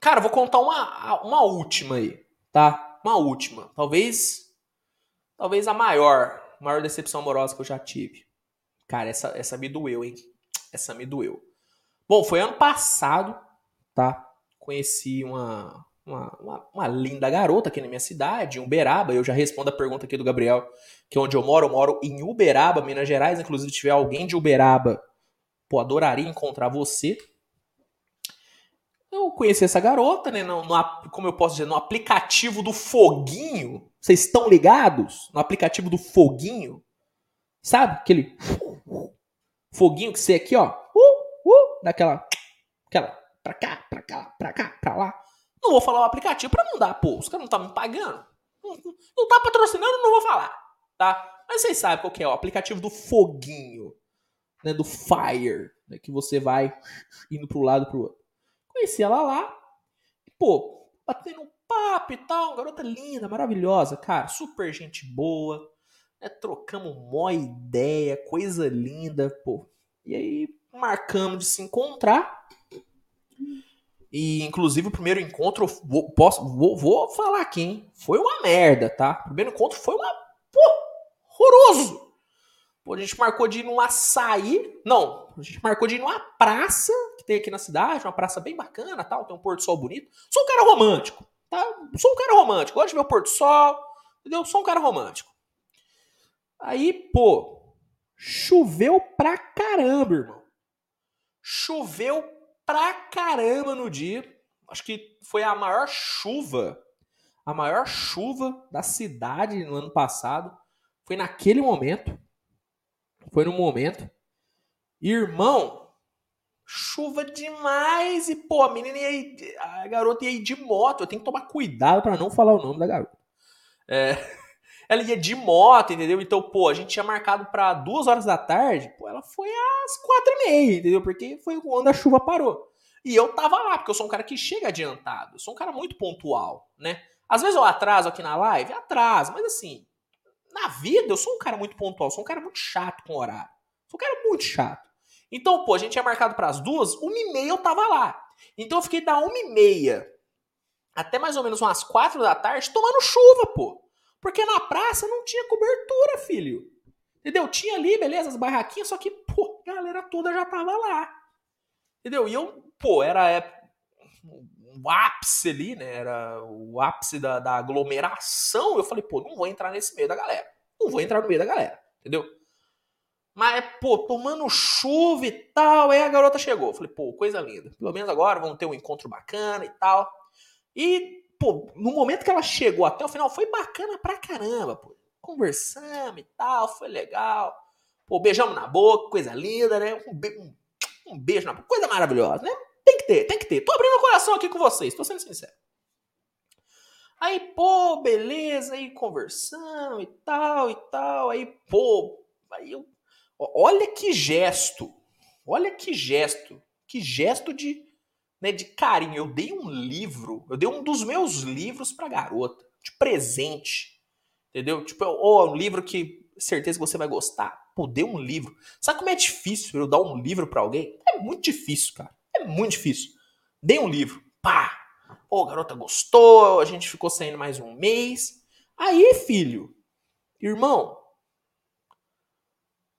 Cara, vou contar uma, uma última aí, tá? Uma última. Talvez talvez a maior, maior decepção amorosa que eu já tive. Cara, essa, essa me doeu, hein? Essa me doeu. Bom, foi ano passado, tá? Conheci uma, uma, uma, uma, linda garota aqui na minha cidade, Uberaba. Eu já respondo a pergunta aqui do Gabriel, que é onde eu moro. Eu moro em Uberaba, Minas Gerais. Inclusive, se tiver alguém de Uberaba, pô, adoraria encontrar você. Conheci essa garota, né? No, no, como eu posso dizer, no aplicativo do Foguinho. Vocês estão ligados? No aplicativo do Foguinho. Sabe? Aquele foguinho que você aqui, ó. Uh, uh, daquela. Aquela. Pra cá, pra cá, pra cá, pra lá. Não vou falar o aplicativo pra não dar, pô. Os caras não tá me pagando. Não, não tá patrocinando, não vou falar. Tá? Mas vocês sabem qual que é o aplicativo do foguinho. Né, do Fire. Né, que você vai indo pro lado pro outro. Conheci ela lá. E, pô, batendo papo e tal. Garota linda, maravilhosa, cara. Super gente boa. Né, trocamos uma ideia, coisa linda, pô. E aí marcamos de se encontrar. E, inclusive, o primeiro encontro, vou, posso, vou, vou falar aqui, hein? Foi uma merda, tá? O primeiro encontro foi uma. Pô, horroroso! Pô, a gente marcou de ir num açaí. Não, a gente marcou de ir numa praça que tem aqui na cidade, uma praça bem bacana tal, tem um pôr do sol bonito. Sou um cara romântico, tá? Sou um cara romântico, gosto de ver o pôr do sol, entendeu? Sou um cara romântico. Aí, pô, choveu pra caramba, irmão. Choveu pra caramba no dia. Acho que foi a maior chuva, a maior chuva da cidade no ano passado. Foi naquele momento. Foi no momento. Irmão, chuva demais. E, pô, a menina ia a garota ia de moto. Eu tenho que tomar cuidado para não falar o nome da garota. É, ela ia de moto, entendeu? Então, pô, a gente tinha marcado para duas horas da tarde. Pô, ela foi às quatro e meia, entendeu? Porque foi quando a chuva parou. E eu tava lá, porque eu sou um cara que chega adiantado. Eu sou um cara muito pontual, né? Às vezes eu atraso aqui na live, atraso, mas assim, na vida, eu sou um cara muito pontual, sou um cara muito chato com horário. Sou um cara muito chato. Então, pô, a gente tinha marcado para as duas, uma e meia eu tava lá. Então eu fiquei da uma e meia até mais ou menos umas quatro da tarde tomando chuva, pô. Porque na praça não tinha cobertura, filho. Entendeu? Tinha ali, beleza, as barraquinhas, só que, pô, a galera toda já tava lá. Entendeu? E eu, pô, era é, o ápice ali, né? Era o ápice da, da aglomeração. Eu falei, pô, não vou entrar nesse meio da galera. Não vou entrar no meio da galera, entendeu? Mas, pô, tomando chuva e tal. Aí a garota chegou. Eu falei, pô, coisa linda. Pelo menos agora vamos ter um encontro bacana e tal. E, pô, no momento que ela chegou até o final, foi bacana pra caramba, pô. Conversamos e tal, foi legal. Pô, beijamos na boca, coisa linda, né? Um, be um, um beijo na boca, coisa maravilhosa, né? Tem que ter, tem que ter. Tô abrindo o coração aqui com vocês, tô sendo sincero. Aí, pô, beleza, aí conversando e tal e tal. Aí, pô, aí eu. Olha que gesto. Olha que gesto. Que gesto de, né, de carinho. Eu dei um livro, eu dei um dos meus livros pra garota, de presente. Entendeu? Tipo, oh, um livro que certeza que você vai gostar. Pô, dei um livro. Sabe como é difícil eu dar um livro para alguém? É muito difícil, cara. Muito difícil. Dei um livro. Pá! Pô, a garota gostou, a gente ficou saindo mais um mês. Aí, filho, irmão,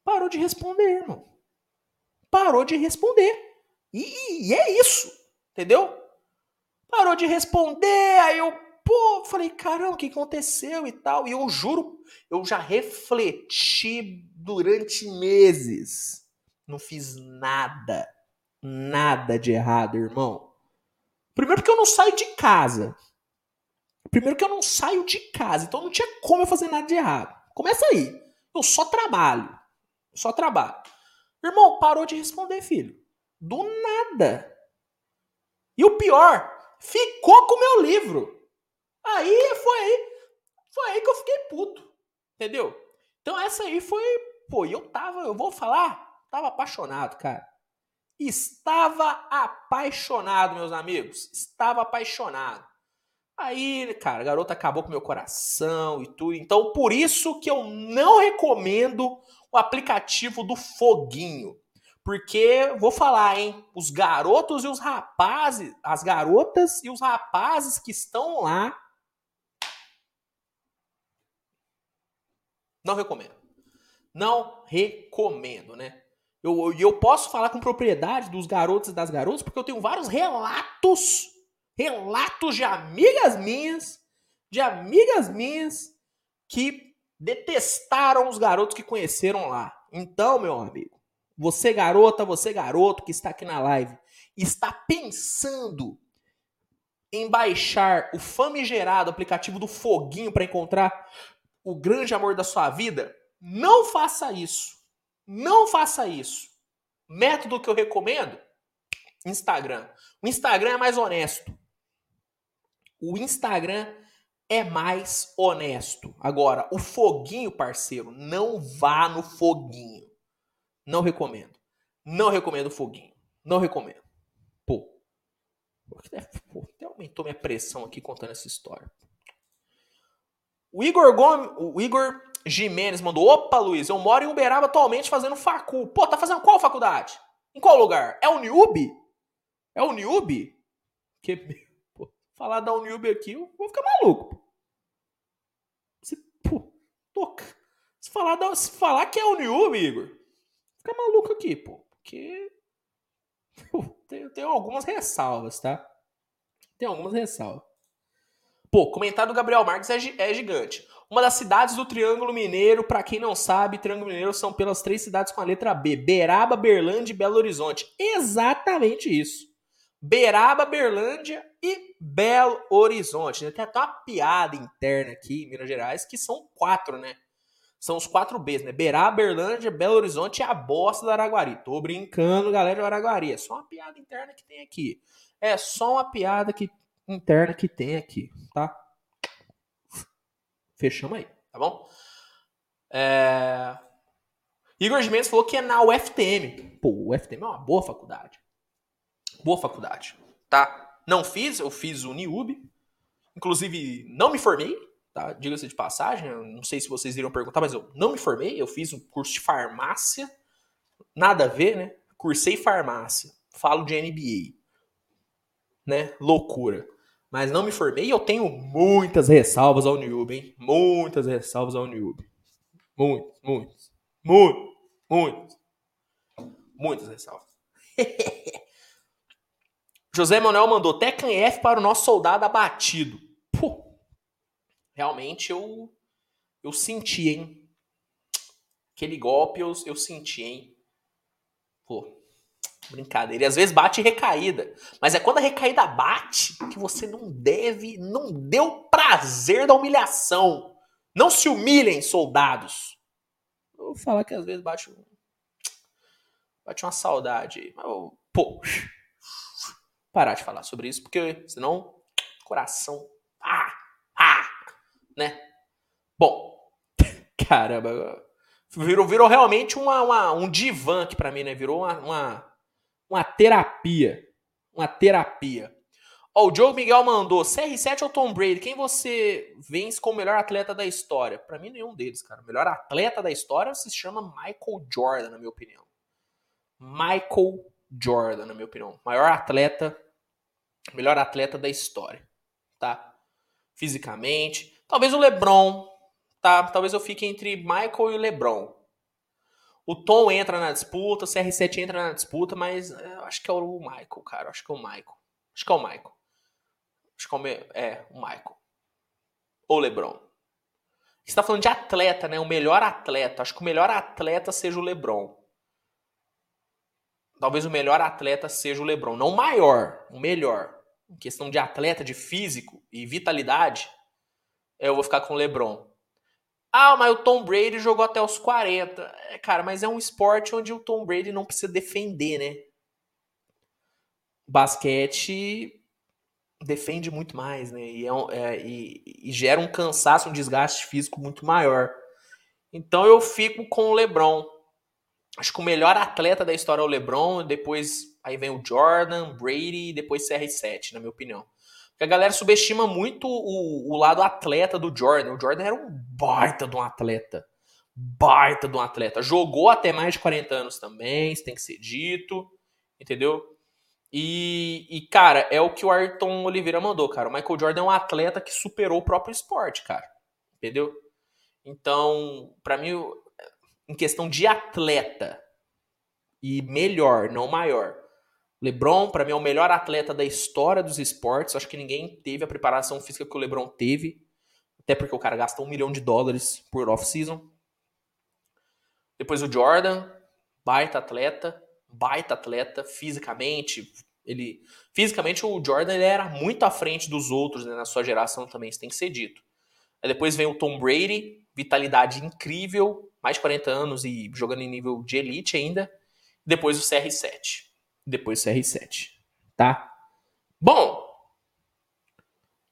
parou de responder, irmão. Parou de responder. E, e é isso, entendeu? Parou de responder, aí eu, pô, falei, caramba, o que aconteceu e tal. E eu juro, eu já refleti durante meses. Não fiz nada, nada de errado, irmão. Primeiro porque eu não saio de casa. Primeiro que eu não saio de casa, então não tinha como eu fazer nada de errado. Começa aí. Eu só trabalho. Só trabalho. Irmão, parou de responder, filho. Do nada. E o pior, ficou com o meu livro. Aí foi aí. Foi aí que eu fiquei puto. Entendeu? Então essa aí foi. Pô, eu tava, eu vou falar, tava apaixonado, cara. Estava apaixonado, meus amigos. Estava apaixonado. Aí, cara, a garota acabou com meu coração e tudo. Então, por isso que eu não recomendo o aplicativo do Foguinho. Porque, vou falar, hein? Os garotos e os rapazes, as garotas e os rapazes que estão lá. Não recomendo. Não recomendo, né? Eu, eu posso falar com propriedade dos garotos e das garotas, porque eu tenho vários relatos, relatos de amigas minhas, de amigas minhas que detestaram os garotos que conheceram lá. Então, meu amigo, você garota, você garoto que está aqui na live, está pensando em baixar o famigerado aplicativo do Foguinho para encontrar o grande amor da sua vida, não faça isso. Não faça isso. Método que eu recomendo: Instagram. O Instagram é mais honesto. O Instagram é mais honesto. Agora, o foguinho, parceiro, não vá no foguinho. Não recomendo. Não recomendo o foguinho. Não recomendo. Pô. Pô, até aumentou minha pressão aqui contando essa história. O Igor Gomes, o Igor Jimenez mandou: Opa, Luiz, eu moro em Uberaba atualmente fazendo facu. Pô, tá fazendo qual faculdade? Em qual lugar? É o Niub? É o Niub? Que, pô, falar da Uniub aqui, eu vou ficar maluco. Se, pô, toca. Se falar, da, se falar que é o Niub, Igor, fica maluco aqui, pô. Porque. Pô, tem, tem algumas ressalvas, tá? Tem algumas ressalvas. Pô, comentário do Gabriel Marques é, é gigante. Uma das cidades do Triângulo Mineiro, para quem não sabe, Triângulo Mineiro são pelas três cidades com a letra B: Beraba, Berlândia e Belo Horizonte. Exatamente isso. Beraba, Berlândia e Belo Horizonte. Tem até uma piada interna aqui em Minas Gerais que são quatro, né? São os quatro Bs, né? Beraba, Berlândia, Belo Horizonte e a bosta da Araguari. Tô brincando, galera de Araguari. É só uma piada interna que tem aqui. É só uma piada que, interna que tem aqui, tá? Fechamos aí, tá bom? É... Igor Mendes falou que é na UFTM. Pô, UFTM é uma boa faculdade. Boa faculdade, tá? Não fiz, eu fiz o NIUB. Inclusive, não me formei, tá? Diga-se de passagem, não sei se vocês iriam perguntar, mas eu não me formei. Eu fiz um curso de farmácia. Nada a ver, né? Cursei farmácia. Falo de NBA. Né? Loucura mas não me formei e eu tenho muitas ressalvas ao Niub, hein? Muitas ressalvas ao Niub. Muitas, muitas, muitas, muitas. Muitas ressalvas. José Manuel mandou Tekken F para o nosso soldado abatido. Pô, realmente eu eu senti, hein? Aquele golpe eu, eu senti, hein? Pô, Brincadeira. E às vezes bate recaída. Mas é quando a recaída bate que você não deve, não deu prazer da humilhação. Não se humilhem, soldados. Vou falar que às vezes bate. Bate uma saudade. Mas pô. Parar de falar sobre isso, porque senão. Coração. Ah! Ah! Né? Bom. Caramba. Virou, virou realmente uma, uma um divã aqui pra mim, né? Virou uma, uma uma terapia. Uma terapia. Ó, o Joe Miguel mandou: CR7 ou Tom Brady? Quem você vence como melhor atleta da história? Para mim, nenhum deles, cara. O melhor atleta da história se chama Michael Jordan, na minha opinião. Michael Jordan, na minha opinião. Maior atleta Melhor atleta da história, tá? Fisicamente. Talvez o LeBron, tá? Talvez eu fique entre Michael e o LeBron. O Tom entra na disputa, o CR7 entra na disputa, mas eu acho que é o Michael, cara. Acho que é o Michael. Acho que é o Michael. Acho que é o, me... é, o Michael. Ou o LeBron. Você tá falando de atleta, né? O melhor atleta. Acho que o melhor atleta seja o LeBron. Talvez o melhor atleta seja o LeBron. Não o maior, o melhor. Em questão de atleta, de físico e vitalidade, eu vou ficar com o LeBron. Ah, mas o Tom Brady jogou até os 40. É, cara, mas é um esporte onde o Tom Brady não precisa defender, né? Basquete defende muito mais, né? E, é, é, e, e, gera um cansaço, um desgaste físico muito maior. Então eu fico com o LeBron. Acho que o melhor atleta da história é o LeBron, depois aí vem o Jordan, Brady e depois CR7, na minha opinião. Porque a galera subestima muito o, o lado atleta do Jordan. O Jordan era um baita de um atleta. Baita de um atleta. Jogou até mais de 40 anos também, isso tem que ser dito. Entendeu? E, e, cara, é o que o Ayrton Oliveira mandou, cara. O Michael Jordan é um atleta que superou o próprio esporte, cara. Entendeu? Então, para mim, em questão de atleta, e melhor, não maior. LeBron, para mim, é o melhor atleta da história dos esportes. Acho que ninguém teve a preparação física que o LeBron teve. Até porque o cara gasta um milhão de dólares por off-season. Depois o Jordan, baita atleta baita atleta fisicamente. Ele, fisicamente, o Jordan ele era muito à frente dos outros né, na sua geração também, isso tem que ser dito. Aí depois vem o Tom Brady, vitalidade incrível, mais de 40 anos e jogando em nível de elite ainda. Depois o CR7. Depois o CR7. Tá? Bom,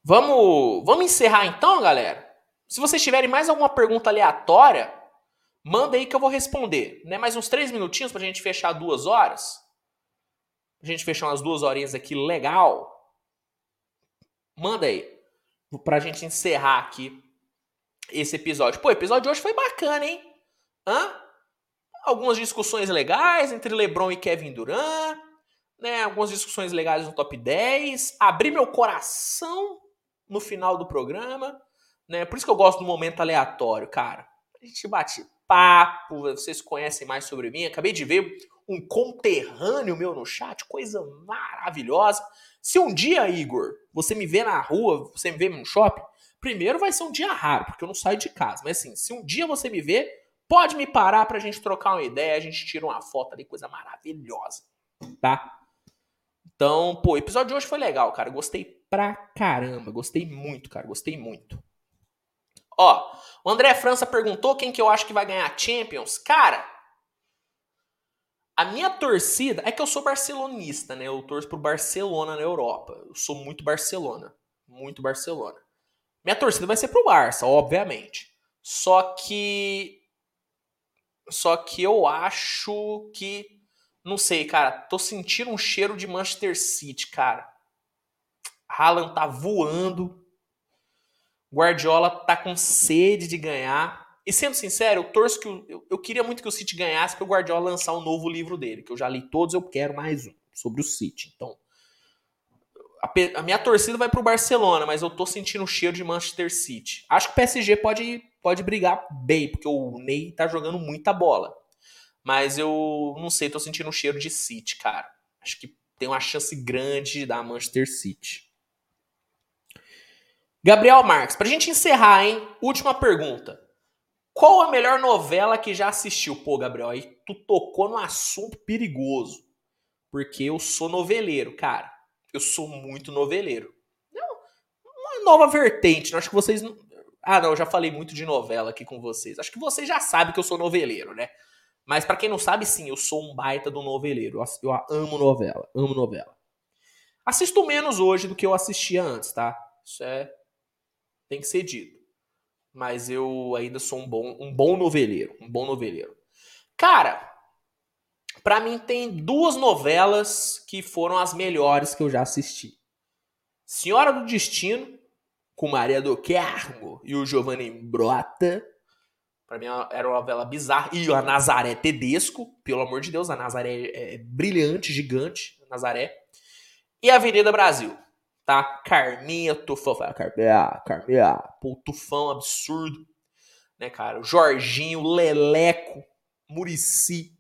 vamos, vamos encerrar então, galera. Se vocês tiverem mais alguma pergunta aleatória, Manda aí que eu vou responder. Né? Mais uns três minutinhos pra gente fechar duas horas. Pra gente fechar umas duas horinhas aqui legal. Manda aí. Pra gente encerrar aqui esse episódio. Pô, o episódio de hoje foi bacana, hein? Hã? Algumas discussões legais entre LeBron e Kevin Durant. Né? Algumas discussões legais no top 10. Abri meu coração no final do programa. Né? Por isso que eu gosto do momento aleatório, cara. A gente bate papo, vocês conhecem mais sobre mim. Acabei de ver um conterrâneo meu no chat, coisa maravilhosa. Se um dia, Igor, você me vê na rua, você me vê no shopping, primeiro vai ser um dia raro, porque eu não saio de casa. Mas assim, se um dia você me vê, pode me parar pra gente trocar uma ideia, a gente tira uma foto ali, coisa maravilhosa, tá? Então, pô, o episódio de hoje foi legal, cara. Gostei pra caramba. Gostei muito, cara. Gostei muito. Ó, o André França perguntou quem que eu acho que vai ganhar Champions. Cara, a minha torcida é que eu sou barcelonista, né? Eu torço pro Barcelona na Europa. Eu sou muito Barcelona, muito Barcelona. Minha torcida vai ser pro Barça, obviamente. Só que só que eu acho que não sei, cara, tô sentindo um cheiro de Manchester City, cara. Haaland tá voando. Guardiola tá com sede de ganhar. E sendo sincero, eu torço que. O, eu, eu, queria muito que o City ganhasse para o Guardiola lançar um novo livro dele, que eu já li todos, eu quero mais um sobre o City. Então. A, a minha torcida vai para o Barcelona, mas eu tô sentindo o cheiro de Manchester City. Acho que o PSG pode, pode brigar bem, porque o Ney tá jogando muita bola. Mas eu não sei, tô sentindo o cheiro de City, cara. Acho que tem uma chance grande de dar Manchester City. Gabriel Marques, pra gente encerrar, hein? Última pergunta. Qual a melhor novela que já assistiu? Pô, Gabriel, aí tu tocou no assunto perigoso. Porque eu sou noveleiro, cara. Eu sou muito noveleiro. Não, uma nova vertente. Né? Acho que vocês. Ah, não, eu já falei muito de novela aqui com vocês. Acho que vocês já sabem que eu sou noveleiro, né? Mas para quem não sabe, sim, eu sou um baita do noveleiro. Eu amo novela, amo novela. Assisto menos hoje do que eu assistia antes, tá? Isso é tem que ser dito. Mas eu ainda sou um bom, um bom noveleiro. Um bom noveleiro. Cara, para mim tem duas novelas que foram as melhores que eu já assisti. Senhora do Destino, com Maria do Carmo e o Giovanni Brota. Pra mim era uma novela bizarra. E a Nazaré Tedesco, pelo amor de Deus, a Nazaré é brilhante, gigante, Nazaré. E a Avenida Brasil. tá? Carminha, Tufão, Carminha, Carminha, pô, Tufão absurdo, né, cara? Jorginho, Leleco, Murici.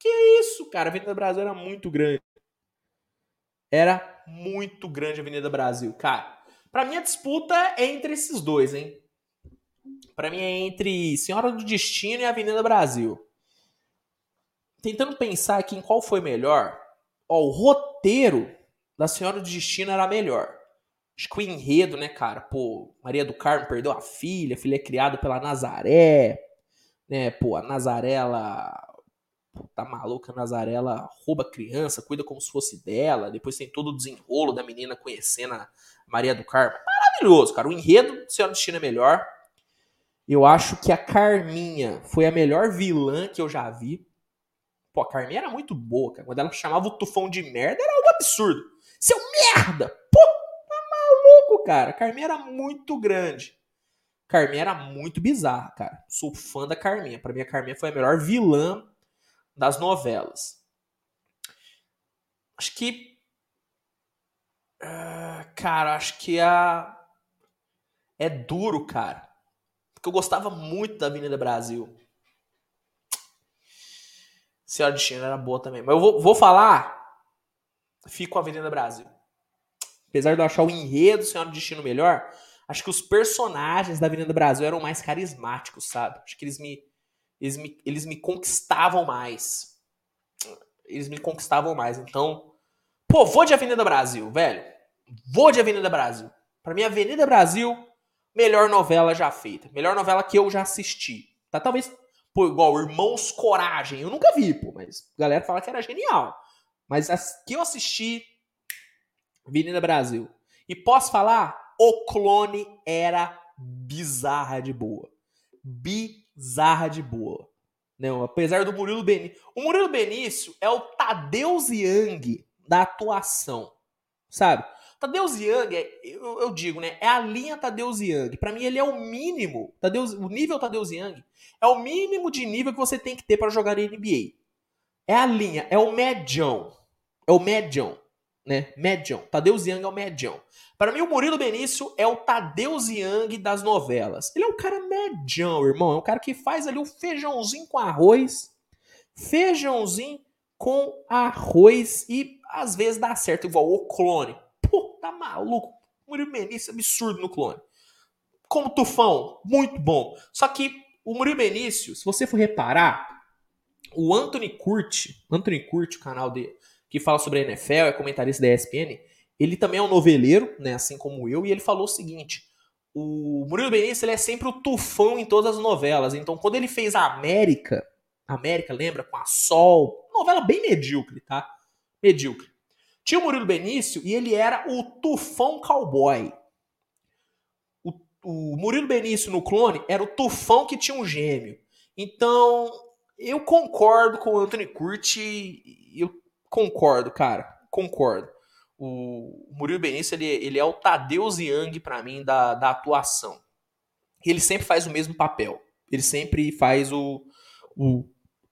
que isso, cara? A Avenida Brasil era muito grande. Era muito grande a Avenida Brasil, cara. Pra mim a disputa é entre esses dois, hein? Pra mim é entre Senhora do Destino e Avenida Brasil. Tentando pensar aqui em qual foi melhor, ó, o roteiro da Senhora do Destino era melhor. Acho que o enredo, né, cara? Pô, Maria do Carmo perdeu a filha, a filha é criada pela Nazaré, né? Pô, a Nazaré, ela. Pô, tá maluca, a Nazaré, ela rouba a criança, cuida como se fosse dela. Depois tem todo o desenrolo da menina conhecendo a Maria do Carmo. Maravilhoso, cara. O enredo do Senhora do Destino é melhor. Eu acho que a Carminha foi a melhor vilã que eu já vi. Pô, a Carminha era muito boa, cara. Quando ela chamava o tufão de merda, era algo absurdo. Seu merda! Pô, tá maluco, cara. Carminha era muito grande. Carminha era muito bizarra, cara. Sou fã da Carminha. Pra mim, a Carminha foi a melhor vilã das novelas. Acho que. Uh, cara, acho que a. É duro, cara. Porque eu gostava muito da Avenida Brasil. Senhora de China era boa também. Mas eu vou, vou falar fico com a Avenida Brasil. Apesar de eu achar o enredo do Senhora do Destino melhor, acho que os personagens da Avenida Brasil eram mais carismáticos, sabe? Acho que eles me, eles me, eles me conquistavam mais. Eles me conquistavam mais. Então, pô, vou de Avenida Brasil, velho. Vou de Avenida Brasil. Pra mim, Avenida Brasil, melhor novela já feita. Melhor novela que eu já assisti. Tá? Talvez, pô, igual Irmãos Coragem. Eu nunca vi, pô, mas a galera fala que era genial. Mas as que eu assisti, Avenida Brasil. E posso falar? O clone era bizarra de boa. Bizarra de boa. Não, apesar do Murilo Benício. O Murilo Benício é o Tadeu Ziang da atuação. Sabe? Tadeu Ziang, é, eu, eu, digo, né? É a linha Tadeu Ziang. Pra mim, ele é o mínimo. Tadeu, o nível Tadeu Ziang é o mínimo de nível que você tem que ter para jogar na NBA. É a linha, é o medião. É o medião, né? Medião. Tadeu Ziang é o medião. Para mim, o Murilo Benício é o Tadeu Ziang das novelas. Ele é um cara medião, irmão. É um cara que faz ali o feijãozinho com arroz. Feijãozinho com arroz e às vezes dá certo, igual o clone. Tá maluco. Murilo Benício absurdo no clone. Como Tufão, muito bom. Só que o Murilo Benício, se você for reparar, o Anthony Curti, Anthony Curti, o canal dele, que fala sobre a NFL, é comentarista da ESPN, ele também é um noveleiro, né, assim como eu, e ele falou o seguinte: o Murilo Benício ele é sempre o tufão em todas as novelas. Então, quando ele fez a América, América, lembra? Com a Sol, novela bem medíocre, tá? Medíocre. Tinha o Murilo Benício e ele era o tufão cowboy. O, o Murilo Benício no clone era o tufão que tinha um gêmeo. Então, eu concordo com o Anthony Curti. Eu concordo, cara. Concordo. O Murilo Benício, ele, ele é o Tadeu Ziang, para mim, da, da atuação. Ele sempre faz o mesmo papel. Ele sempre faz o, o,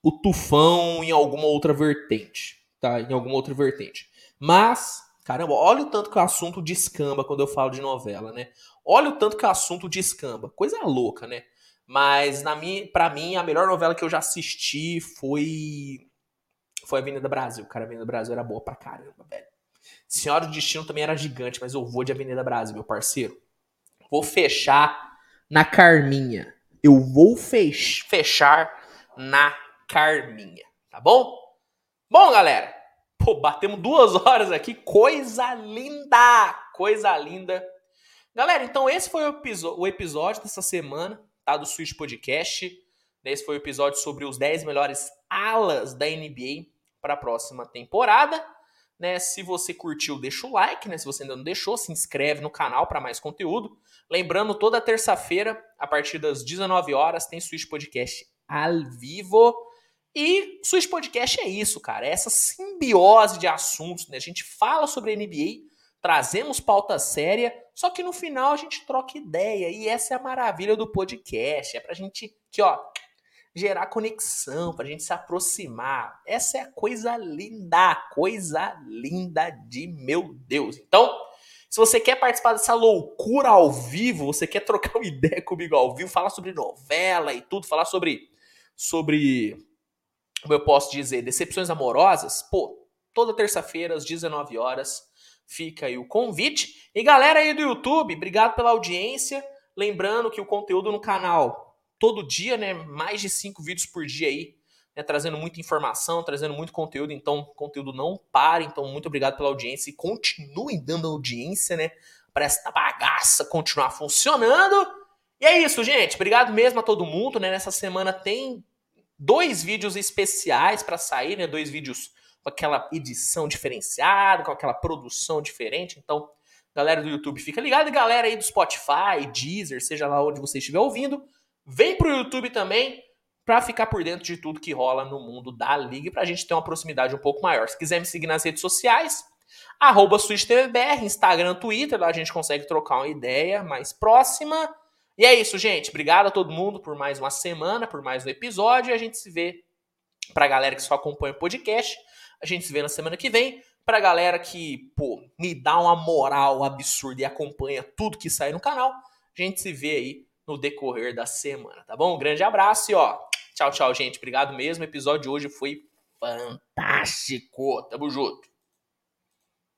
o tufão em alguma outra vertente. Tá? Em alguma outra vertente. Mas, caramba, olha o tanto que o assunto descamba quando eu falo de novela, né? Olha o tanto que o assunto descamba. Coisa louca, né? Mas na minha, para mim a melhor novela que eu já assisti foi foi Avenida Brasil. Cara, Avenida Brasil era boa pra caramba, velho. Senhora do Destino também era gigante, mas eu vou de Avenida Brasil, meu parceiro. Vou fechar na Carminha. Eu vou fech fechar na Carminha, tá bom? Bom, galera, pô, batemos duas horas aqui, coisa linda, coisa linda. Galera, então esse foi o, episódio dessa semana tá? Do Switch Podcast. Esse foi o episódio sobre os 10 melhores alas da NBA para a próxima temporada. Né? Se você curtiu, deixa o like, né? Se você ainda não deixou, se inscreve no canal para mais conteúdo. Lembrando, toda terça-feira, a partir das 19 horas, tem Switch Podcast ao vivo. E Switch Podcast é isso, cara. É essa simbiose de assuntos, né? A gente fala sobre NBA, trazemos pauta séria, só que no final a gente troca ideia. E essa é a maravilha do podcast. É pra gente ó, gerar conexão, pra gente se aproximar. Essa é a coisa linda, coisa linda de meu Deus. Então, se você quer participar dessa loucura ao vivo, você quer trocar uma ideia comigo ao vivo, falar sobre novela e tudo, falar sobre sobre como eu posso dizer, decepções amorosas, pô, toda terça-feira às 19 horas fica aí o convite. E galera aí do YouTube, obrigado pela audiência. Lembrando que o conteúdo no canal todo dia, né? Mais de cinco vídeos por dia aí, né, trazendo muita informação, trazendo muito conteúdo. Então, conteúdo não para. Então, muito obrigado pela audiência e continuem dando audiência, né? Para essa bagaça continuar funcionando. E é isso, gente. Obrigado mesmo a todo mundo, né? Nessa semana tem dois vídeos especiais para sair, né? Dois vídeos com aquela edição diferenciada, com aquela produção diferente. Então, galera do YouTube, fica ligado. E galera aí do Spotify, Deezer, seja lá onde você estiver ouvindo, vem pro YouTube também para ficar por dentro de tudo que rola no mundo da liga e pra gente ter uma proximidade um pouco maior. Se quiser me seguir nas redes sociais, arroba Instagram, Twitter, lá a gente consegue trocar uma ideia mais próxima. E é isso, gente. Obrigado a todo mundo por mais uma semana, por mais um episódio. E a gente se vê pra galera que só acompanha o podcast. A gente se vê na semana que vem. Pra galera que, pô, me dá uma moral absurda e acompanha tudo que sai no canal. A gente se vê aí no decorrer da semana, tá bom? Um grande abraço e ó, tchau, tchau, gente. Obrigado mesmo. O episódio de hoje foi fantástico. Tamo junto.